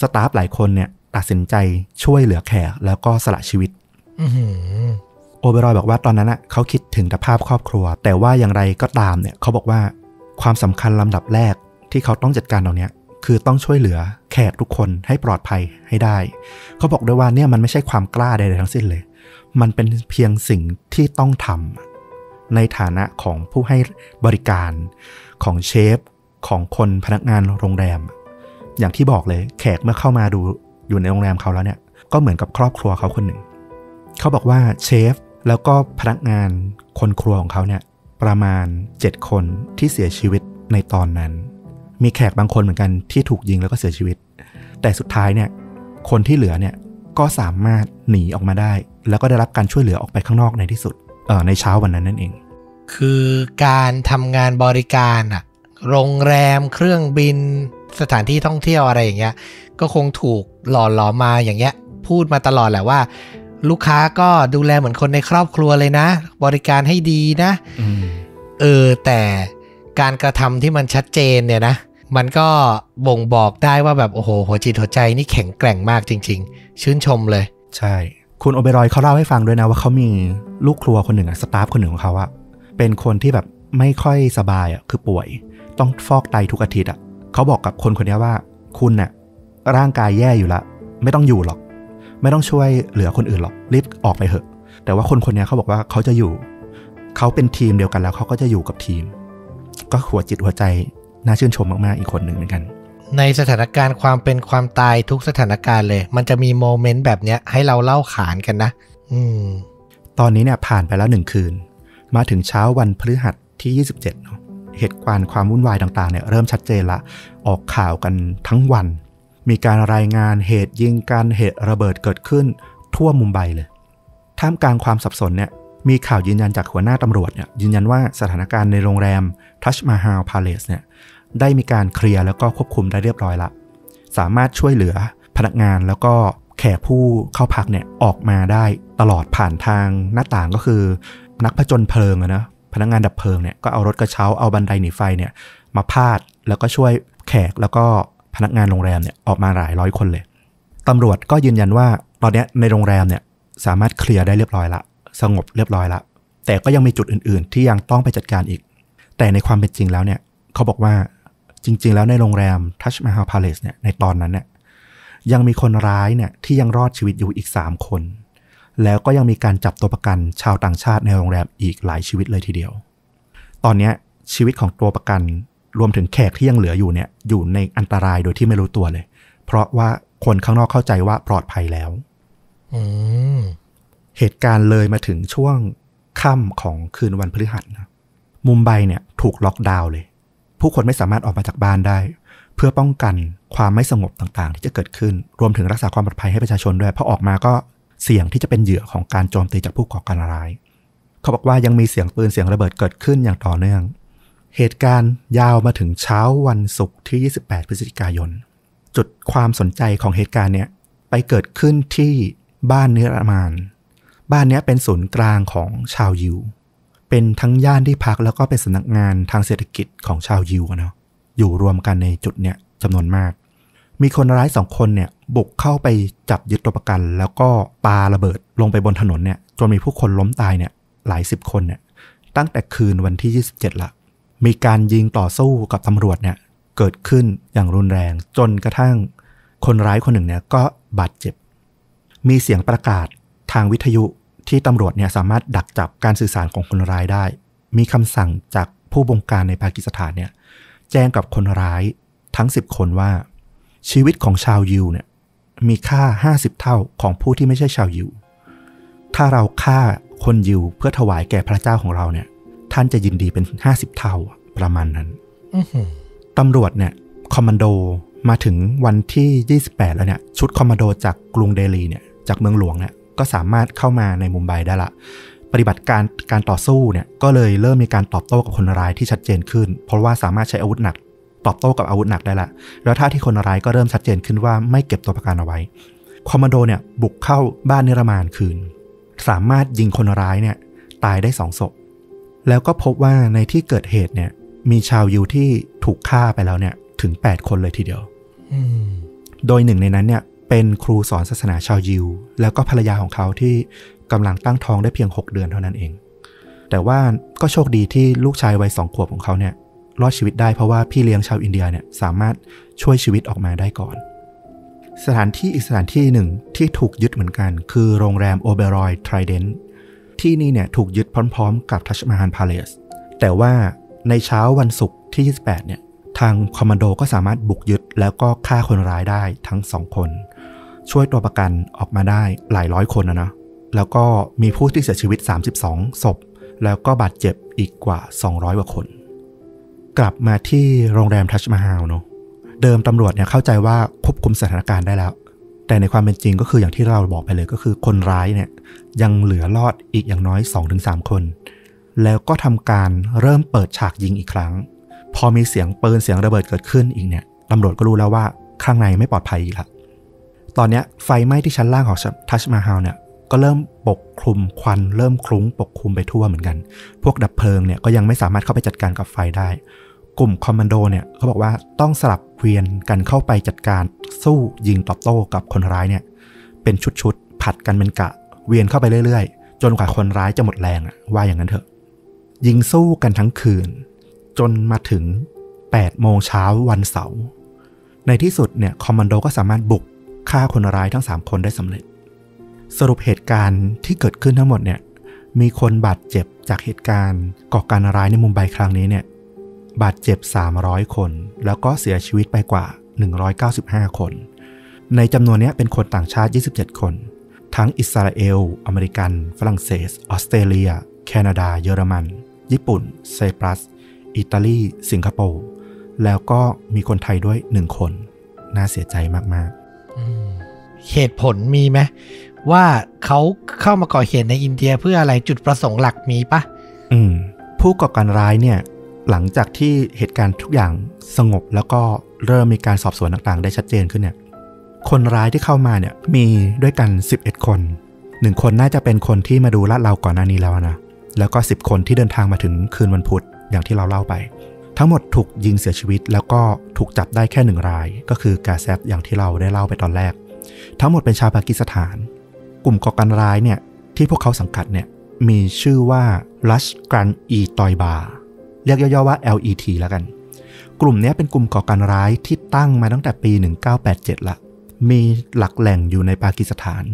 สตาฟหลายคนเนี่ยตัดสินใจช่วยเหลือแขกแล้วก็สละชีวิตอื้อหือโอเบรอยบอกว่าตอนนั้นน่ะเขาคิดถึงแต่ภาพครอบครัว แต่ว่าอย่างไรก็ตามเนี่ยเขาบอกว่า ความสำคัญลำดับแรกที่เขาต้องจัดการตรงเนี้ยคือต้องช่วยเหลือแขกทุกคนให้ปลอดภัยให้ได้ เขาบอกด้วยว่าเนี่ยมันไม่ใช่ความกล้าใดๆทั้งสิ้นเลย มันเป็นเพียงสิ่งที่ต้องทำในฐานะของผู้ให้บริการของเชฟของคนพนักงานโรงแรม อย่างที่บอกเลยแขกเมื่อเข้ามาดูอยู่ในโรงแรมเขาแล้วเนี่ย ก็เหมือนกับครอบครัวเขาคนหนึ่ง เขาบอกว่าเชฟแล้วก็พนักงานคนครัวของเขาเนี่ย ประมาณ 7 คนที่เสียชีวิตในตอนนั้น มีแขกบางคนเหมือนกันที่ถูกยิงแล้วก็เสียชีวิต แต่สุดท้ายเนี่ยคนที่เหลือเนี่ยก็สามารถหนีออกมาได้ แล้วก็ได้รับการช่วยเหลือออกไปข้างนอกในที่สุดเออในเช้าวันนั้นนั่นเอง คือการทำงานบริการอะโรงแรมเครื่องบิน สถานที่ท่องเที่ยวอะไรอย่างเงี้ย ก็คงถูกหล่อหลอมมาอย่างเงี้ย พูดมาตลอดแหละว่า ลูกค้าก็ดูแลเหมือนคนในครอบครัวเลยนะ บริการให้ดีนะอืมเออแต่การกระทำที่มันชัดเจนเนี่ยนะมันก็บ่งบอกได้ว่าแบบโอ้โหหัวจิตหัวใจนี่แข็งแกร่งมากจริง ๆ ชื่นชมเลย ใช่ คุณโอเบรอยเขาเล่าให้ฟังด้วยนะว่าเขามีลูกครัวคนหนึ่งอะสตาฟคนหนึ่งของเขาอะเป็นคนที่แบบไม่ค่อยสบายอะคือป่วย ต้องฟอกไตทุกอาทิตย์อะเขาบอกกับคนคนนี้ว่า คุณน่ะร่างกายแย่อยู่ละ ไม่ต้องอยู่หรอก ไม่ต้องช่วยเหลือคนอื่นหรอกรีบออกไปเถอะ แต่ว่าคนคนนี้เขาบอกว่าเขาจะอยู่ เขาเป็นทีมเดียวกันแล้วเขาก็จะอยู่กับทีม ก็หัวจิตหัวใจน่าชื่นชมมากๆอีกคนหนึ่งเหมือนกัน ในสถานการณ์ความเป็นความตายทุกสถานการณ์เลย มันจะมีโมเมนต์แบบเนี้ยให้เราเล่าขานกันนะ อืม ตอนนี้เนี่ยผ่านไปแล้วหนึ่งคืน มาถึงเช้าวันพฤหัสที่ 27เนอะเหตุการณ์ความวุ่นวายต่างๆเนี่ยเริ่มชัดเจนละ ออกข่าวกันทั้งวัน มีการรายงานเหตุยิงกันเหตุระเบิดเกิดขึ้นทั่วมุมไบเลย ท่ามกลางความสับสนเนี่ยมีข่าวยืนยันจากหัวหน้าตำรวจเนี่ยยืนยันว่าสถานการณ์ในโรงแรมทัชมาฮาลพาเลสเนี่ยได้มีการเคลียร์แล้วก็ควบคุมได้เรียบร้อยละ สามารถช่วยเหลือพนักงานแล้วก็แขกผู้เข้าพักเนี่ยออกมาได้ตลอดผ่านทางหน้าต่างก็คือ นักผจญเพลิงอะนะพนักงานดับเพลิงเนี่ยก็เอารถกระเช้าเอาบันไดหนีไฟเนี่ยมาพาดแล้วก็ช่วยแขกแล้วก็ พนักงานโรงแรมเนี่ยออกมาหลายร้อยคนเลยตำรวจก็ยืนยันว่าตอนนี้ในโรงแรมเนี่ยสามารถเคลียร์ได้เรียบร้อยละ สงบเรียบร้อยละ แต่ก็ยังมีจุดอื่น ๆ ที่ยังต้องไปจัดการอีก แต่ในความเป็นจริงแล้วเนี่ย เขาบอกว่าจริง ๆ แล้วในโรงแรมทัชมาฮาลพาเลสเนี่ยในตอนนั้นเนี่ยยังมีคนร้ายเนี่ยที่ยังรอดชีวิตอยู่อีก 3 คน แล้วก็ยังมีการจับตัวประกันชาวต่างชาติในโรงแรมอีกหลายชีวิตเลยทีเดียว ตอนนี้ชีวิตของตัวประกัน รวมถึงแขกที่ยังเหลืออยู่เนี่ยอยู่ในอันตรายโดยที่ไม่รู้ตัวเลย เพราะว่าคนข้างนอกเข้าใจว่าปลอดภัยแล้วอืมเหตุการณ์เลยมาถึงช่วงค่ำของคืนวันพฤหัสนะมุมไบเนี่ยถูกล็อกดาวน์เลย ผู้คนไม่สามารถออกมาจากบ้านได้ เพื่อป้องกันความไม่สงบต่างๆ ที่จะเกิดขึ้น รวมถึงรักษาความปลอดภัยให้ประชาชนด้วย เพราะออกมาก็เสี่ยงที่จะเป็นเหยื่อของการโจมตีจากผู้ก่อการร้าย เขาบอกว่ายังมีเสียงปืนเสียงระเบิดเกิดขึ้นอย่างต่อเนื่อง เหตุการณ์ยาวมาถึงเช้าวันศุกร์ที่ 28 พฤศจิกายน จุดความสนใจของเหตุการณ์เนี่ยไปเกิดขึ้นที่บ้านเนรมาน บ้านเนี้ยเป็นศูนย์กลางของชาวยิว เป็นทั้งย่านที่พักแล้วก็เป็นสำนักงานทางเศรษฐกิจของชาวยิวเนาะอยู่รวมกันในจุดเนี่ยจำนวนมาก มีคนร้ายสองคนเนี่ยบุกเข้าไปจับยึดตัวประกัน แล้วก็ปาระเบิดลงไปบนถนนเนี่ยจนมีผู้คนล้มตายเนี่ยหลายสิบคนเนี่ยตั้งแต่คืนวันที่ 27ละ มีการยิงต่อสู้กับตำรวจเนี่ยเกิดขึ้นอย่างรุนแรง จนกระทั่งคนร้ายคนหนึ่งเนี่ยก็บาดเจ็บ มีเสียงประกาศทางวิทยุที่ตำรวจเนี่ยสามารถดักจับการสื่อสารของคนร้ายได้ มีคำสั่งจากผู้บงการในปากีสถานเนี่ยแจ้งกับคนร้ายทั้ง 10 คนว่า ชีวิตของชาวยิวเนี่ยมีค่า 50 เท่าของผู้ที่ไม่ใช่ชาวยิว ถ้าเราฆ่าคนยิวเพื่อถวายแก่พระเจ้าของเราเนี่ย ท่านจะยินดีเป็น50เท่าประมาณนั้นอื้อหือตำรวจเนี่ย คอมมานโดมาถึงวันที่ 28 แล้วเนี่ย ชุดคอมมานโดจากกรุงเดลีเนี่ย จากเมืองหลวงเนี่ย ก็สามารถเข้ามาในมุมไบได้ละ ปฏิบัติการการต่อสู้เนี่ย ก็เลยเริ่มมีการตอบโต้กับคนร้ายที่ชัดเจนขึ้น เพราะว่าสามารถใช้อาวุธหนัก ตอบโต้กับอาวุธหนักได้ละ แล้วท่าที่คนร้ายก็เริ่มชัดเจนขึ้นว่าไม่เก็บตัวประกันเอาไว้ คอมมานโดเนี่ยบุกเข้าบ้านนิรมานคืน สามารถยิงคนร้ายเนี่ยตายได้สองศพ แล้วก็พบว่าในที่เกิดเหตุเนี่ย มีชาวยิวที่ถูกฆ่าไปแล้วเนี่ยถึง 8 คนเลยทีเดียวอืมโดยหนึ่งในนั้นเนี่ย เป็นครูสอนศาสนาชาวยิว แล้วก็ภรรยาของเขาที่กำลังตั้งท้องได้เพียง 6 เดือนเท่านั้นเอง แต่ว่าก็โชคดีที่ลูกชายวัยสองขวบของเขาเนี่ย รอดชีวิตได้เพราะว่าพี่เลี้ยงชาวอินเดียเนี่ยสามารถช่วยชีวิตออกมาได้ก่อน สถานที่อีกสถานที่หนึ่งที่ถูกยึดเหมือนกัน คือโรงแรมโอเบรอยทริเดน ที่นี่เนี่ยถูกยึดพร้อมๆ กับทัชมาฮานพาเลสแต่ว่าในเช้าวันศุกร์ที่ 28 เนี่ยทางคอมมานโดก็สามารถบุกยึดแล้วก็ฆ่าคนร้ายได้ทั้งสองคน ช่วยตัวประกันออกมาได้หลายร้อยคนนะเนาะแล้วก็มีผู้ที่เสียชีวิต 32 ศพ แล้วก็บาดเจ็บอีกกว่า 200 กว่าคน กลับมาที่โรงแรมทัชมาฮาลเนาะเดิมตำรวจเนี่ยเข้าใจว่าควบคุมสถานการณ์ได้แล้ว แต่ในความเป็นจริงก็คืออย่างที่เราบอกไปเลยก็คือคนร้ายเนี่ย ยังเหลือรอดอีกอย่างน้อย 2-3 คน แล้วก็ทำการเริ่มเปิดฉากยิงอีกครั้ง พอมีเสียงปืนเสียงระเบิดเกิดขึ้นอีกเนี่ยตำรวจก็รู้แล้วว่าข้างในไม่ปลอดภัยอีกละตอนนี้ไฟไหม้ที่ชั้นล่างของทัชมาฮาลเนี่ยก็เริ่มปกคลุมควันเริ่มคลุ้งปกคลุมไปทั่วเหมือนกัน พวกดับเพลิงเนี่ยก็ยังไม่สามารถเข้าไปจัดการกับไฟได้ กลุ่มคอมมานโดเนี่ยเขาบอกว่าต้องสลับเวียนกันเข้าไปจัดการสู้ยิงตอบโต้กับคนร้ายเนี่ยเป็นชุดๆผัดกันเป็นกะ เวียนเข้าไปเรื่อยๆ จนกว่าคนร้ายจะหมดแรงอะว่าอย่างนั้นเถอะ ยิงสู้กันทั้งคืน จนมาถึง8โมงเช้าวันเสาร์ในที่สุดเนี่ยคอมมานโดก็สามารถบุกฆ่าคนร้ายทั้ง 3 คนได้สำเร็จ สรุปเหตุการณ์ที่เกิดขึ้นทั้งหมดเนี่ยมีคนบาดเจ็บจากเหตุการณ์ก่อการร้ายในมุมไบครั้งนี้เนี่ยบาดเจ็บ 300 คน แล้วก็เสียชีวิตไปกว่า 195 คน ในจำนวนนี้เป็นคนต่างชาติ 27 คน ทั้งอิสราเอล อเมริกัน ฝรั่งเศส ออสเตรเลีย แคนาดา เยอรมัน ญี่ปุ่น ไซปรัส อิตาลี สิงคโปร์ แล้วก็มีคนไทยด้วยหนึ่งคน น่าเสียใจมากเหตุผลมีไหมว่าเขาเข้ามาก่อเหตุในอินเดียเพื่ออะไรจุดประสงค์หลักมีปะๆอืม ผู้ก่อการร้ายเนี่ย หลังจากที่เหตุการณ์ทุกอย่างสงบแล้วก็เริ่มมีการสอบสวนต่างๆ ได้ชัดเจนขึ้นเนี่ย คนร้ายที่เข้ามาเนี่ยมีด้วยกัน 11 คนหนึ่งคนน่าจะเป็นคนที่มาดูลาดเราก่อนหน้านี้แล้วนะ แล้วก็ 10 คนที่เดินทางมาถึงคืนวันพุธอย่างที่เราเล่าไป ทั้งหมดถูกยิงเสียชีวิต แล้วก็ถูกจับได้แค่หนึ่งราย ก็คือกาแซบอย่างที่เราได้เล่าไปตอนแรก ทั้งหมดเป็นชาวปากีสถาน กลุ่มก่อการร้ายเนี่ยที่พวกเขาสังกัดเนี่ยมีชื่อว่า Lush Gun e t o y b a เรียกย่อๆว่า LET แล้วกัน กลุ่มเนี้ยเป็นกลุ่มก่อการร้ายที่ตั้งมาตั้งแต่ปี 1987ละ มีหลักแหล่งอยู่ในปากีสถาน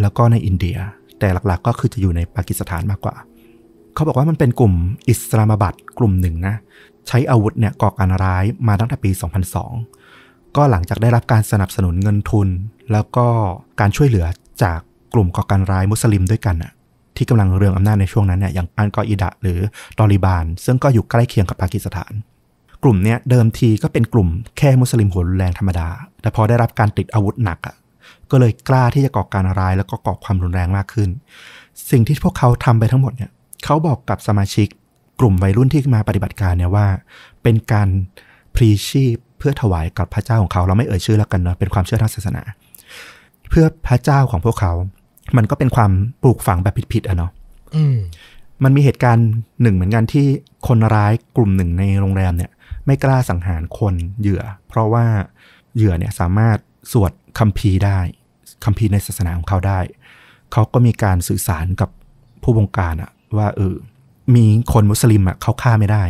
แล้วก็ในอินเดีย แต่หลักๆก็คือจะอยู่ในปากีสถานมากกว่า เขาบอกว่ามันเป็นกลุ่มอิสลามบัดกลุ่มหนึ่งนะ ใช้อาวุธเนี่ยก่อการร้ายมาตั้งแต่ปี 2002 ก็หลังจากได้รับการสนับสนุนเงินทุน แล้วก็การช่วยเหลือจากกลุ่มก่อการร้ายมุสลิมด้วยกันน่ะที่กำลังเรืองอำนาจในช่วงนั้นเนี่ยอย่างอันกออิดะหรือตอริบาน ซึ่งก็อยู่ใกล้เคียงกับปากีสถาน กลุ่มเนี้ยเดิมทีก็เป็นกลุ่มแค่มุสลิมหัวรุนแรงธรรมดา แต่พอได้รับการติดอาวุธหนักอะก็เลยกล้าที่จะก่อการร้ายแล้วก็ก่อความรุนแรงมากขึ้น สิ่งที่พวกเขาทำไปทั้งหมดเนี่ยเขาบอกกับสมาชิกกลุ่มวัยรุ่นที่มาปฏิบัติการเนี่ยว่า เป็นการพลีชีพเพื่อถวายกับพระเจ้าของเขา เราไม่เอ่ยชื่อแล้วกันเนาะเป็นความเชื่อทางศาสนา เพื่อพระเจ้าของพวกเขา มันก็เป็นความปลูกฝังแบบผิดๆอะเนาะอืมมันมีเหตุการณ์หนึ่งเหมือนกันที่คนร้ายกลุ่มหนึ่งในโรงแรมเนี่ย ไม่กล้าสังหารคนเหยื่อ เพราะว่าเหยื่อเนี่ยสามารถสวดคัมภีร์ได้คัมภีร์ในศาสนาของเขาได้ เขาก็มีการสื่อสารกับผู้บงการอะว่าเออมีคนมุสลิมอะเขาฆ่าไม่ได้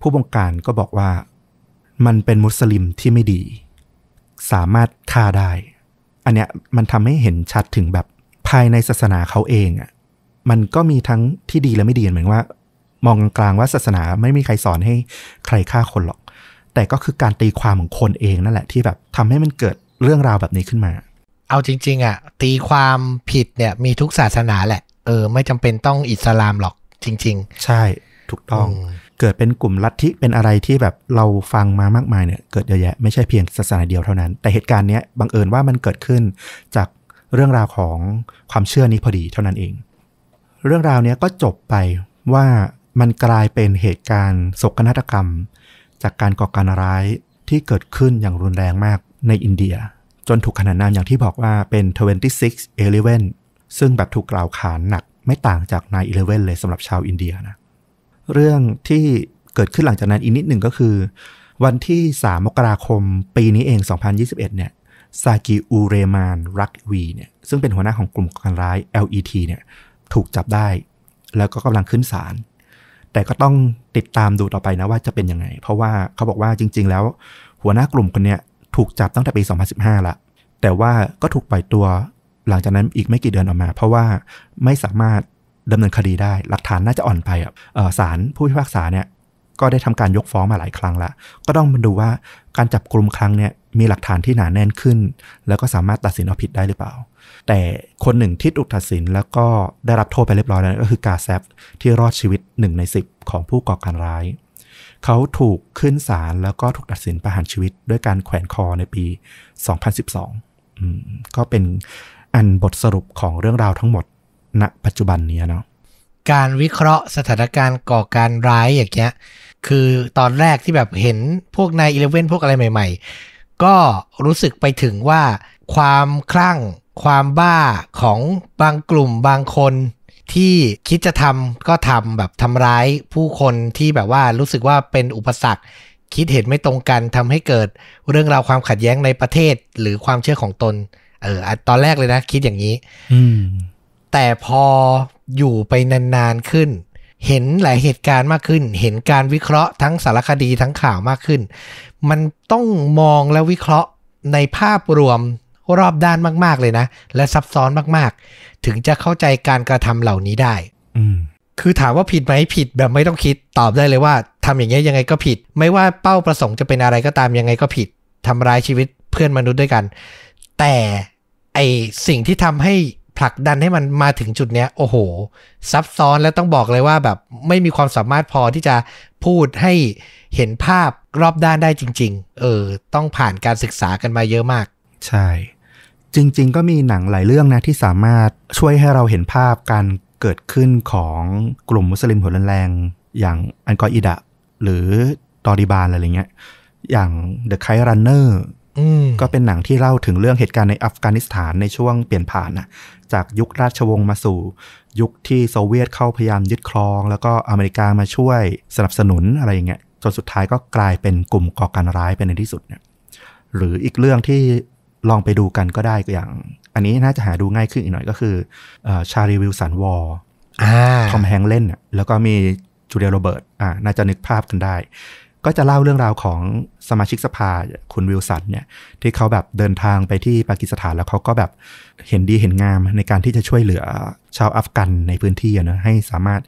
ผู้บงการก็บอกว่ามันเป็นมุสลิมที่ไม่ดี สามารถฆ่าได้ อันเนี้ยมันทำให้เห็นชัดถึงแบบภายในศาสนาเขาเองอะมันก็มีทั้งที่ดีและไม่ดีเหมือนว่า มองกลางๆว่าศาสนาไม่มีใครสอนให้ใครฆ่าคนหรอก แต่ก็คือการตีความของคนเองนั่นแหละที่แบบทำให้มันเกิดเรื่องราวแบบนี้ขึ้นมา เอาจริง ๆอะตีความผิดเนี่ยมีทุกศาสนาแหละ เออ ไม่จำเป็นต้องอิสลามหรอกจริงใช่ถูกต้องเกิดเป็นกลุ่มลัทธิเป็นอะไรที่แบบเราฟังมามากมายเนี่ยเกิดเยอะแยะไม่ใช่เพียงศาสนาเดียวเท่านั้น แต่เหตุการณ์เนี้ยบังเอิญว่ามันเกิดขึ้นจากเรื่องราวของความเชื่อนี้พอดีเท่านั้นเอง เรื่องราวเนี้ยก็จบไปว่า มันกลายเป็นเหตุการณ์โศกนาฏกรรม จากการก่อการร้ายที่เกิดขึ้นอย่างรุนแรงมากในอินเดีย จนถูกขนานนามอย่างที่บอกว่าเป็น 26-11 ซึ่งแบบถูกกล่าวขานหนักไม่ต่างจาก9-11 เลยสำหรับชาวอินเดียนะ เรื่องที่เกิดขึ้นหลังจากนั้นอีกนิดหนึ่งก็คือ วันที่ 3 มกราคม ปีนี้เอง 2021 เนี่ยซากิอูเรมานรักวีเนี่ยซึ่งเป็นหัวหน้าของกลุ่มก่อการร้าย LET เนี่ยถูกจับได้ แล้วก็กำลังขึ้นศาล แต่ก็ต้องติดตามดูต่อไปนะว่าจะเป็นยังไง เพราะว่าเขาบอกว่าจริง ๆ แล้ว หัวหน้ากลุ่มคนเนี้ยถูกจับตั้งแต่ปี 2015 ละ แต่ว่าก็ถูกปล่อยตัว หลังจากนั้นอีกไม่กี่เดือนออกมา เพราะว่าไม่สามารถดำเนินคดีได้ หลักฐานน่าจะอ่อนไปอะศาลผู้พิพากษาเนี่ยก็ได้ทำการยกฟ้องมาหลายครั้งละ ก็ต้องมาดูว่าการจับกลุ่มครั้งเนี่ยมีหลักฐานที่หนาแน่นขึ้น แล้วก็สามารถตัดสินเอาผิดได้หรือเปล่า แต่คนหนึ่งที่ถูกตัดสินแล้วก็ได้รับโทษไปเรียบร้อยแล้วก็คือกาแซฟที่รอดชีวิตหนึ่งในสิบของผู้ก่อการร้าย เขาถูกขึ้นศาลแล้วก็ถูกตัดสินประหารชีวิต ด้วยการแขวนคอในปี 2012 ก็เป็นอันบทสรุปของเรื่องราวทั้งหมดณปัจจุบันนี้เนาะการวิเคราะห์สถานการณ์ก่อการร้ายอย่างเงี้ยคือตอนแรกที่แบบเห็นพวกนายอีเลเว่นพวกอะไรใหม่ ๆ ก็รู้สึกไปถึงว่าความคลั่ง ความบ้าของบางกลุ่มบางคนที่คิดจะทำก็ทำแบบทำร้ายผู้คนที่แบบว่ารู้สึกว่าเป็นอุปสรรค คิดเห็นไม่ตรงกันทำให้เกิดเรื่องราวความขัดแย้งในประเทศหรือความเชื่อของตน เออตอนแรกเลยนะคิดอย่างนี้แต่พออยู่ไปนานๆขึ้น เห็นหลายเหตุการณ์มากขึ้น เห็นการวิเคราะห์ทั้งสารคดีทั้งข่าวมากขึ้น มันต้องมองและวิเคราะห์ในภาพรวม รอบด้านมาก ๆ เลยนะ และซับซ้อนมากๆ ถึงจะเข้าใจการกระทำเหล่านี้ได้คือถามว่าผิดไหมผิดแบบไม่ต้องคิดตอบได้เลยว่าทำอย่างเงี้ยยังไงก็ผิด ไม่ว่าเป้าประสงค์จะเป็นอะไรก็ตามยังไงก็ผิดทำร้ายชีวิตเพื่อนมนุษย์ด้วยกัน แต่ไอสิ่งที่ทำให้ผลักดันให้มันมาถึงจุดเนี้ยโอ้โห ซับซ้อนและต้องบอกเลยว่าแบบไม่มีความสามารถพอที่จะพูดให้เห็นภาพรอบด้านได้จริง ๆ เออ ต้องผ่านการศึกษากันมาเยอะมาก ใช่ จริง ๆ ก็มีหนังหลายเรื่องนะที่สามารถช่วยให้เราเห็นภาพการเกิดขึ้นของกลุ่มมุสลิมหัวแรงอย่างอันกออิดะ หรือตอริบานอะไรเงี้ย อย่าง The Kite Runner ก็เป็นหนังที่เล่าถึงเรื่องเหตุการณ์ในอัฟกานิสถานในช่วงเปลี่ยนผ่านนะจากยุคราชวงศ์มาสู่ ยุคที่โซเวียตเข้าพยายามยึดครอง แล้วก็อเมริกามาช่วยสนับสนุนอะไรอย่างเงี้ยจนสุดท้ายก็กลายเป็นกลุ่มก่อการร้ายไปในที่สุดเนี่ยหรืออีกเรื่องที่ ลองไปดูกันก็ได้อย่าง อันนี้น่าจะหาดูง่ายขึ้นอีกหน่อยก็คือCharlie Wilson's War ทอมแฮงส์เล่นแล้วก็มีจูเลียโรเบิร์ตส์อ่าน่าจะนึกภาพกันได้ ก็จะเล่าเรื่องราวของสมาชิกสภาคุณวิลสันเนี่ยที่เขาแบบเดินทางไปที่ปากีสถานแล้วเขาก็แบบเห็นดีเห็นงามในการที่จะช่วยเหลือชาวอัฟกันในพื้นที่นะให้สามารถ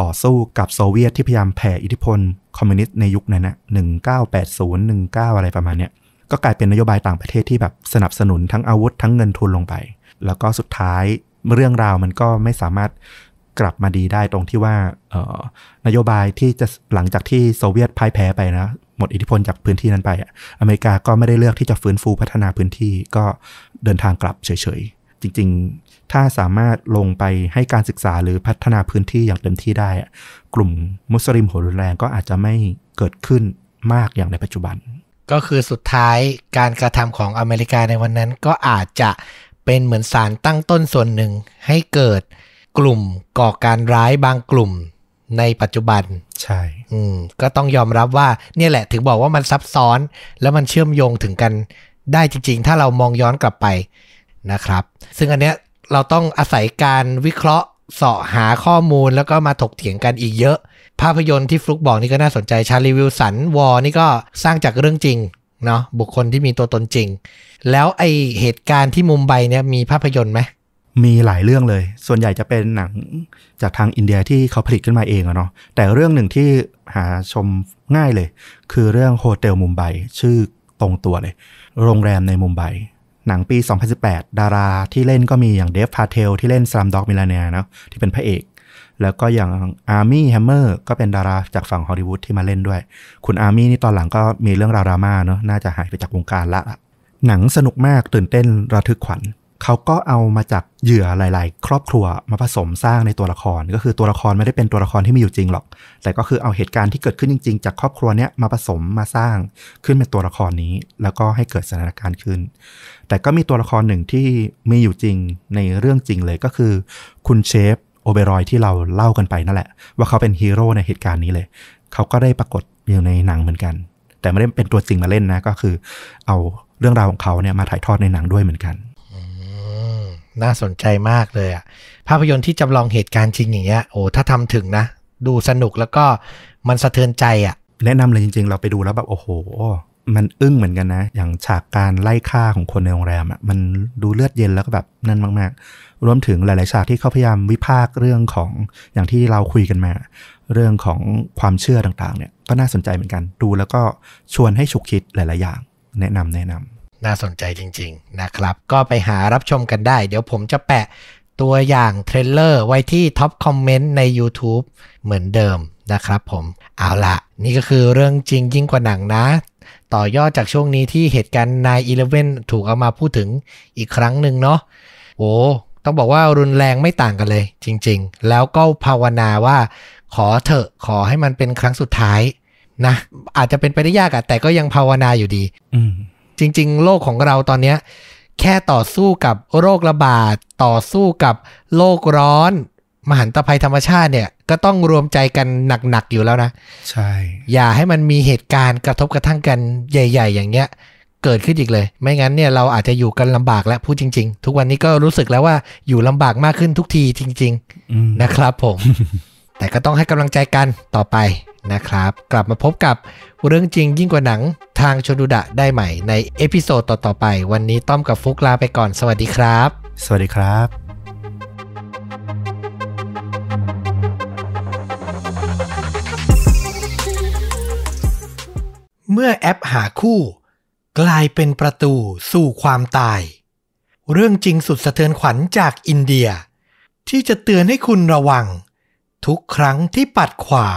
ต่อสู้กับโซเวียตที่พยายามแผ่อิทธิพลคอมมิวนิสต์ในยุคนั้นนะหนึ่งเก้าแปดศูนย์หนึ่งเก้าอะไรประมาณเนี้ย ก็กลายเป็นนโยบายต่างประเทศที่แบบสนับสนุนทั้งอาวุธทั้งเงินทุนลงไป แล้วก็สุดท้ายเรื่องราวมันก็ไม่สามารถกลับมาดีได้ตรงที่ว่านโยบายที่จะหลังจากที่โซเวียตพ่ายแพ้ไปนะหมดอิทธิพลจากพื้นที่นั้นไปอเมริกาก็ไม่ได้เลือกที่จะฟื้นฟูพัฒนาพื้นที่ก็เดินทางกลับเฉยๆ จริงๆ ถ้าสามารถลงไปให้การศึกษาหรือพัฒนาพื้นที่อย่างเต็มที่ได้ กลุ่มมุสลิมหัวรุนแรงก็อาจจะไม่เกิดขึ้นมากอย่างในปัจจุบัน ก็คือสุดท้ายการกระทำของอเมริกาในวันนั้นก็อาจจะเป็นเหมือนสารตั้งต้นส่วนหนึ่งให้เกิดกลุ่มก่อการร้ายบางกลุ่มในปัจจุบัน ใช่ อืม ก็ต้องยอมรับว่าเนี่ยแหละถึงบอกว่ามันซับซ้อน แล้วมันเชื่อมโยงถึงกันได้จริง ๆ ถ้าเรามองย้อนกลับไปนะครับ ซึ่งอันเนี้ยเราต้องอาศัยการวิเคราะห์เสาะหาข้อมูลแล้วก็มาถกเถียงกันอีกเยอะ ภาพยนตร์ที่ฟลุกบอกนี่ก็น่าสนใจ Charlie Wilson's War นี่ก็สร้างจากเรื่องจริงเนาะบุคคลที่มีตัวตนจริง แล้วไอ้เหตุการณ์ที่มุมไบเนี่ยมีภาพยนตร์ไหมมีหลายเรื่องเลย ส่วนใหญ่จะเป็นหนังจากทางอินเดียที่เขาผลิตขึ้นมาเองอะเนาะ แต่เรื่องหนึ่งที่หาชมง่ายเลย คือเรื่อง Hotel Mumbai ชื่อตรงตัวเลย โรงแรมในมุมไบ หนังปี 2018 ดาราที่เล่นก็มีอย่างเดฟพาเทลที่เล่น Slumdog Millionaire เนาะที่เป็นพระเอก แล้วก็อย่างอาร์มี่แฮมเมอร์ก็เป็นดาราจากฝั่งฮอลลีวูดที่มาเล่นด้วย คุณอาร์มี่นี่ตอนหลังก็มีเรื่องราวดราม่าเนาะน่าจะหายไปจากวงการละ หนังสนุกมากตื่นเต้นระทึกขวัญเขาก็เอามาจากเหยื่อหลาย ๆ ครอบครัวมาผสมสร้างในตัวละคร ก็คือตัวละครไม่ได้เป็นตัวละครที่มีอยู่จริงหรอก แต่ก็คือเอาเหตุการณ์ที่เกิดขึ้นจริง ๆ จากครอบครัวเนี้ยมาผสมมาสร้างขึ้นเป็นตัวละครนี้ แล้วก็ให้เกิดสถานการณ์ขึ้น แต่ก็มีตัวละครหนึ่งที่มีอยู่จริงในเรื่องจริงเลยก็คือ คุณเชฟ โอเบรอยที่เราเล่ากันไปนั่นแหละ ว่าเขาเป็นฮีโร่ในเหตุการณ์นี้เลย เขาก็ได้ปรากฏอยู่ในหนังเหมือนกัน แต่ไม่ได้เป็นตัวจริงมาเล่นนะ ก็คือ เอาเรื่องราวของเขาเนี่ยมาถ่ายทอดในหนังด้วยเหมือนกันอืมน่าสนใจมากเลยอะภาพยนตร์ที่จำลองเหตุการณ์จริงอย่างเงี้ยโอ้ถ้าทำถึงนะ ดูสนุกแล้วก็มันสะเทือนใจอะแนะนำเลยจริง ๆ เราไปดูแล้วแบบโอ้โห มันอึ้งเหมือนกันนะ อย่างฉากการไล่ฆ่าของคนในโรงแรมอะมันดูเลือดเย็นแล้วก็แบบนั่นมาก ๆ รวมถึงหลาย ๆ ฉากที่เขาพยายามวิพากษ์เรื่องของอย่างที่เราคุยกันมา เรื่องของความเชื่อต่าง ๆ เนี่ยก็น่าสนใจเหมือนกันดูแล้วก็ชวนให้ฉุกคิดหลาย ๆ อย่าง แนะนำแนะนำน่าสนใจจริง ๆ นะครับ ก็ไปหารับชมกันได้ เดี๋ยวผมจะแปะตัวอย่างเทรลเลอร์ไว้ที่ท็อปคอมเมนต์ใน YouTube เหมือนเดิมนะครับผมเอาละนี่ก็คือเรื่องจริงยิ่งกว่าหนังนะ ต่อยอดจากช่วงนี้ที่เหตุการณ์9-11ถูกเอามาพูดถึงอีกครั้งหนึ่งเนาะโอ้ ต้องบอกว่ารุนแรงไม่ต่างกันเลย จริง ๆ แล้วก็ภาวนาว่า ขอเถอะขอให้มันเป็นครั้งสุดท้ายนะอาจจะเป็นไปได้ยากอะแต่ก็ยังภาวนาอยู่ดีอืมจริง ๆ โลกของเราตอนเนี้ย แค่ต่อสู้กับโรคระบาดต่อสู้กับโลกร้อน มหันตภัยธรรมชาติเนี่ย ก็ต้องรวมใจกันหนัก ๆ อยู่แล้วนะ ใช่ อย่าให้มันมีเหตุการณ์กระทบกระทั่งกันใหญ่ ๆ อย่างเงี้ย เกิดขึ้นอีกเลย ไม่งั้นเนี่ยเราอาจจะอยู่กันลำบากแล้วพูดจริง ๆ ทุกวันนี้ก็รู้สึกแล้วว่าอยู่ลำบากมากขึ้นทุกทีจริงๆอืมนะครับผม แต่ก็ต้องให้กำลังใจกันต่อไปนะครับ กลับมาพบกับเรื่องจริงยิ่งกว่าหนังทางชวนดูดะได้ใหม่ใน episode ต่อๆไป วันนี้ต้อมกับฟุกลาไปก่อนสวัสดีครับ สวัสดีครับเมื่อแอปหาคู่ กลายเป็นประตูสู่ความตาย เรื่องจริงสุดสะเทือนขวัญจากอินเดีย ที่จะเตือนให้คุณระวัง ทุกครั้งที่ปัดขวา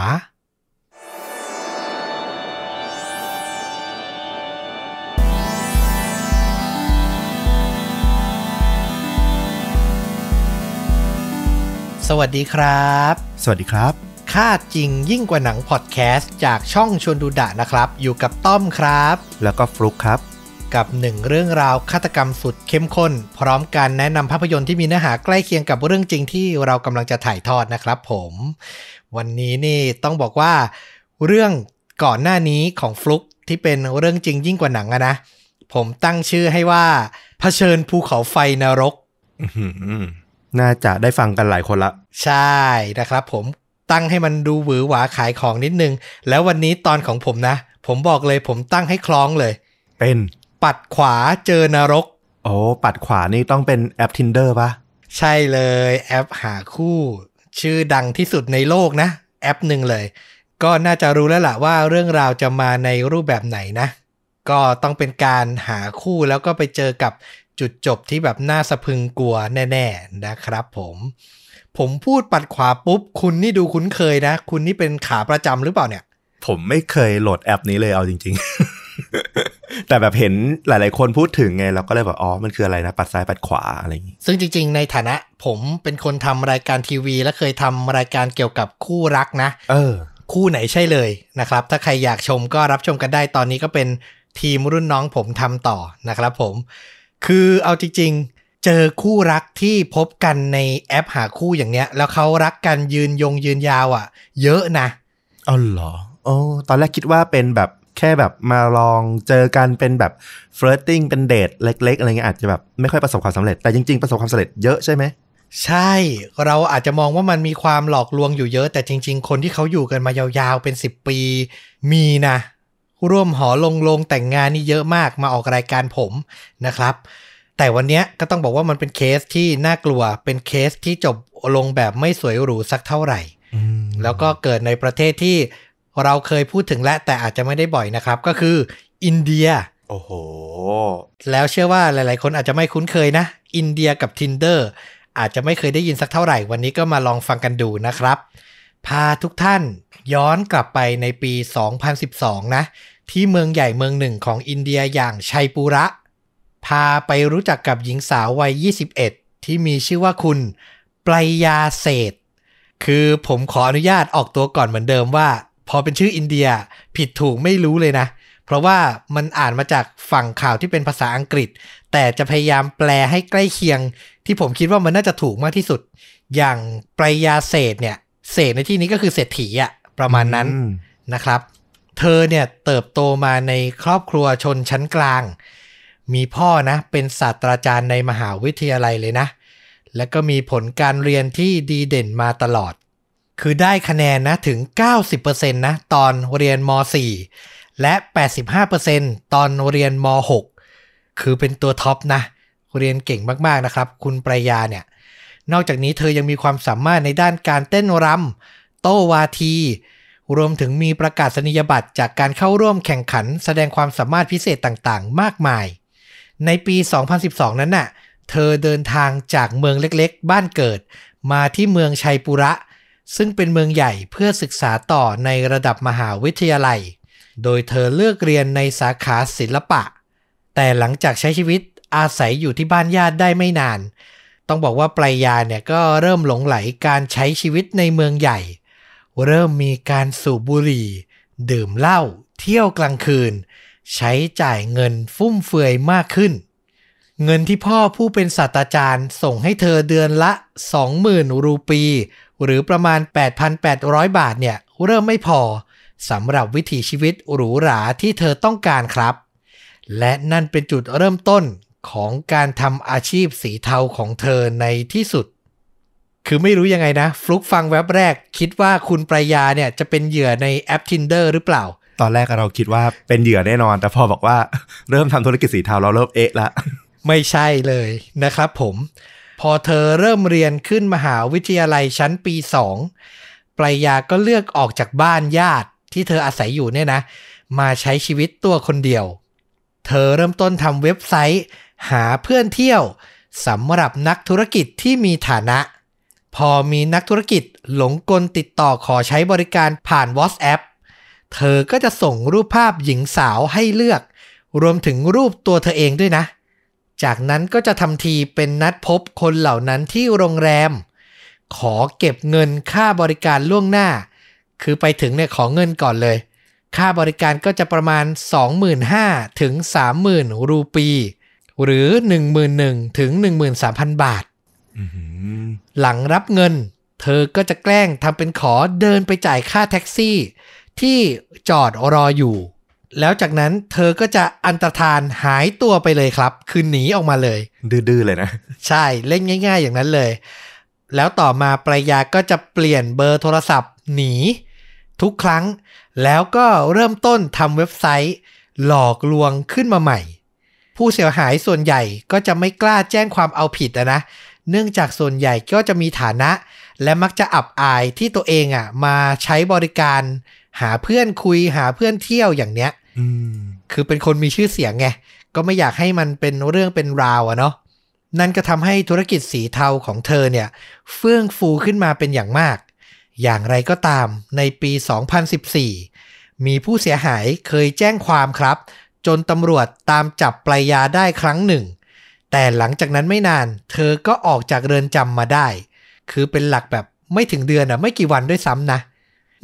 สวัสดีครับ สวัสดีครับ ค่าจริงยิ่งกว่าหนังพอดแคสต์จากช่องชวนดูดะนะครับ อยู่กับต้อมครับ แล้วก็ฟลุกครับ กับหนึ่งเรื่องราวฆาตกรรมสุดเข้มข้น พร้อมการแนะนำภาพยนตร์ที่มีเนื้อหาใกล้เคียงกับเรื่องจริงที่เรากำลังจะถ่ายทอดนะครับผม วันนี้นี่ต้องบอกว่า เรื่องก่อนหน้านี้ของฟลุกที่เป็นเรื่องจริงยิ่งกว่าหนังอะนะ ผมตั้งชื่อให้ว่าเผชิญภูเขาไฟนรกน่าจะได้ฟังกันหลายคนละ ใช่นะครับผม ตั้งให้มันดูหวือหวาขายของนิดนึง แล้ววันนี้ตอนของผมนะ ผมบอกเลยผมตั้งให้คล้องเลย เป็น ปัดขวาเจอนรก โอ้ปัดขวานี่ต้องเป็นแอป Tinder ปะใช่เลยแอปหาคู่ ชื่อดังที่สุดในโลกนะ แอปหนึ่งเลย ก็น่าจะรู้แล้วล่ะว่าเรื่องราวจะมาในรูปแบบไหนนะ ก็ต้องเป็นการหาคู่แล้วก็ไปเจอกับจุดจบที่แบบน่าสะพรึงกลัวแน่ ๆนะครับผม ผมพูดปัดขวาปุ๊บ คุณนี่ดูคุ้นเคยนะ คุณนี่เป็นขาประจำหรือเปล่าเนี่ย ผมไม่เคยโหลดแอปนี้เลยเอาจริง ๆ แต่แบบเห็นหลาย ๆ คนพูดถึงไงเราก็เลยแบบอ๋อมันคืออะไรนะ ปัดซ้ายปัดขวาอะไรอย่างงี้ ซึ่งจริง ๆ ในฐานะ ผมเป็นคนทำรายการทีวี และเคยทำรายการเกี่ยวกับคู่รักนะ เออ คู่ไหนใช่เลยนะครับ ถ้าใครอยากชมก็รับชมกันได้ตอนนี้ก็เป็นทีมรุ่นน้องผมทำต่อนะครับผม คือเอาจริง เจอคู่รักที่พบกันในแอปหาคู่อย่างเนี้ย แล้วเขารักกันยืนยงยืนยาวอะ่ะ เยอะนะอ๋อเหรอโอ้ตอนแรกคิดว่าเป็นแบบแค่แบบมาลองเจอกันเป็นแบบเฟร r ติ้งเป็นเดทเล็ก ๆ อะไรเงี้ยอาจจะแบบไม่ค่อยประสบความสำเร็จ แต่จริง ๆ ประสบความสำเร็จเยอะใช่ไหมใช่ เราอาจจะมองว่ามันมีความหลอกลวงอยู่เยอะ แต่จริง ๆ คนที่เขาอยู่กันมายาวๆเป็น 10 ปี มีนะ ร่วมหอลงลงแต่งงานนี่เยอะมากมาออกรายการผมนะครับ แต่วันเนี้ยก็ต้องบอกว่ามันเป็นเคสที่น่ากลัว เป็นเคสที่จบลงแบบไม่สวยหรูสักเท่าไหร่ แล้วก็เกิดในประเทศที่เราเคยพูดถึงและแต่อาจจะไม่ได้บ่อยนะครับ ก็คืออินเดีย โอ้โห แล้วเชื่อว่าหลาย ๆ คนอาจจะไม่คุ้นเคยนะ อินเดียกับ Tinder อาจจะไม่เคยได้ยินสักเท่าไหร่ วันนี้ก็มาลองฟังกันดูนะครับ พาทุกท่านย้อนกลับไปในปี 2012 นะ ที่เมืองใหญ่เมืองหนึ่งของอินเดียอย่างชัยปุระ พาไปรู้จักกับหญิงสาววัย 21 ที่มีชื่อว่าคุณปรยาเศรษฐ์คือผมขออนุญาตออกตัวก่อนเหมือนเดิมว่า พอเป็นชื่ออินเดียผิดถูกไม่รู้เลยนะ เพราะว่ามันอ่านมาจากฝั่งข่าวที่เป็นภาษาอังกฤษ แต่จะพยายามแปลให้ใกล้เคียง ที่ผมคิดว่ามันน่าจะถูกมากที่สุด อย่างปรยาเศรษฐ์เนี่ย เศรษฐ์ในที่นี้ก็คือเศรษฐีอะประมาณนั้นอืมนะครับ เธอเนี่ยเติบโตมาในครอบครัวชนชั้นกลาง มีพ่อนะเป็นศาสตราจารย์ในมหาวิทยาลัยเลยนะ แล้วก็มีผลการเรียนที่ดีเด่นมาตลอด คือได้คะแนนนะถึง 90%นะตอนเรียนม .4 และ 85%ตอนเรียนม .6 คือเป็นตัวท็อปนะ เรียนเก่งมากๆนะครับ คุณปรายาเนี่ย นอกจากนี้เธอยังมีความสามารถในด้านการเต้นรำโต้วาที รวมถึงมีประกาศนียบัตรจากการเข้าร่วมแข่งขัน แสดงความสามารถพิเศษต่างๆ มากมาย ในปี 2012 นั้นน่ะ เธอเดินทางจากเมืองเล็กๆ บ้านเกิด มาที่เมืองชัยปุระ ซึ่งเป็นเมืองใหญ่เพื่อศึกษาต่อในระดับมหาวิทยาลัย โดยเธอเลือกเรียนในสาขาศิลปะ แต่หลังจากใช้ชีวิตอาศัยอยู่ที่บ้านญาติได้ไม่นาน ต้องบอกว่าปลายาเนี่ยก็เริ่มหลงไหลการใช้ชีวิตในเมืองใหญ่ เริ่มมีการสูบบุหรี่ ดื่มเหล้า เที่ยวกลางคืน ใช้จ่ายเงินฟุ่มเฟือยมากขึ้น เงินที่พ่อผู้เป็นศาสตราจารย์ส่งให้เธอเดือนละ 20,000 รูปี หรือประมาณ 8,800 บาทเนี่ย เริ่มไม่พอสำหรับวิถีชีวิตหรูหราที่เธอต้องการครับ และนั่นเป็นจุดเริ่มต้นของการทำอาชีพสีเทาของเธอในที่สุด คือไม่รู้ยังไงนะ ฟลุกฟังแว็บแรก คิดว่าคุณปรายาเนี่ยจะเป็นเหยื่อในแอป Tinder หรือเปล่า ตอนแรกเราคิดว่าเป็นเหยื่อแน่นอน แต่พอบอกว่าเริ่มทำธุรกิจสีเทาเราเริ่มเอะละ ไม่ใช่เลยนะครับผม พอเธอเริ่มเรียนขึ้นมหาวิทยาลัยชั้นปี2ปรายาก็เลือกออกจากบ้านญาติที่เธออาศัยอยู่เนี่ยนะ มาใช้ชีวิตตัวคนเดียว เธอเริ่มต้นทำเว็บไซต์ หาเพื่อนเที่ยวสำหรับนักธุรกิจที่มีฐานะ พอมีนักธุรกิจหลงกลติดต่อขอใช้บริการผ่าน WhatsApp เธอก็จะส่งรูปภาพหญิงสาวให้เลือก รวมถึงรูปตัวเธอเองด้วยนะ จากนั้นก็จะทำทีเป็นนัดพบคนเหล่านั้นที่โรงแรม ขอเก็บเงินค่าบริการล่วงหน้า คือไปถึงเนี่ยขอเงินก่อนเลย ค่าบริการก็จะประมาณ 25,000ถึง30,000 รูปี หรือ 11,000ถึง13,000 บาทหลังรับเงิน เธอก็จะแกล้งทำเป็นขอเดินไปจ่ายค่าแท็กซี่ ที่จอดรออยู่ แล้วจากนั้นเธอก็จะอันตรธานหายตัวไปเลยครับ คือหนีออกมาเลย ดื้อๆเลยนะ ใช่เล่นง่าย ๆ อย่างนั้นเลย แล้วต่อมาปรายาก็จะเปลี่ยนเบอร์โทรศัพท์หนี ทุกครั้ง แล้วก็เริ่มต้นทำเว็บไซต์ หลอกลวงขึ้นมาใหม่ ผู้เสียหายส่วนใหญ่ก็จะไม่กล้าแจ้งความเอาผิดอะนะ เนื่องจากส่วนใหญ่ก็จะมีฐานะ และมักจะอับอายที่ตัวเองอะมาใช้บริการหาเพื่อนคุยหาเพื่อนเที่ยวอย่างเนี้ยอืมคือเป็นคนมีชื่อเสียงไง ก็ไม่อยากให้มันเป็นเรื่องเป็นราวอะเนาะนั่นก็ทำให้ธุรกิจสีเทาของเธอเนี่ย เฟื่องฟูขึ้นมาเป็นอย่างมาก อย่างไรก็ตามในปี 2014 มีผู้เสียหายเคยแจ้งความครับ จนตำรวจตามจับปลายยาได้ครั้งหนึ่ง แต่หลังจากนั้นไม่นาน เธอก็ออกจากเรือนจำมาได้ คือเป็นหลักแบบไม่ถึงเดือนอะไม่กี่วันด้วยซ้ำนะ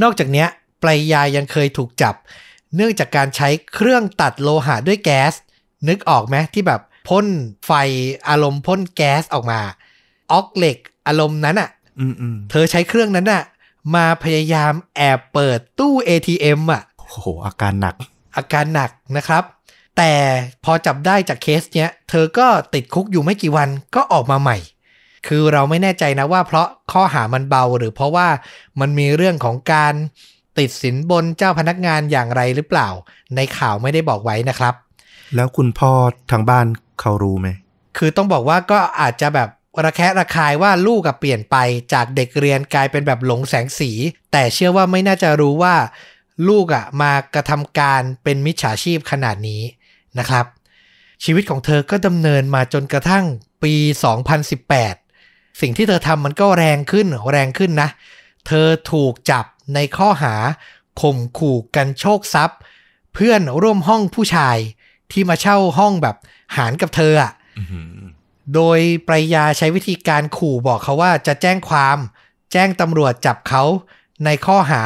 นอกจากเนี้ย ปลายยายังเคยถูกจับ เนื่องจากการใช้เครื่องตัดโลหะด้วยแก๊ส นึกออกไหมที่แบบพ่นไฟอารมณ์พ่นแก๊สออกมาออกเหล็กอารมณ์นั้นอะอืมอืมเธอใช้เครื่องนั้นน่ะ มาพยายามแอบเปิดตู้ ATM อะโอ้โห อาการหนัก อาการหนักนะครับ แต่พอจับได้จากเคสเนี้ย เธอก็ติดคุกอยู่ไม่กี่วันก็ออกมาใหม่ คือเราไม่แน่ใจนะว่าเพราะข้อหามันเบาหรือเพราะว่ามันมีเรื่องของการ ติดสินบนเจ้าพนักงานอย่างไรหรือเปล่า ในข่าวไม่ได้บอกไว้นะครับ แล้วคุณพ่อทางบ้านเขารู้ไหม คือต้องบอกว่าก็อาจจะแบบระแคะระคายว่าลูกกับเปลี่ยนไปจากเด็กเรียนกลายเป็นแบบหลงแสงสี แต่เชื่อว่าไม่น่าจะรู้ว่า ลูกอะ่ะมากระทำการเป็นมิจฉาชีพขนาดนี้นะครับ ชีวิตของเธอก็ดำเนินมาจนกระทั่งปี 2018 สิ่งที่เธอทำมันก็แรงขึ้นแรงขึ้นนะ เธอถูกจับ ในข้อหาข่มขู่กันโชคทรัพย์ เพื่อนร่วมห้องผู้ชายที่มาเช่าห้องแบบหารกับเธออะโดยปรายาใช้วิธีการขู่บอกเขาว่าจะแจ้งความ แจ้งตำรวจจับเขาในข้อหา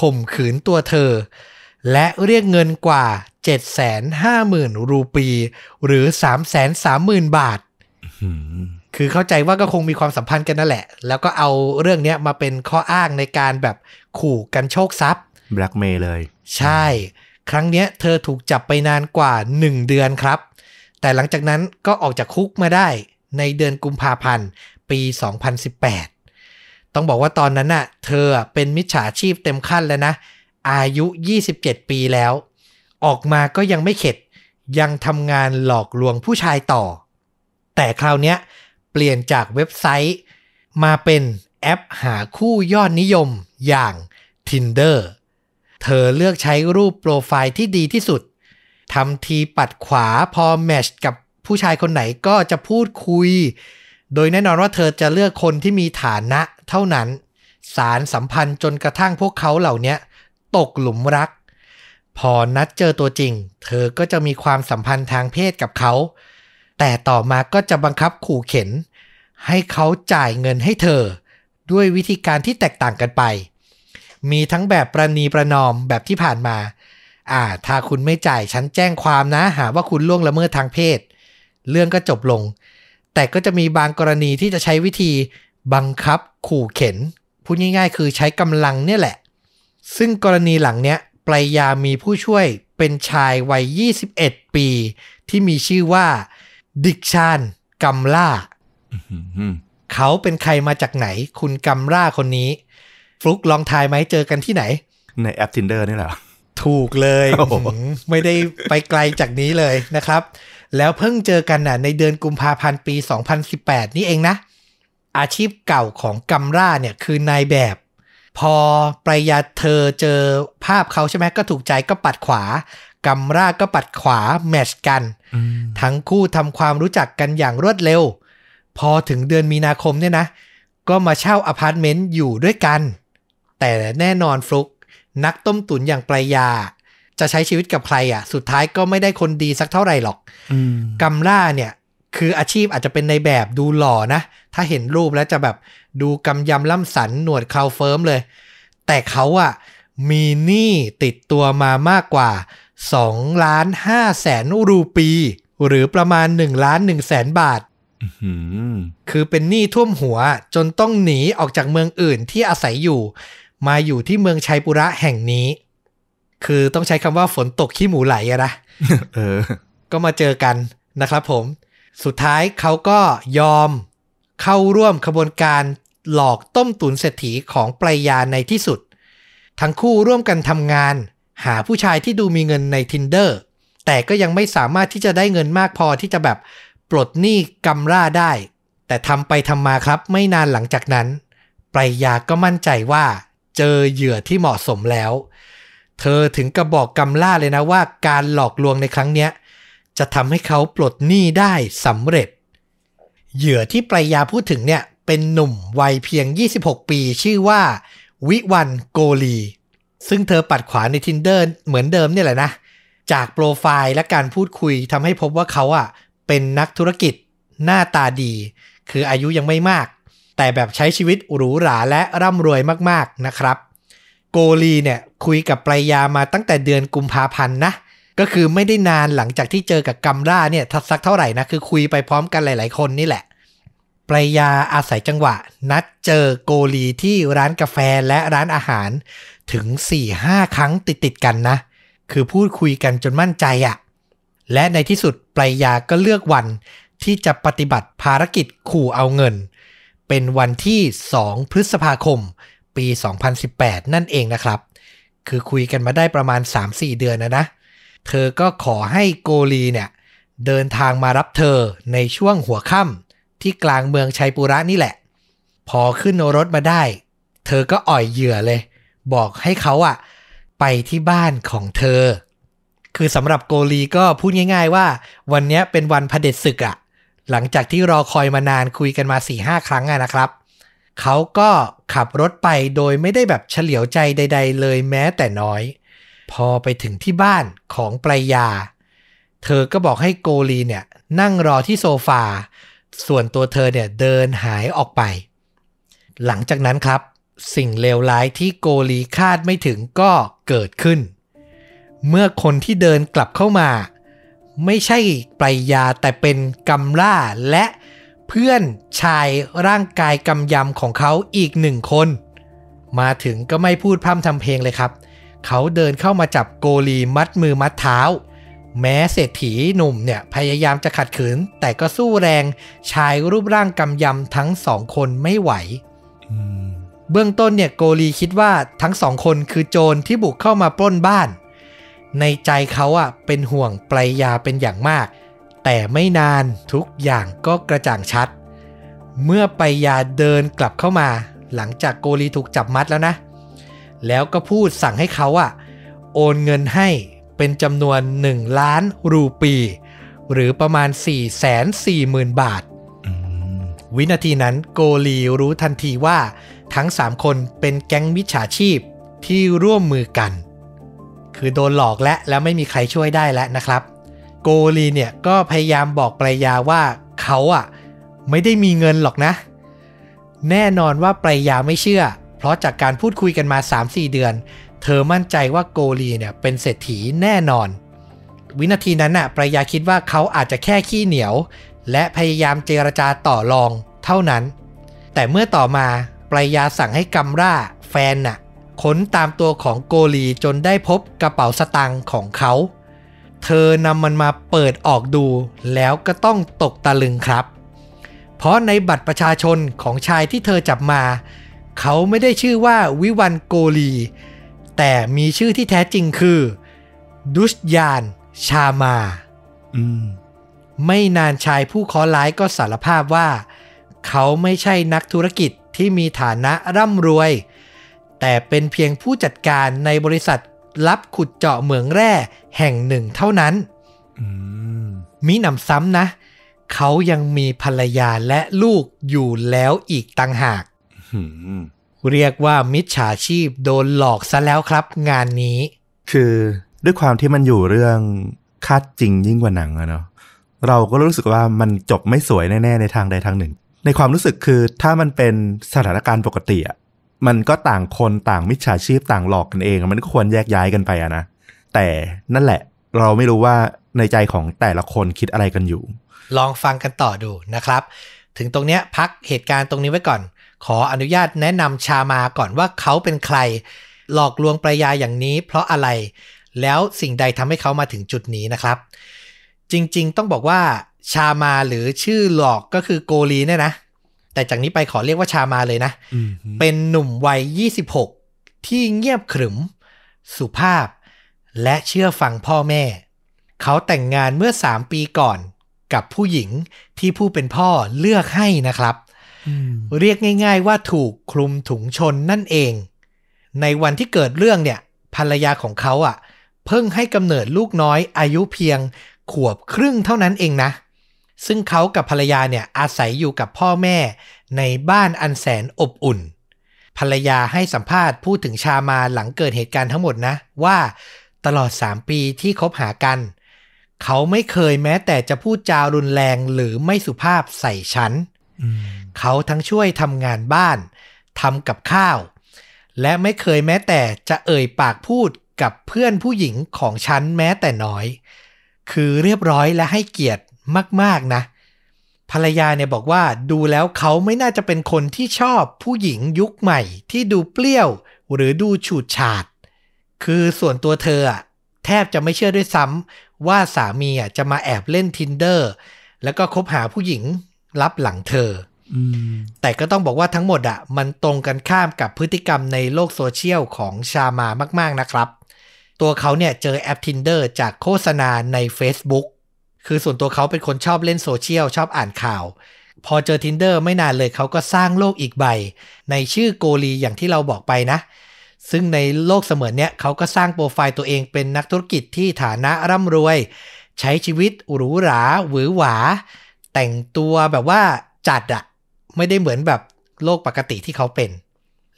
ข่มขืนตัวเธอ และเรียกเงินกว่า 750,000 รูปี หรือ 330,000 บาทอืม คือเข้าใจว่าก็คงมีความสัมพันธ์กันนั่นแหละ แล้วก็เอาเรื่องเนี้ยมาเป็นข้ออ้างในการแบบขู่กันโชคทรัพย์แบล็กเมย์เลย ใช่ ครั้งเนี้ยเธอถูกจับไปนานกว่า 1 เดือนครับ แต่หลังจากนั้นก็ออกจากคุกมาได้ในเดือนกุมภาพันธ์ปี 2018 ต้องบอกว่าตอนนั้นน่ะ เธอเป็นมิจฉาชีพเต็มขั้นแล้วนะ อายุ 27 ปีแล้ว ออกมาก็ยังไม่เข็ด ยังทำงานหลอกลวงผู้ชายต่อ แต่คราวเนี้ยเปลี่ยนจากเว็บไซต์ มาเป็นแอปหาคู่ยอดนิยมอย่าง Tinder เธอเลือกใช้รูปโปรไฟล์ที่ดีที่สุดทำทีปัดขวาพอแมชกับผู้ชายคนไหนก็จะพูดคุย โดยแน่นอนว่าเธอจะเลือกคนที่มีฐานะเท่านั้น สารสัมพันธ์จนกระทั่งพวกเขาเหล่านี้ตกหลุมรัก พอนัดเจอตัวจริง เธอก็จะมีความสัมพันธ์ทางเพศกับเขา แต่ต่อมาก็จะบังคับขู่เข็น ให้เขาจ่ายเงินให้เธอ ด้วยวิธีการที่แตกต่างกันไป มีทั้งแบบประนีประนอมแบบที่ผ่านมา อ่า ถ้าคุณไม่จ่ายฉันแจ้งความนะ หาว่าคุณล่วงละเมิดทางเพศ เรื่องก็จบลง แต่ก็จะมีบางกรณีที่จะใช้วิธีบังคับขู่เข็น พูดง่ายๆ คือใช้กำลังเนี่ยแหละ ซึ่งกรณีหลังเนี้ยปรายามีผู้ช่วยเป็นชายวัย 21 ปี ที่มีชื่อว่า ดิกชานกัมล่าอืมเขาเป็นใครมาจากไหน คุณกัมล่าคนนี้ ฟลุกลองทายไหมเจอกันที่ไหน ในแอป Tinder นี่แหละถูกเลยโอ้โหหืมไม่ได้ไปไกลจากนี้เลยนะครับ แล้วเพิ่งเจอกันน่ะในเดือนกุมภาพันธ์ปี 2018 นี่เองนะ อาชีพเก่าของกัมราเนี่ยคือนายแบบ พอปรายาเธอเจอภาพเขาใช่ไหมก็ถูกใจก็ปัดขวา กัมราก็ปัดขวาmatch กันอืมทั้งคู่ทำความรู้จักกันอย่างรวดเร็ว พอถึงเดือนมีนาคมเนี่ยนะ ก็มาเช่าอพาร์ตเมนต์อยู่ด้วยกัน แต่แน่นอนฟลุก นักต้มตุ๋นอย่างปรายา จะใช้ชีวิตกับใครอะ สุดท้ายก็ไม่ได้คนดีสักเท่าไหร่หรอกอืมกัมล่าเนี่ยคืออาชีพอาจจะเป็นในแบบดูหล่อนะ ถ้าเห็นรูปแล้วจะแบบดูกำยำล่ำสันหนวดเครา firm เลย แต่เขาอะมีหนี้ติดตัวมามากกว่า 2ล้าน5แสนรูปี หรือประมาณ1ล้าน1แสนบาทอืมคือเป็นหนี้ท่วมหัวจนต้องหนีออกจากเมืองอื่นที่อาศัยอยู่ มาอยู่ที่เมืองชัยปุระแห่งนี้ คือต้องใช้คำว่าฝนตกขี้หมูไหลอะนะเออ ก็มาเจอกันนะครับผม สุดท้ายเขาก็ยอมเข้าร่วมขบวนการหลอกต้มตุ๋นเศรษฐีของปรายาในที่สุด ทั้งคู่ร่วมกันทำงาน หาผู้ชายที่ดูมีเงินใน Tinder แต่ก็ยังไม่สามารถที่จะได้เงินมากพอที่จะแบบปลดหนี้กำร่าได้ แต่ทำไปทำมาครับไม่นานหลังจากนั้นปรายาก็มั่นใจว่า เจอเหยื่อที่เหมาะสมแล้ว เธอถึงกระบอกกำล่าเลยนะว่าการหลอกลวงในครั้งเนี้ยจะทำให้เขาปลดหนี้ได้สำเร็จ เหยื่อที่ปรายาพูดถึงเนี่ยเป็นหนุ่มวัยเพียง 26 ปีชื่อว่า วิวันโกลี ซึ่งเธอปัดขวาใน Tinder เหมือนเดิมเนี่ยแหละนะ จากโปรไฟล์และการพูดคุยทำให้พบว่าเขาอะเป็นนักธุรกิจหน้าตาดี คืออายุยังไม่มาก แต่แบบใช้ชีวิตหรูหราและร่ำรวยมากๆนะครับ โกลีเนี่ยคุยกับปรายามาตั้งแต่เดือนกุมภาพันธ์นะ ก็คือไม่ได้นานหลังจากที่เจอกับกัมราเนี่ยทัสักเท่าไหร่นะ คือคุยไปพร้อมกันหลาย ๆ คนนี่แหละปรายาอาศัยจังหวะ นัดเจอโกลีที่ร้านกาแฟและร้านอาหาร ถึง 4-5 ครั้งติดๆกันนะ คือพูดคุยกันจนมั่นใจอะและในที่สุดปรายาก็เลือกวันที่จะปฏิบัติภารกิจขู่เอาเงิน เป็นวันที่ 2 พฤษภาคม ปี 2018 นั่นเองนะครับ คือคุยกันมาได้ประมาณ 3-4 เดือนนะนะ เธอก็ขอให้โกลีเนี่ยเดินทางมารับเธอในช่วงหัวค่ำที่กลางเมืองชัยปุระนี่แหละ พอขึ้นรถมาได้ เธอก็อ่อยเหยื่อเลย บอกให้เขาอะไปที่บ้านของเธอ คือสำหรับโกลีก็พูดง่าย ๆ ว่า วันนี้เป็นวันพเด็จศึกอะหลังจากที่รอคอยมานานคุยกันมา4ี่ห้าครั้งอะนะครับ เขาก็ขับรถไปโดยไม่ได้แบบเฉลียวใจใด ๆ เลยแม้แต่น้อย พอไปถึงที่บ้านของปรายา เธอก็บอกให้โกลีเนี่ยนั่งรอที่โซฟา ส่วนตัวเธอเนี่ยเดินหายออกไป หลังจากนั้นครับ สิ่งเลวร้ายที่โกลีคาดไม่ถึงก็เกิดขึ้น เมื่อคนที่เดินกลับเข้ามา ไม่ใช่ปรายาแต่เป็นกัมล่าและเพื่อนชายร่างกายกำยำของเขาอีกหนึ่งคน มาถึงก็ไม่พูดพร่ำทำเพลงเลยครับ เขาเดินเข้ามาจับโกลีมัดมือมัดเท้า แม้เศรษฐีหนุ่มเนี่ยพยายามจะขัดขืน แต่ก็สู้แรงชายรูปร่างกำยำทั้งสองคนไม่ไหว อืม เบื้องต้นเนี่ยโกลีคิดว่าทั้งสองคนคือโจรที่บุกเข้ามาปล้นบ้าน ในใจเขาอะเป็นห่วงปรายาเป็นอย่างมาก แต่ไม่นานทุกอย่างก็กระจ่างชัด เมื่อปรายาเดินกลับเข้ามา หลังจากโกลีถูกจับมัดแล้วนะ แล้วก็พูดสั่งให้เขาอะโอนเงินให้เป็นจำนวน 1 ล้านรูปี หรือประมาณ 4 4 0 0 0 0 บาทอืมวินาทีนั้นโกลีรู้ทันทีว่า ทั้ง 3 คนเป็นแก๊งมิจฉาชีพที่ร่วมมือกัน คือโดนหลอกและแล้วไม่มีใครช่วยได้แล้วนะครับ โกลีเนี่ยก็พยายามบอกปรายาว่าเขาอะไม่ได้มีเงินหรอกนะ แน่นอนว่าปรายาไม่เชื่อ เพราะจากการพูดคุยกันมา 3-4 เดือน เธอมั่นใจว่าโกลีเนี่ยเป็นเศรษฐีแน่นอน วินาทีนั้นน่ะปรายาคิดว่าเขาอาจจะแค่ขี้เหนียว และพยายามเจรจาต่อรองเท่านั้น แต่เมื่อต่อมา ปรายาสั่งให้กัมร่าแฟนน่ะค้นตามตัวของโกลีจนได้พบกระเป๋าสตางค์ของเขา เธอนำมันมาเปิดออกดูแล้วก็ต้องตกตะลึงครับ เพราะในบัตรประชาชนของชายที่เธอจับมา เขาไม่ได้ชื่อว่าวิวันโกลี แต่มีชื่อที่แท้จริงคือ ดุชยาน ชามา อืม ไม่นานชายผู้เคราะห์ร้ายก็สารภาพว่า เขาไม่ใช่นักธุรกิจ ที่มีฐานะร่ำรวย แต่เป็นเพียงผู้จัดการในบริษัทรับขุดเจาะเหมืองแร่แห่งหนึ่งเท่านั้นอืมมีหนำซ้ำนะ เขายังมีภรรยาและลูกอยู่แล้วอีกต่างหากหืมเรียกว่ามิจฉาชีพโดนหลอกซะแล้วครับ งานนี้ คือด้วยความที่มันอยู่เรื่องคาดจริงยิ่งกว่าหนังอะเนาะเราก็รู้สึกว่ามันจบไม่สวยแน่ ๆ ในทางใดทางหนึ่ง ในความรู้สึกคือถ้ามันเป็นสถานการณ์ปกติอะมันก็ต่างคนต่างมิจฉาชีพต่างหลอกกันเอง มันก็ควรแยกย้ายกันไปอะนะแต่นั่นแหละเราไม่รู้ว่าในใจของแต่ละคนคิดอะไรกันอยู่ ลองฟังกันต่อดูนะครับ ถึงตรงเนี้ยพักเหตุการณ์ตรงนี้ไว้ก่อน ขออนุญาตแนะนำชามาก่อนว่าเขาเป็นใคร หลอกลวงประยาอย่างนี้ เพราะอะไรแล้วสิ่งใดทำให้เขามาถึงจุดนี้นะครับ จริง ๆ ต้องบอกว่า ชามาหรือชื่อหลอกก็คือโกลีเนี่ยนะ แต่จากนี้ไปขอเรียกว่าชามาเลยนะอืมเป็นหนุ่มวัย 26 ที่เงียบขรึม สุภาพ และเชื่อฟังพ่อแม่ เขาแต่งงานเมื่อ 3 ปีก่อนกับผู้หญิงที่ผู้เป็นพ่อเลือกให้นะครับ เรียกง่ายๆว่าถูกคลุมถุงชนนั่นเอง ในวันที่เกิดเรื่องเนี่ย ภรรยาของเขาอะ เพิ่งให้กำเนิดลูกน้อยอายุเพียงขวบครึ่งเท่านั้นเองนะ ซึ่งเขากับภรรยาเนี่ยอาศัยอยู่กับพ่อแม่ในบ้านอันแสนอบอุ่น ภรรยาให้สัมภาษณ์พูดถึงชามาหลังเกิดเหตุการณ์ทั้งหมดนะ ว่าตลอด 3 ปีที่คบหากัน เขาไม่เคยแม้แต่จะพูดจารุนแรงหรือไม่สุภาพใส่ฉันอืมเขาทั้งช่วยทำงานบ้านทำกับข้าว และไม่เคยแม้แต่จะเอ่ยปากพูดกับเพื่อนผู้หญิงของฉันแม้แต่น้อย คือเรียบร้อยและให้เกียรติ มากๆนะ ภรรยาเนี่ยบอกว่าดูแล้วเขาไม่น่าจะเป็นคนที่ชอบผู้หญิงยุคใหม่ ที่ดูเปรี้ยวหรือดูฉูดฉาด คือส่วนตัวเธออะแทบจะไม่เชื่อด้วยซ้ำว่าสามีอะจะมาแอบเล่น tinder แล้วก็คบหาผู้หญิงรับหลังเธออืมแต่ก็ต้องบอกว่าทั้งหมดอะมันตรงกันข้ามกับพฤติกรรมในโลกโซเชียลของชามามาก ๆนะครับ ตัวเขาเนี่ยเจอแอป Tinder จากโฆษณาใน Facebook คือส่วนตัวเขาเป็นคนชอบเล่นโซเชียลชอบอ่านข่าว พอเจอ Tinder ไม่นานเลยเขาก็สร้างโลกอีกใบ ในชื่อโกลีอย่างที่เราบอกไปนะ ซึ่งในโลกเสมือนเนี้ยเขาก็สร้างโปรไฟล์ตัวเองเป็นนักธุรกิจที่ฐานะร่ำรวย ใช้ชีวิตหรูหราหวือหวา แต่งตัวแบบว่าจัดอะไม่ได้เหมือนแบบโลกปกติที่เขาเป็น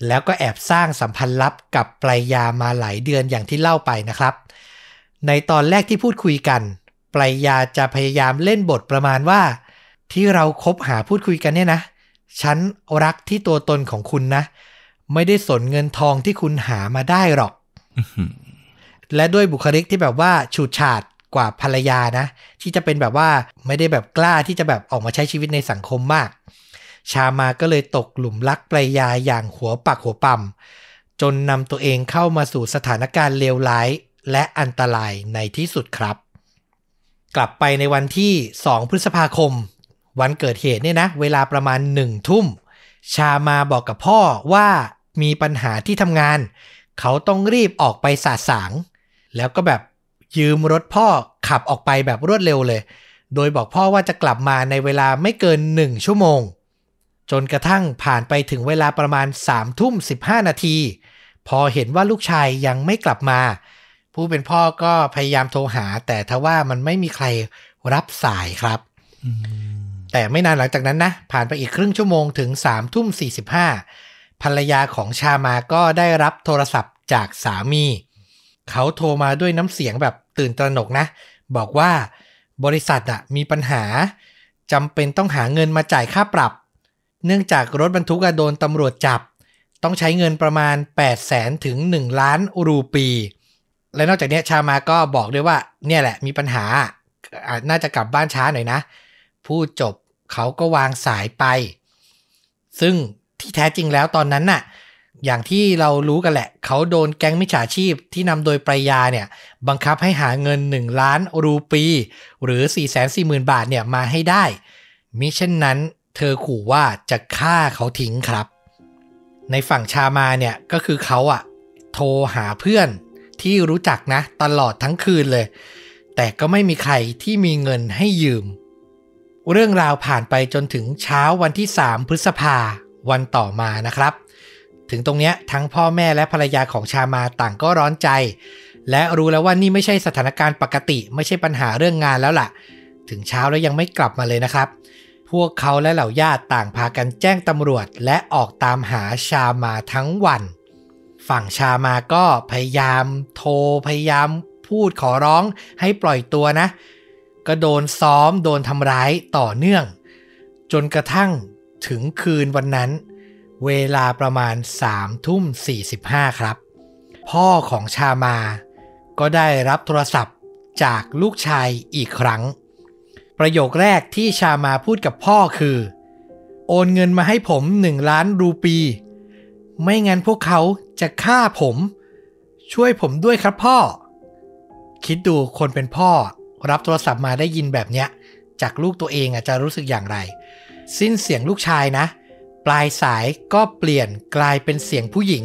แล้วก็แอบสร้างสัมพันธ์ลับกับปลายยามาหลายเดือนอย่างที่เล่าไปนะครับ ในตอนแรกที่พูดคุยกัน ปลายยาจะพยายามเล่นบทประมาณว่า ที่เราคบหาพูดคุยกันเนี่ยนะ ฉันรักที่ตัวตนของคุณนะ ไม่ได้สนเงินทองที่คุณหามาได้หรอก และด้วยบุคลิกที่แบบว่าฉูดฉาดกว่าภรรยานะ ที่จะเป็นแบบว่าไม่ได้แบบกล้าที่จะแบบออกมาใช้ชีวิตในสังคมมาก ชามาก็เลยตกหลุมรักปลายยาอย่างหัวปักหัวปั๊มจนนำตัวเองเข้ามาสู่สถานการณ์เลวร้ายและอันตรายในที่สุดครับ กลับไปในวันที่ 2 พฤษภาคม วันเกิดเหตุเนี่ยนะ เวลาประมาณหนึ่งทุ่ม ชามาบอกกับพ่อว่ามีปัญหาที่ทำงาน เขาต้องรีบออกไปสาสาง แล้วก็แบบยืมรถพ่อขับออกไปแบบรวดเร็วเลย โดยบอกพ่อว่าจะกลับมาในเวลาไม่เกินหนึ่งชั่วโมง จนกระทั่งผ่านไปถึงเวลาประมาณ3ามทุ่มสินาที พอเห็นว่าลูกชายยังไม่กลับมา ผู้เป็นพ่อก็พยายามโทรหา แต่ทว่ามันไม่มีใครรับสายครับแต่ไม่นานหลังจากนั้นนะ ผ่านไปอีกครึ่งชั่วโมงถึง3ามทุ่มสีภรรยาของชามาก็ได้รับโทรศัพท์จากสามี เขาโทรมาด้วยน้ำเสียงแบบตื่นตระหนกนะ บอกว่าบริษัทอะมีปัญหาจำเป็นต้องหาเงินมาจ่ายค่าปรับ เนื่องจากรถบรรทุกอะโดนตำรวจจับ ต้องใช้เงินประมาณ 8 0 0แสนถึง 1 ล้านรูปี และนอกจากนี้ชามาก็บอกด้วยว่า เนี่ยแหละมีปัญหาอะน่าจะกลับบ้านช้าหน่อยนะ พูดจบเขาก็วางสายไป ซึ่งที่แท้จริงแล้วตอนนั้นน่ะ อย่างที่เรารู้กันแหละ เขาโดนแก๊งมิจฉาชีพที่นำโดยปรยาเนี่ย บังคับให้หาเงิน 1 ล้านรูปี หรือ 4 4 0 0 0 0 บาทเนี่ยมาให้ได้ มิเช่นนั้นเธอขู่ว่าจะฆ่าเขาทิ้งครับ ในฝั่งชามาเนี่ยก็คือเขาอะโทรหาเพื่อน ที่รู้จักนะ ตลอดทั้งคืนเลย แต่ก็ไม่มีใครที่มีเงินให้ยืม เรื่องราวผ่านไปจนถึงเช้าวันที่ 3 พฤษภาวันต่อมานะครับ ถึงตรงเนี้ยทั้งพ่อแม่และภรรยาของชามาต่างก็ร้อนใจ และรู้แล้วว่านี่ไม่ใช่สถานการณ์ปกติ ไม่ใช่ปัญหาเรื่องงานแล้วล่ะ ถึงเช้าแล้วยังไม่กลับมาเลยนะครับพวกเขาและเหล่าญาติต่างพากันแจ้งตำรวจและออกตามหาชามาทั้งวัน ฝั่งชามาก็พยายามโทรพยายามพูดขอร้องให้ปล่อยตัวนะ ก็โดนซ้อมโดนทำร้ายต่อเนื่อง จนกระทั่งถึงคืนวันนั้น เวลาประมาณ3ทุ่ม45 ครับ พ่อของชามา ก็ได้รับโทรศัพท์จากลูกชายอีกครั้ง ประโยคแรกที่ชามาพูดกับพ่อคือ โอนเงินมาให้ผมหนึ่งล้านรูปี ไม่งั้นพวกเขาจะฆ่าผม ช่วยผมด้วยครับพ่อ คิดดูคนเป็นพ่อ รับโทรศัพท์มาได้ยินแบบเนี้ย จากลูกตัวเองอาจจะรู้สึกอย่างไร สิ้นเสียงลูกชายนะ ปลายสายก็เปลี่ยนกลายเป็นเสียงผู้หญิง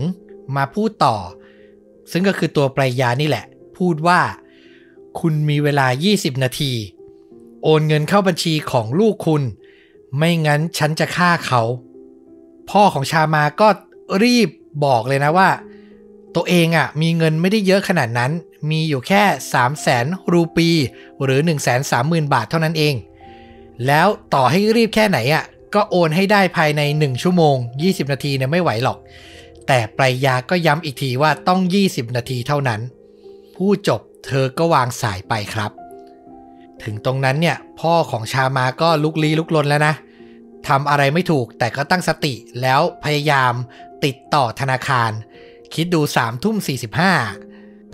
มาพูดต่อ ซึ่งก็คือตัวปลายยานี่แหละ พูดว่า คุณมีเวลา 20 นาที โอนเงินเข้าบัญชีของลูกคุณ ไม่งั้นฉันจะฆ่าเขา พ่อของชามาก็ รีบบอกเลยนะว่า ตัวเองอะ่ะมีเงินไม่ได้เยอะขนาดนั้น มีอยู่แค่ 3 0 0แสนรูปี หรือ 1 3 0 0 0 0 บาทเท่านั้นเอง แล้วต่อให้รีบแค่ไหนอะ่ะก็โอนให้ได้ภายใน 1 ชั่วโมง 20 นาทีเนี่ยไม่ไหวหรอก แต่ปรายยาก็ย้ำอีกทีว่าต้อง 20 นาทีเท่านั้น ผู้จบเธอก็วางสายไปครับ ถึงตรงนั้นเนี่ยพ่อของชามาก็ลุกลี้ลุกลนแล้วนะทำอะไรไม่ถูกแต่ก็ตั้งสติแล้วพยายาม ติดต่อธนาคาร คิดดู3ามทุ่มสี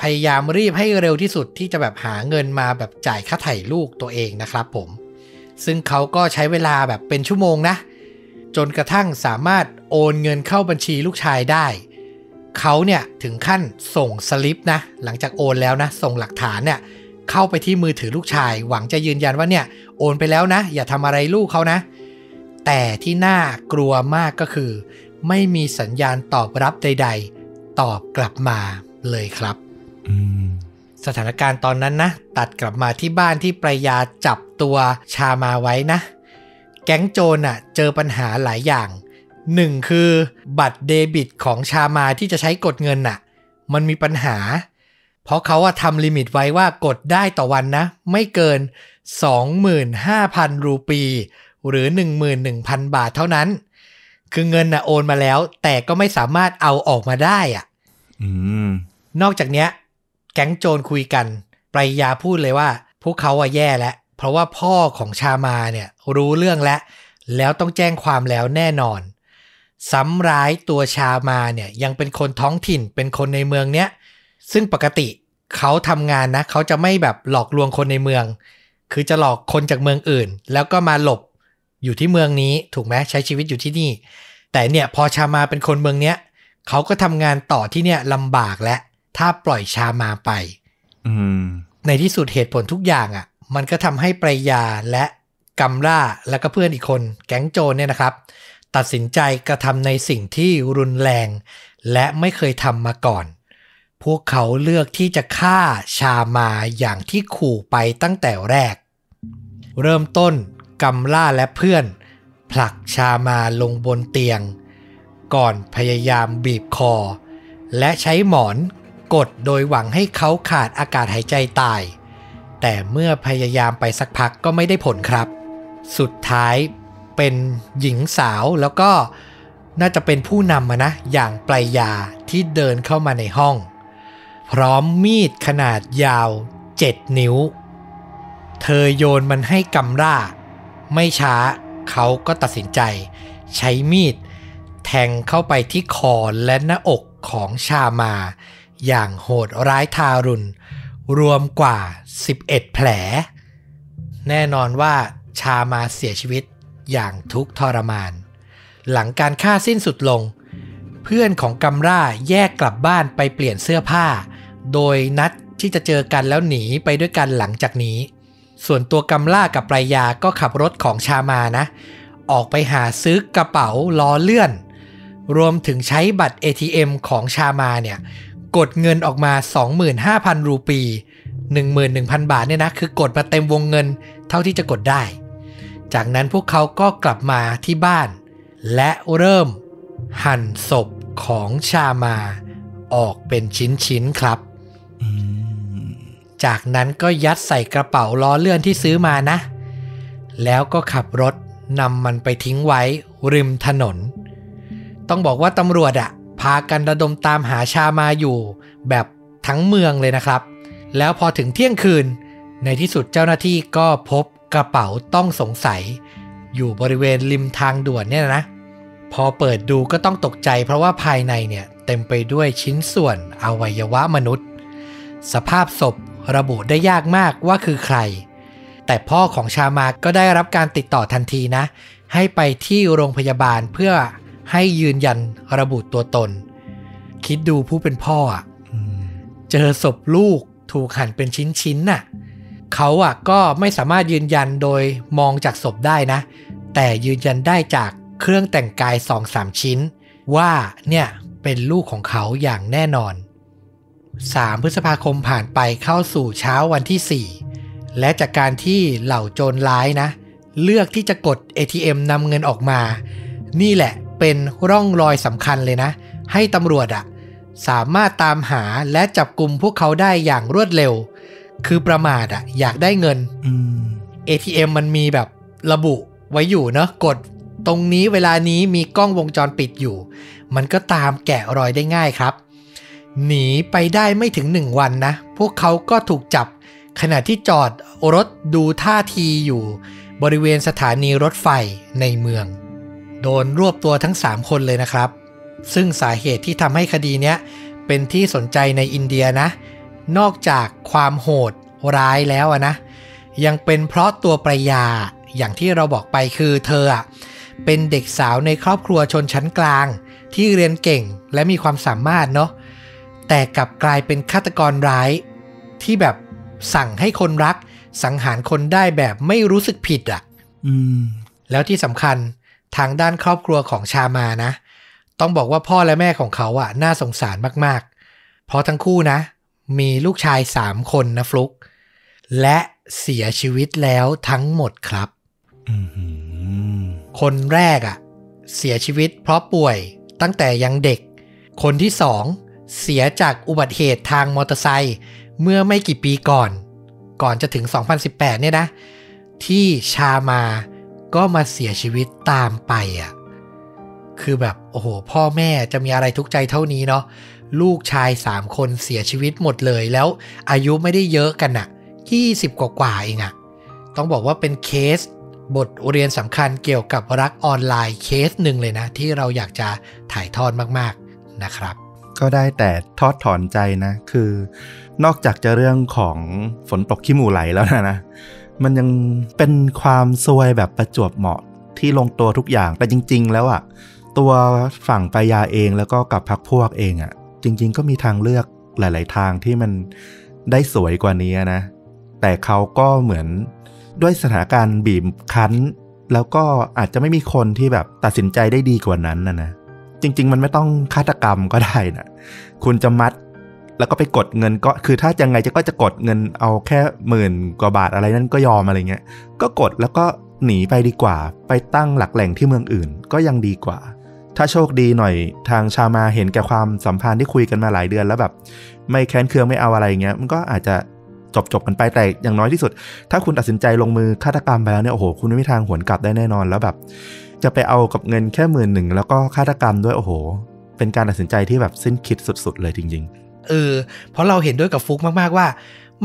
พยายามรีบให้เร็วที่สุดที่จะแบบหาเงินมาแบบจ่ายค่าไถ่ลูกตัวเองนะครับผม ซึ่งเขาก็ใช้เวลาแบบเป็นชั่วโมงนะ จนกระทั่งสามารถโอนเงินเข้าบัญชีลูกชายได้ เขาเนี่ยถึงขั้นส่งสลิปนะ หลังจากโอนแล้วนะ ส่งหลักฐานเนี่ยเข้าไปที่มือถือลูกชาย หวังจะยืนยันว่าเนี่ยโอนไปแล้วนะ อย่าทำอะไรลูกเขานะ แต่ที่น่ากลัวมากก็คือ ไม่มีสัญญาณตอบรับใด ๆ ตอบกลับมาเลยครับอืมสถานการณ์ตอนนั้นนะ ตัดกลับมาที่บ้านที่ปรายาจับตัวชามาไว้นะ แก๊งโจรอะ เจอปัญหาหลายอย่างหนึ่งคือบัตรเดบิตของชามาที่จะใช้กดเงินน่ะ มันมีปัญหา เพราะเขาอะทำลิมิตไว้ว่ากดได้ต่อวันนะ ไม่เกิน 25,000 รูปี หรือ 11,000 บาทเท่านั้น คือเงินน่ะโอนมาแล้ว แต่ก็ไม่สามารถเอาออกมาได้อะอืมนอกจากเนี้ย แก๊งโจรคุยกันปรายาพูดเลยว่า พวกเขาอะแย่แล้ว เพราะว่าพ่อของชามาเนี่ย รู้เรื่องแล้ว แล้วต้องแจ้งความแล้วแน่นอนซ้ำร้ายตัวชามาเนี่ยยังเป็นคนท้องถิ่นเป็นคนในเมืองเนี้ยซึ่งปกติเขาทำงานนะ เขาจะไม่แบบหลอกลวงคนในเมือง คือจะหลอกคนจากเมืองอื่น แล้วก็มาหลบ อยู่ที่เมืองนี้ถูกไหมใช้ชีวิตอยู่ที่นี่ แต่เนี่ยพอชามาเป็นคนเมืองเนี้ยเขาก็ทำงานต่อที่เนี่ยลำบากและ ถ้าปล่อยชามาไปอืมในที่สุดเหตุผลทุกอย่างอะ่ะ มันก็ทำให้ปรายาและกัมล่าและก็เพื่อนอีกคน แก๊งโจรเนี่ยนะครับ ตัดสินใจกระทำในสิ่งที่รุนแรง และไม่เคยทำมาก่อน พวกเขาเลือกที่จะฆ่าชามาอย่างที่ขู่ไปตั้งแต่แรก เริ่มต้น กัมล่าและเพื่อน ผลักชามาลงบนเตียง ก่อนพยายามบีบคอ และใช้หมอนกดโดยหวังให้เขาขาดอากาศหายใจตาย แต่เมื่อพยายามไปสักพักก็ไม่ได้ผลครับ สุดท้ายเป็นหญิงสาวแล้วก็น่าจะเป็นผู้นำนะ อย่างปลายยาที่เดินเข้ามาในห้อง พร้อมมีดขนาดยาว 7 นิ้ว เธอโยนมันให้กำร่า ไม่ช้าเขาก็ตัดสินใจ ใช้มีด แทงเข้าไปที่คอและหน้าอกของชามา อย่างโหดร้ายทารุณ รวมกว่า 11 แผล แน่นอนว่าชามาเสียชีวิตอย่างทุกข์ทรมาน หลังการฆ่าสิ้นสุดลง เพื่อนของกัมราแยกกลับบ้านไปเปลี่ยนเสื้อผ้า โดยนัดที่จะเจอกันแล้วหนีไปด้วยกันหลังจากนี้ ส่วนตัวกัมล่ากับปรายาก็ขับรถของชามานะ ออกไปหาซื้อกระเป๋าล้อเลื่อน รวมถึงใช้บัตร ATM ของชามาเนี่ย กดเงินออกมา 25,000 รูปี 11,000 บาทเนี่ยนะ คือกดมาเต็มวงเงินเท่าที่จะกดได้ จากนั้นพวกเขาก็กลับมาที่บ้าน และเริ่มหั่นศพของชามาออกเป็นชิ้นๆครับ จากนั้นก็ยัดใส่กระเป๋าล้อเลื่อนที่ซื้อมานะ แล้วก็ขับรถนำมันไปทิ้งไว้ริมถนน ต้องบอกว่าตำรวจอะพากันระดมตามหาชามาอยู่ แบบทั้งเมืองเลยนะครับ แล้วพอถึงเที่ยงคืน ในที่สุดเจ้าหน้าที่ก็พบกระเป๋าต้องสงสัย อยู่บริเวณริมทางด่วนเนี่ยนะ พอเปิดดูก็ต้องตกใจ เพราะว่าภายในเนี่ยเต็มไปด้วยชิ้นส่วนอวัยวะมนุษย์ สภาพศพ ระบุได้ยากมากว่าคือใคร แต่พ่อของชามาก็ได้รับการติดต่อทันทีนะ ให้ไปที่โรงพยาบาลเพื่อให้ยืนยันระบุตัวตน คิดดูผู้เป็นพ่ออะเจอศพลูกถูกหั่นเป็นชิ้นๆน่ะเขาอะก็ไม่สามารถยืนยันโดยมองจากศพได้นะ แต่ยืนยันได้จากเครื่องแต่งกายสองสามชิ้น ว่าเนี่ยเป็นลูกของเขาอย่างแน่นอน 3 พฤษภาคมผ่านไปเข้าสู่เช้าวันที่ 4 และจากการที่เหล่าโจรร้ายนะ เลือกที่จะกด ATM นำเงินออกมา นี่แหละเป็นร่องรอยสำคัญเลยนะ ให้ตำรวจอะสามารถตามหาและจับกลุ่มพวกเขาได้อย่างรวดเร็ว คือประมาทอะอยากได้เงินอืม ATM มันมีแบบระบุไว้อยู่เนอะกดตรงนี้เวลานี้มีกล้องวงจรปิดอยู่ มันก็ตามแกะรอยได้ง่ายครับ หนีไปได้ไม่ถึงหนึ่งวันนะ พวกเขาก็ถูกจับ ขณะที่จอดรถดูท่าทีอยู่ บริเวณสถานีรถไฟในเมือง โดนรวบตัวทั้ง 3 คนเลยนะครับ ซึ่งสาเหตุที่ทำให้คดีเนี้ย เป็นที่สนใจในอินเดียนะ นอกจากความโหดร้ายแล้วอะนะ ยังเป็นเพราะตัวประยาอย่างที่เราบอกไปคือเธออะเป็นเด็กสาวในครอบครัวชนชั้นกลาง ที่เรียนเก่งและมีความสามารถเนาะ แต่กลับกลายเป็นฆาตกรร้าย ที่แบบสั่งให้คนรัก สังหารคนได้แบบไม่รู้สึกผิดอะอืมแล้วที่สำคัญทางด้านครอบครัวของชามานะ ต้องบอกว่าพ่อและแม่ของเขาอะน่าสงสารมากๆ เพราะทั้งคู่นะ มีลูกชายสามคนนะฟลุก และเสียชีวิตแล้วทั้งหมดครับอืมคนแรกอะเสียชีวิตเพราะป่วยตั้งแต่ยังเด็ก คนที่สอง เสียจากอุบัติเหตุทางมอเตอร์ไซค์เมื่อไม่กี่ปีก่อน ก่อนจะถึง 2018 เนี่ยนะ ที่ชามาก็มาเสียชีวิตตามไปอะ่ะ คือแบบ โอ้โห พ่อแม่จะมีอะไรทุกข์ใจเท่านี้เนาะ ลูกชาย 3 คนเสียชีวิตหมดเลยแล้วอายุไม่ได้เยอะกันอะ20 กว่ากว่าเองอะ ต้องบอกว่าเป็นเคสบทเรียนสำคัญเกี่ยวกับรักออนไลน์เคสหนึ่งเลยนะ ที่เราอยากจะถ่ายทอดมาก ๆ นะครับ ก็ได้แต่ทอดถอนใจนะ คือนอกจากจะเรื่องของฝนตกขี้หมูไหลแล้วนะนะ มันยังเป็นความซวยแบบประจวบเหมาะที่ลงตัวทุกอย่างแต่จริง ๆ แล้วอะตัวฝั่งปายาเองแล้วก็กับพักพวกเองอะจริง ๆ ก็มีทางเลือกหลาย ๆ ทางที่มันได้สวยกว่านี้นะ แต่เขาก็เหมือนด้วยสถานการณ์บีบคั้น แล้วก็อาจจะไม่มีคนที่แบบตัดสินใจได้ดีกว่านั้นนะนะ จริง ๆ มันไม่ต้องฆาตกรรมก็ได้นะคุณจะมัดแล้วก็ไปกดเงินก็คือถ้ายังไงจะก็จะกดเงินเอาแค่หมื่นกว่าบาทอะไรนั่นก็ยอมอะไรเงี้ย ก็กดแล้วก็หนีไปดีกว่า ไปตั้งหลักแหล่งที่เมืองอื่นก็ยังดีกว่า ถ้าโชคดีหน่อยทางชามาเห็นแก่ความสัมพันธ์ที่คุยกันมาหลายเดือนแล้วแบบ ไม่แค้นเคืองไม่เอาอะไรเงี้ยมันก็อาจจะจบจบๆกันไปแต่อย่างน้อยที่สุด ถ้าคุณตัดสินใจลงมือฆาตกรรมไปแล้วเนี่ยโอ้โหคุณไม่มีทางหวนกลับได้แน่นอนแล้วแบบ จะไปเอากับเงินแค่หมื่นหนึ่งแล้วก็ฆาตกรรมด้วยโอ้โห เป็นการตัดสินใจที่แบบสิ้นคิดสุดๆเลยจริงเออ เพราะเราเห็นด้วยกับฟุกมากๆว่า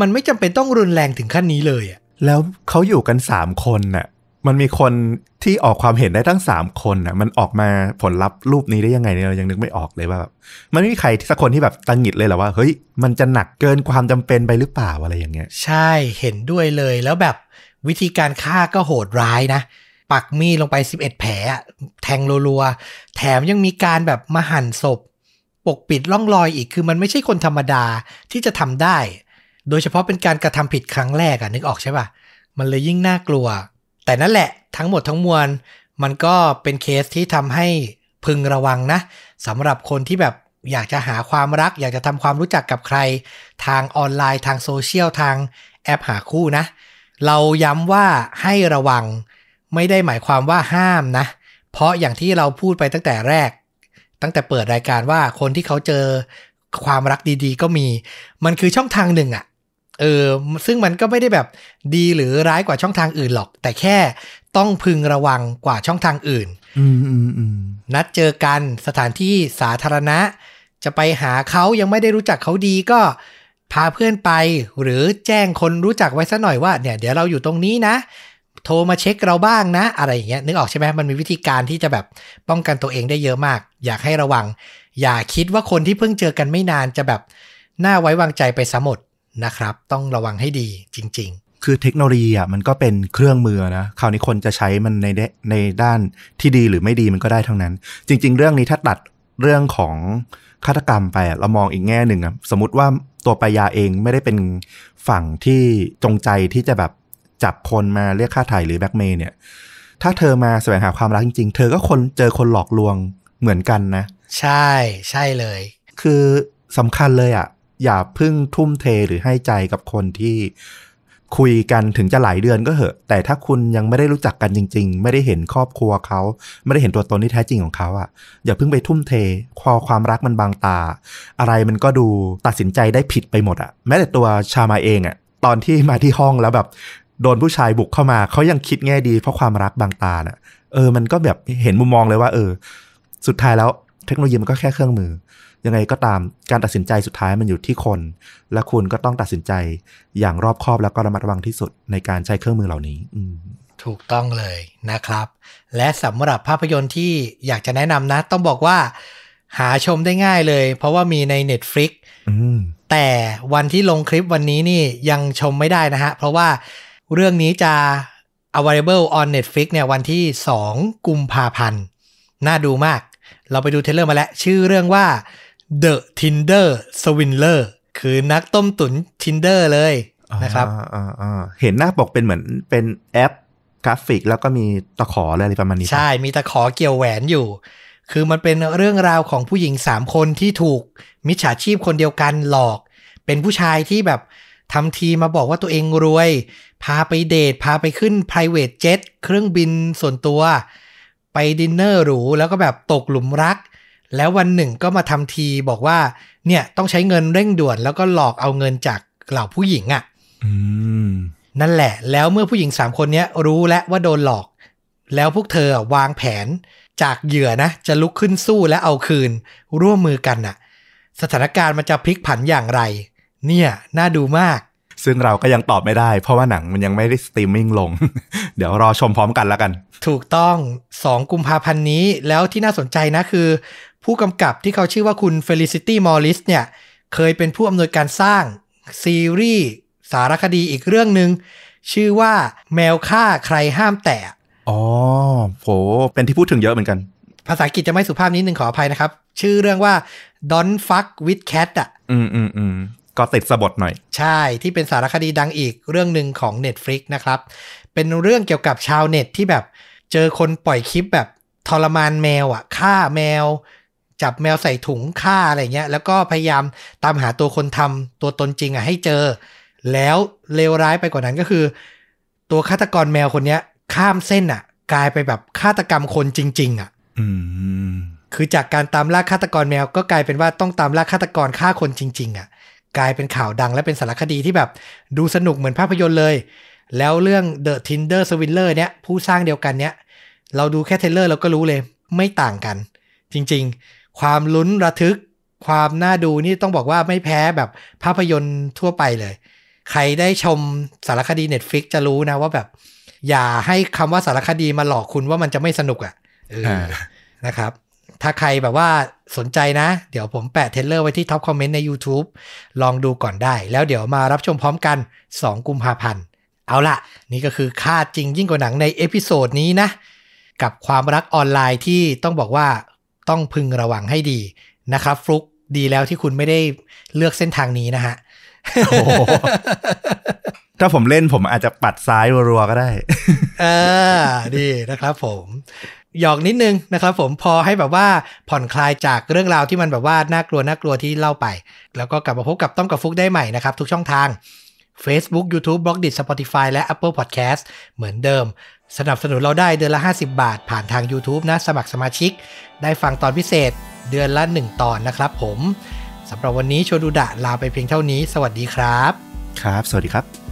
มันไม่จำเป็นต้องรุนแรงถึงขั้นนี้เลยอะๆแล้วเขาอยู่กันสามคนน่ะมันมีคนที่ออกความเห็นได้ตั้งสามคนน่ะมันออกมาผลลัพธ์รูปนี้ได้ยังไงเนี่ยเรายังนึกไม่ออกเลยว่าแบบมันไม่มีใครสักคนที่แบบตังหงิดเลยเหรอว่าเฮ้ยมันจะหนักเกินความจำเป็นไปหรือเปล่าอะไรอย่างเงี้ย ใช่เห็นด้วยเลยแล้วแบบวิธีการฆ่าก็โหดร้ายนะ ปักมีดลงไป 11 แผลแทงรัวๆ แถมยังมีการแบบมาหั่นศพ ปกปิดร่องรอยอีกคือมันไม่ใช่คนธรรมดาที่จะทำได้ โดยเฉพาะเป็นการกระทำผิดครั้งแรกอะนึกออกใช่ปะมันเลยยิ่งน่ากลัว แต่นั่นแหละทั้งหมดทั้งมวล มันก็เป็นเคสที่ทำให้พึงระวังนะสำหรับคนที่แบบอยากจะหาความรัก อยากจะทำความรู้จักกับใคร ทางออนไลน์ทางโซเชียลทางแอปหาคู่นะ เราย้ำว่าให้ระวัง ไม่ได้หมายความว่าห้ามนะ เพราะอย่างที่เราพูดไปตั้งแต่แรก ตั้งแต่เปิดรายการว่าคนที่เขาเจอความรักดีๆ ก็มี มันคือช่องทางหนึ่งอะเออซึ่งมันก็ไม่ได้แบบดีหรือร้ายกว่าช่องทางอื่นหรอก แต่แค่ต้องพึงระวังกว่าช่องทางอื่นอืมอืมอืมนัดเจอกันสถานที่สาธารณะ จะไปหาเขายังไม่ได้รู้จักเขาดีก็พาเพื่อนไปหรือแจ้งคนรู้จักไว้ซะหน่อยว่าเนี่ย เดี๋ยวเราอยู่ตรงนี้นะ โทรมาเช็คเราบ้างนะ อะไรอย่างเงี้ยนึกออกใช่ไหมมันมีวิธีการที่จะแบบป้องกันตัวเองได้เยอะมาก อยากให้ระวัง อย่าคิดว่าคนที่เพิ่งเจอกันไม่นานจะแบบน่าไว้วางใจไปซะหมดนะครับ ต้องระวังให้ดีจริง ๆ คือเทคโนโลยีอะมันก็เป็นเครื่องมือนะคราวนี้คนจะใช้มันในในด้านที่ดีหรือไม่ดีมันก็ได้ทั้งนั้น จริง ๆ เรื่องนี้ถ้าตัดเรื่องของฆาตกรรมไปอะเรามองอีกแง่หนึ่งอะสมมติว่าตัวปายาเองไม่ได้เป็นฝั่งที่จงใจที่จะแบบ จับคนมาเรียกค่าไถ่หรือแบล็กเมย์เนี่ย ถ้าเธอมาแสวงหาความรักจริง ๆ เธอก็คนเจอคนหลอกลวงเหมือนกันนะๆใช่ใช่เลย คือสำคัญเลยอะ่ะ อย่าเพึ่งทุ่มเทหรือให้ใจกับคนที่คุยกันถึงจะหลายเดือนก็เหอะ แต่ถ้าคุณยังไม่ได้รู้จักกันจริง ๆ ไม่ได้เห็นครอบครัวเขา ไม่ได้เห็นตัวตนที่แท้จริงของเขาอะ่ะ อย่าเพิ่งไปทุ่มเทพอความรักมันบางตา อะไรมันก็ดูตัดสินใจได้ผิดไปหมดอะ่ะ แม้แต่ตัวชามาเองอะ่ะ ตอนที่มาที่ห้องแล้วแบบ โดนผู้ชายบุกเข้ามาเขายังคิดแง่ดีเพราะความรักบางตาน่ะ เออ มันก็แบบเห็นมุมมองเลยว่า เออ สุดท้ายแล้วเทคโนโลยีมันก็แค่เครื่องมือ ยังไงก็ตามการตัดสินใจสุดท้ายมันอยู่ที่คน และคุณก็ต้องตัดสินใจอย่างรอบคอบแล้วก็ระมัดระวังที่สุดในการใช้เครื่องมือเหล่านี้ อืมถูกต้องเลยนะครับ และสำหรับภาพยนตร์ที่อยากจะแนะนำนะ ต้องบอกว่าหาชมได้ง่ายเลย เพราะว่ามีใน Netflix อืมแแต่วันที่ลงคลิปวันนี้นี่ยังชมไม่ได้นะฮะ เพราะว่า เรื่องนี้จะ available on Netflix เนี่ยวันที่ 2 กุมภาพันธ์ น่าดูมาก เราไปดูเทรลเลอร์มาแล้ว ชื่อเรื่องว่า The Tinder Swindler คือนักต้มตุ๋น Tinder เลยนะครับอ่าอ่าอ่าเห็นหน้าปกเป็นเหมือนเป็นแอปกราฟิก แล้วก็มีตะขออะไรประมาณนี้ปะใช่ มีตะขอเกี่ยวแหวนอยู่ คือมันเป็นเรื่องราวของผู้หญิงสามคนที่ถูกมิจฉาชีพคนเดียวกันหลอก เป็นผู้ชายที่แบบ ทำทีมาบอกว่าตัวเองรวย พาไปเดท พาไปขึ้น private jet เครื่องบินส่วนตัว ไปดินเนอร์หรู แล้วก็แบบตกหลุมรัก แล้ววันหนึ่งก็มาทำทีบอกว่า เนี่ยต้องใช้เงินเร่งด่วน แล้วก็หลอกเอาเงินจากเหล่าผู้หญิงอะ่ะอืมนั่นแหละ แล้วเมื่อผู้หญิงสามคนเนี้ยรู้แล้วว่าโดนหลอก แล้วพวกเธออะวางแผนจากเหยื่อนะ จะลุกขึ้นสู้และเอาคืน ร่วมมือกันน่ะ สถานการณ์มันจะพลิกผันอย่างไร เนี่ย น่าดูมาก ซึ่งเราก็ยังตอบไม่ได้ เพราะว่าหนังมันยังไม่ได้สตรีมมิ่งลง เดี๋ยวรอชมพร้อมกันแล้วกัน ถูกต้อง 2 กุมภาพันธ์นี้แล้วที่น่าสนใจนะคือ ผู้กำกับที่เขาชื่อว่าคุณ Felicity Morris เนี่ย เคยเป็นผู้อำนวยการสร้างซีรีส์สารคดีอีกเรื่องหนึ่งชื่อว่าแมวฆ่าใครห้ามแตะอ๋อโห เป็นที่พูดถึงเยอะเหมือนกัน ภาษาอังกฤษจะไม่สุภาพนิดนึงขออภัยนะครับ ชื่อเรื่องว่า Don't fuck with cat อะ อืมอืมอืม ก็ติดสะบดหน่อย ใช่ที่เป็นสารคดีดังอีกเรื่องหนึ่งของ Netflix นะครับ เป็นเรื่องเกี่ยวกับชาวเน็ตที่แบบเจอคนปล่อยคลิปแบบทรมานแมวอะฆ่าแมว จับแมวใส่ถุงฆ่าอะไรเงี้ย แล้วก็พยายามตามหาตัวคนทำตัวตนจริงอะให้เจอ แล้วเลวร้ายไปกว่านั้นก็คือ ตัวฆาตกรแมวคนเนี้ย ข้ามเส้นอะ กลายไปแบบฆาตกรรมคนจริง ๆ อะอืมคือจากการตามล่าฆาตกรแมวก็กลายเป็นว่าต้องตามล่าฆาตกรฆ่าคนจริง ๆ อะ กลายเป็นข่าวดังและเป็นสารคดีที่แบบดูสนุกเหมือนภาพยนตร์เลย แล้วเรื่อง The Tinder Swindler เนี้ยผู้สร้างเดียวกันเนี้ยเราดูแค่ trailer เราก็รู้เลย ไม่ต่างกัน จริงๆ ความลุ้นระทึก ความน่าดูนี่ต้องบอกว่าไม่แพ้แบบภาพยนตร์ทั่วไปเลย ใครได้ชมสารคดี Netflix จะรู้นะว่าแบบ อย่าให้คำว่าสารคดีมาหลอกคุณว่ามันจะไม่สนุกอะเอออ่านะครับ ถ้าใครแบบว่าสนใจนะ เดี๋ยวผมแปะ trailer ไว้ที่ top comment ใน YouTube ลองดูก่อนได้ แล้วเดี๋ยวมารับชมพร้อมกัน 2 กุมภาพันธ์ เอาล่ะนี่ก็คือข่าวจริงยิ่งกว่าหนังใน episode นี้นะ กับความรักออนไลน์ที่ต้องบอกว่าต้องพึงระวังให้ดีนะครับฟลุกดีแล้วที่คุณไม่ได้เลือกเส้นทางนี้นะฮะโอ้โหถ้าผมเล่นผมอาจจะปัดซ้ายรัวๆก็ได้ เออดีนะครับผม หยอกนิดนึงนะครับผมพอให้แบบว่าผ่อนคลายจากเรื่องราวที่มันแบบว่าน่ากลัวน่ากลัวที่เล่าไป แล้วก็กลับมาพบกับต้อมกับฟุกได้ใหม่นะครับทุกช่องทาง Facebook YouTube b l o g d i t Spotify และ Apple Podcast เหมือนเดิม สนับสนุนเราได้เดือนละ 50 บาท ผ่านทาง YouTube นะ สมัครสมาชิก ได้ฟังตอนพิเศษเดือนละ 1 ตอนนะครับผมสำหรับวันนี้ชวนดูดะลาไปเพียงเท่านี้ สวัสดีครับ ครับ สวัสดีครับ